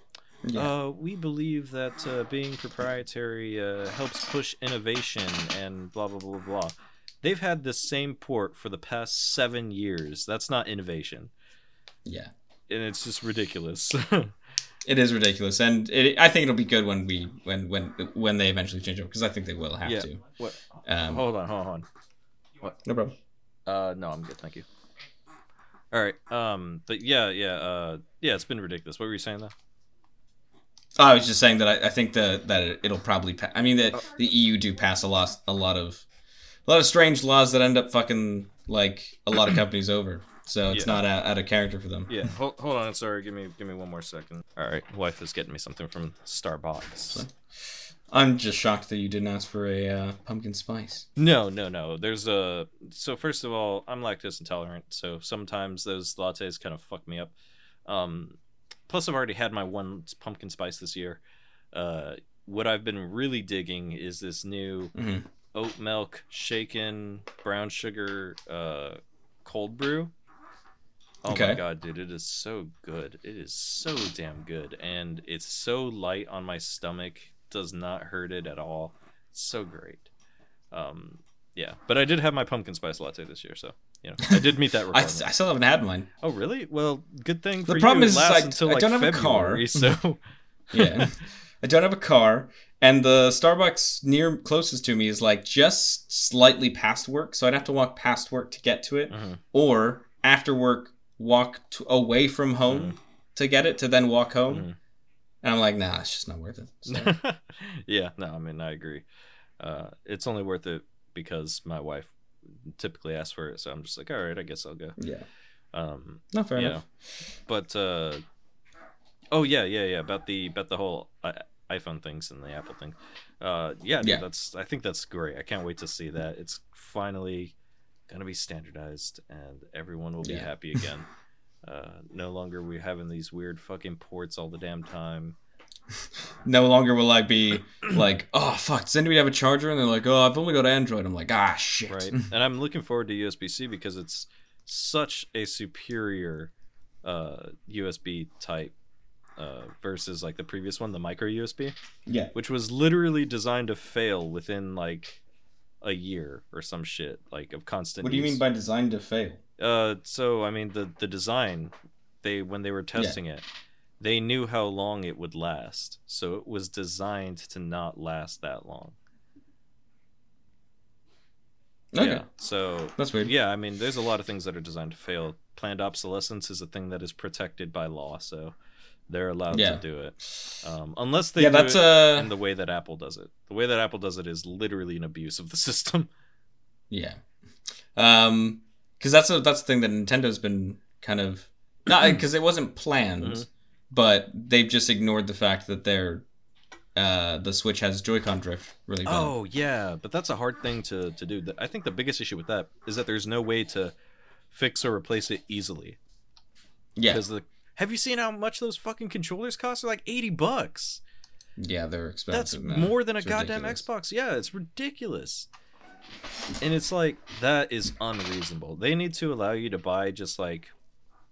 yeah. uh, we believe that uh, being proprietary uh, helps push innovation and blah blah blah blah. They've had the same port for the past seven years. That's not innovation, yeah. and it's just ridiculous. It is ridiculous, and it, I think it'll be good when we when when when they eventually change over because I think they will have Yeah. to. what? Um, Hold on, hold on. What? no problem. Uh, no, I'm good, thank you. All right. Um, but yeah, yeah, uh, yeah. It's been ridiculous. What were you saying though? Oh, I was just saying that I, I think that that it, it'll probably. Pa- I mean, that Oh. the EU do pass a lot a lot of a lot of strange laws that end up fucking like a lot of companies over. So it's Yeah. not out, out of character for them. Yeah. Hold, hold on. Sorry. Give me give me one more second. All right. Wife is getting me something from Starbucks. I'm just shocked that you didn't ask for a uh, pumpkin spice. No, no, no. There's a so first of all, I'm lactose intolerant, so sometimes those lattes kind of fuck me up. Um, plus, I've already had my one pumpkin spice this year. Uh, what I've been really digging is this new hmm oat milk shaken brown sugar uh, cold brew. Oh my Okay. god, dude, it is so good. It is so damn good, and it's so light on my stomach. Does not hurt it at all. It's so great. Um, yeah, but I did have my pumpkin spice latte this year, so you know I did meet that I, requirement. I still haven't had mine. oh, really? Well, good thing. The problem is, I- until I don't have a car. So Yeah. I don't have a car, and the Starbucks near closest to me is like just slightly past work, so I'd have to walk past work to get to it, Mhm. or after work walk to, away from home Mhm. to get it to then walk home. Mhm. And I'm like, nah, it's just not worth it. So, yeah, no, I mean I agree. Uh, it's only worth it because my wife typically asks for it, so I'm just like, all right, I guess I'll go. yeah. Um, Not fair yeah, enough. but uh, oh yeah, yeah, yeah, about the about the whole I- iPhone things and the Apple thing. Uh, yeah, dude, Yeah. that's I think that's great. I can't wait to see that. It's finally gonna be standardized, and everyone will be Yeah. happy again. uh, no longer we having these weird fucking ports all the damn time. No longer will I be like, oh fuck, does anybody have a charger? And they're like, oh, I've only got Android. I'm like, ah shit. right and i'm looking forward to usb-c because it's such a superior uh, usb type uh, versus like the previous one the micro usb yeah. which was literally designed to fail within like a year or some shit like of constant What do you use. mean by designed to fail? uh so i mean the the design they when they were testing it they knew how long it would last so it was designed to not last that long Okay. yeah so That's weird. Yeah, I mean, there's a lot of things that are designed to fail. Planned obsolescence is a thing that is protected by law, so they're allowed Yeah. to do it. Um, unless they yeah, that's uh in the way that Apple does it. The way that Apple does it is literally an abuse of the system. Yeah. Um, because that's a that's the thing that Nintendo's been kind of not because it wasn't planned, Mhm. but they've just ignored the fact that their uh the Switch has Joy-Con drift really bad. Oh yeah, but that's a hard thing to to do. I think the biggest issue with that is that there's no way to fix or replace it easily. yeah, Because the have you seen how much those fucking controllers cost? They're like eighty bucks. yeah, they're That's expensive. man. more than a It's goddamn ridiculous. Xbox. Yeah, it's ridiculous. And it's like that is unreasonable. They need to allow you to buy just like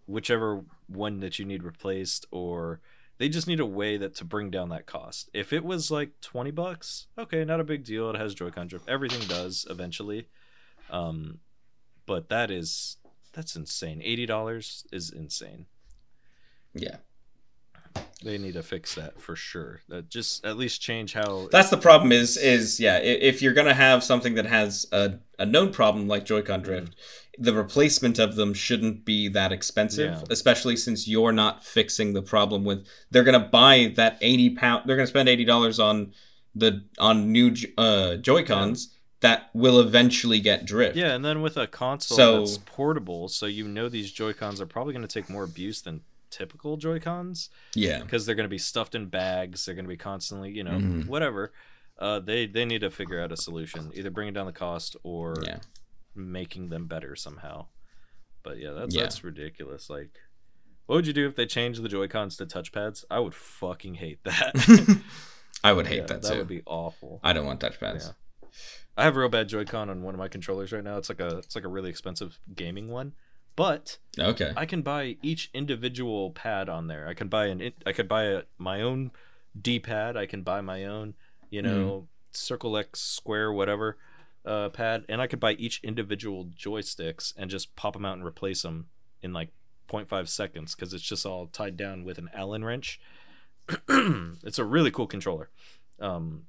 whichever one that you need replaced or they just need a way that to bring down that cost. If it was like 20 bucks, okay, not a big deal. It has Joy-Con drift. Everything does eventually. Um but that is that's insane. $80 is insane. Yeah, They need to fix that for sure. That just at least change how that's the problem. Is is yeah, if you're gonna have something that has a a known problem like Joy-Con drift, the replacement of them shouldn't be that expensive, Yeah. especially since you're not fixing the problem with. They're gonna buy that eighty pound. They're gonna spend eighty dollars on the on new uh, Joy Cons that will eventually get drift. Yeah, and then with a console So- that's portable, so you know these Joy Cons are probably going to take more abuse than typical Joy Cons yeah, because they're going to be stuffed in bags. They're going to be constantly, you know, Mhm. whatever. Uh, they they need to figure out a solution, either bringing down the cost or yeah. making them better somehow. But yeah, that's Yeah. that's ridiculous. Like, what would you do if they changed the Joy Cons to touchpads? I would fucking hate that. I would hate Yeah, that That too. would be awful. I don't want touchpads. I have a real bad Joy-Con on one of my controllers right now. It's like a it's like a really expensive gaming one, but Okay. I can buy each individual pad on there. I can buy an I could buy a, my own D-pad. I can buy my own, you know, circle X square whatever uh, pad, and I could buy each individual joysticks and just pop them out and replace them in like 0.5 seconds because it's just all tied down with an Allen wrench. it's a really cool controller. Um,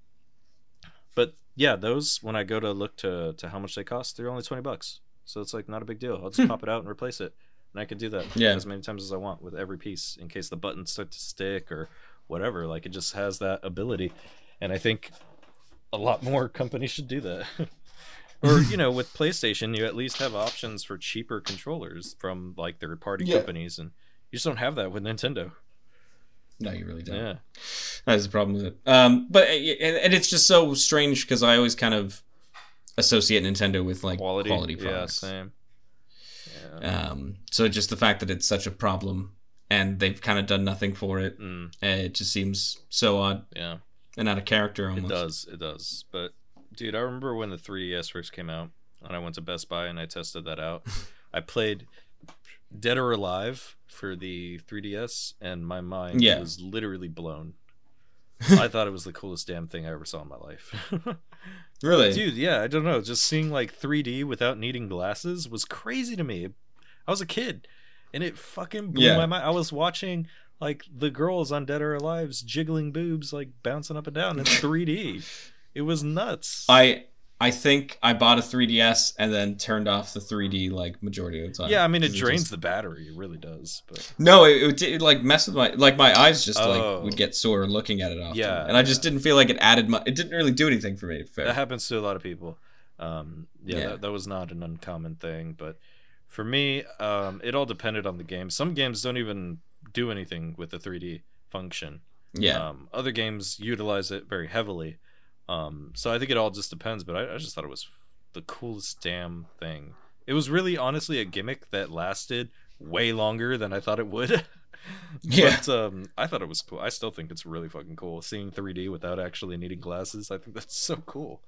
but yeah, those when I go to look to to how much they cost, they're only twenty bucks. So it's like not a big deal. I'll just hmm. pop it out and replace it, and I can do that Yeah. as many times as I want with every piece in case the buttons start to stick or whatever. Like it just has that ability, and I think a lot more companies should do that. or you know, with PlayStation, you at least have options for cheaper controllers from like third party Yeah. companies, and you just don't have that with Nintendo. No, you really don't. Yeah, That's the problem with it. Um, but eh, eh, and, and it's just so strange because I always kind of associate Nintendo with like quality, quality, yeah, products. same. Yeah. Um, so just the fact that it's such a problem and they've kind of done nothing for it, Mm, uh, it just seems so odd yeah. and out of character almost. It does. It does. But dude, I remember when the 3DS first came out, and I went to Best Buy and I tested that out. I played Dead or Alive for the 3DS, and my mind Yeah. was literally blown. I thought it was the coolest damn thing I ever saw in my life. Really? Dude, yeah, I don't know. Just seeing like 3D without needing glasses was crazy to me. I was a kid, and it fucking blew Yeah. my mind. I was watching like the girls on Dead or Alive's jiggling boobs, like bouncing up and down in 3D. It was nuts. I I think I bought a 3DS and then turned off the 3D like majority of the time. Yeah, I mean it drains just- the battery. It really does. But No, it, it, did like mess with my like my eyes just Oh. like would get sore looking at it often. Yeah, and I just yeah. didn't feel like it added much. It didn't really do anything for me. Fair. that happens to a lot of people. Um, yeah, Yeah. That, that was not an uncommon thing. But for me, um, it all depended on the game. Some games don't even do anything with the 3D function. yeah, Um, other games utilize it very heavily. Um, so I think it all just depends. But I, I just thought it was the coolest damn thing. It was really honestly a gimmick that lasted way longer than I thought it would. Yeah. But um, I thought it was cool. I still think it's really fucking cool seeing 3D without actually needing glasses. I think that's so cool.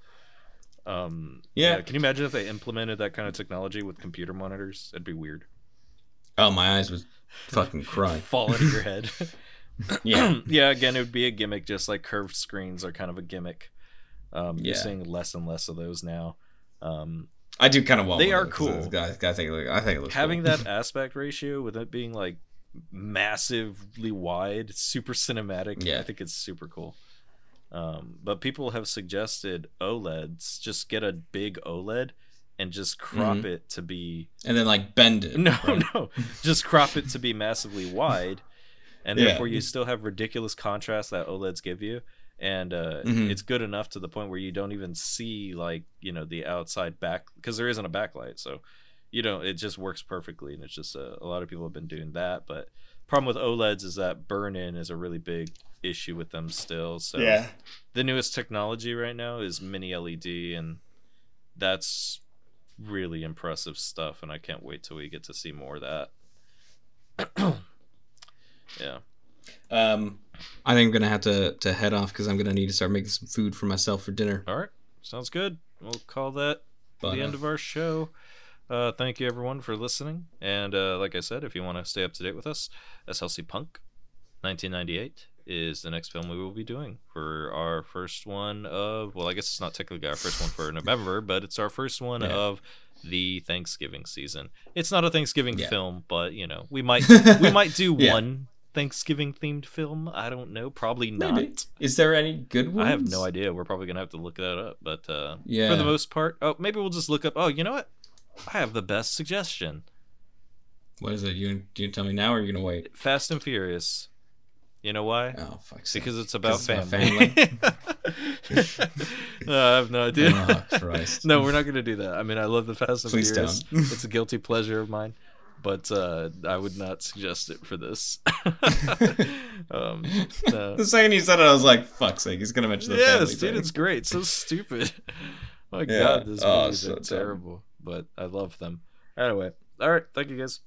Um, Yeah. Can you imagine if they implemented that kind of technology with computer monitors? It'd be weird. oh my eyes would fucking cry. Fall into your head. Yeah, yeah, again, it would be a gimmick, just like curved screens are kind of a gimmick. Um, You're seeing less and less of those now. Um, I do kind of want. They are of those, 'cause cool. I, I think it I think it looks having cool. that aspect ratio with it being like massively wide, super cinematic, Yeah. I think it's super cool. Um, but people have suggested OLEDs. Just get a big OLED and just crop Mhm. it to be and then like bend it. no, right? no, just crop it to be massively wide, and Yeah. therefore you still have ridiculous contrast that OLEDs give you, and uh, Mhm. it's good enough to the point where you don't even see like you know the outside back because there isn't a backlight, so you know it just works perfectly, and it's just uh, a lot of people have been doing that, but problem with OLEDs is that burn in is a really big issue with them still. So Yeah, the newest technology right now is mini LED, and that's really impressive stuff. And I can't wait till we get to see more of that. yeah, um, I think I'm gonna have to to head off because I'm gonna need to start making some food for myself for dinner. all right, sounds good. We'll call that But, the uh, end of our show. Uh, thank you everyone for listening, and uh, like I said, if you want to stay up to date with us, SLC Punk, 1998 is the next film we will be doing for our first one of. Well, I guess it's not technically our first one for November, but it's our first one Yeah. of the Thanksgiving season. It's not a Thanksgiving Yeah. film, but you know we might we might do Yeah. one Thanksgiving themed film. I don't know, probably not. Maybe. Is there any good ones? I have no idea. We're probably gonna have to look that up, but uh, Yeah. for the most part, oh, maybe we'll just look up. Oh, you know what? I have the best suggestion: What is it? You you tell me now, or are you gonna wait? Fast and Furious. You know why? Oh fuck. because it's about it's about family. no, I have no idea. Oh, Christ. no, we're not gonna do that. I mean, I love the Fast and Please Furious. don't. it's a guilty pleasure of mine, but uh, I would not suggest it for this. um, no. The second you said it, I was like, "Fuck sake!" He's gonna mention the yes, family dude, thing. it's great. So stupid. My Yeah. God, this Oh, movies so are dumb. terrible, but I love them. Anyway, all right, thank you guys.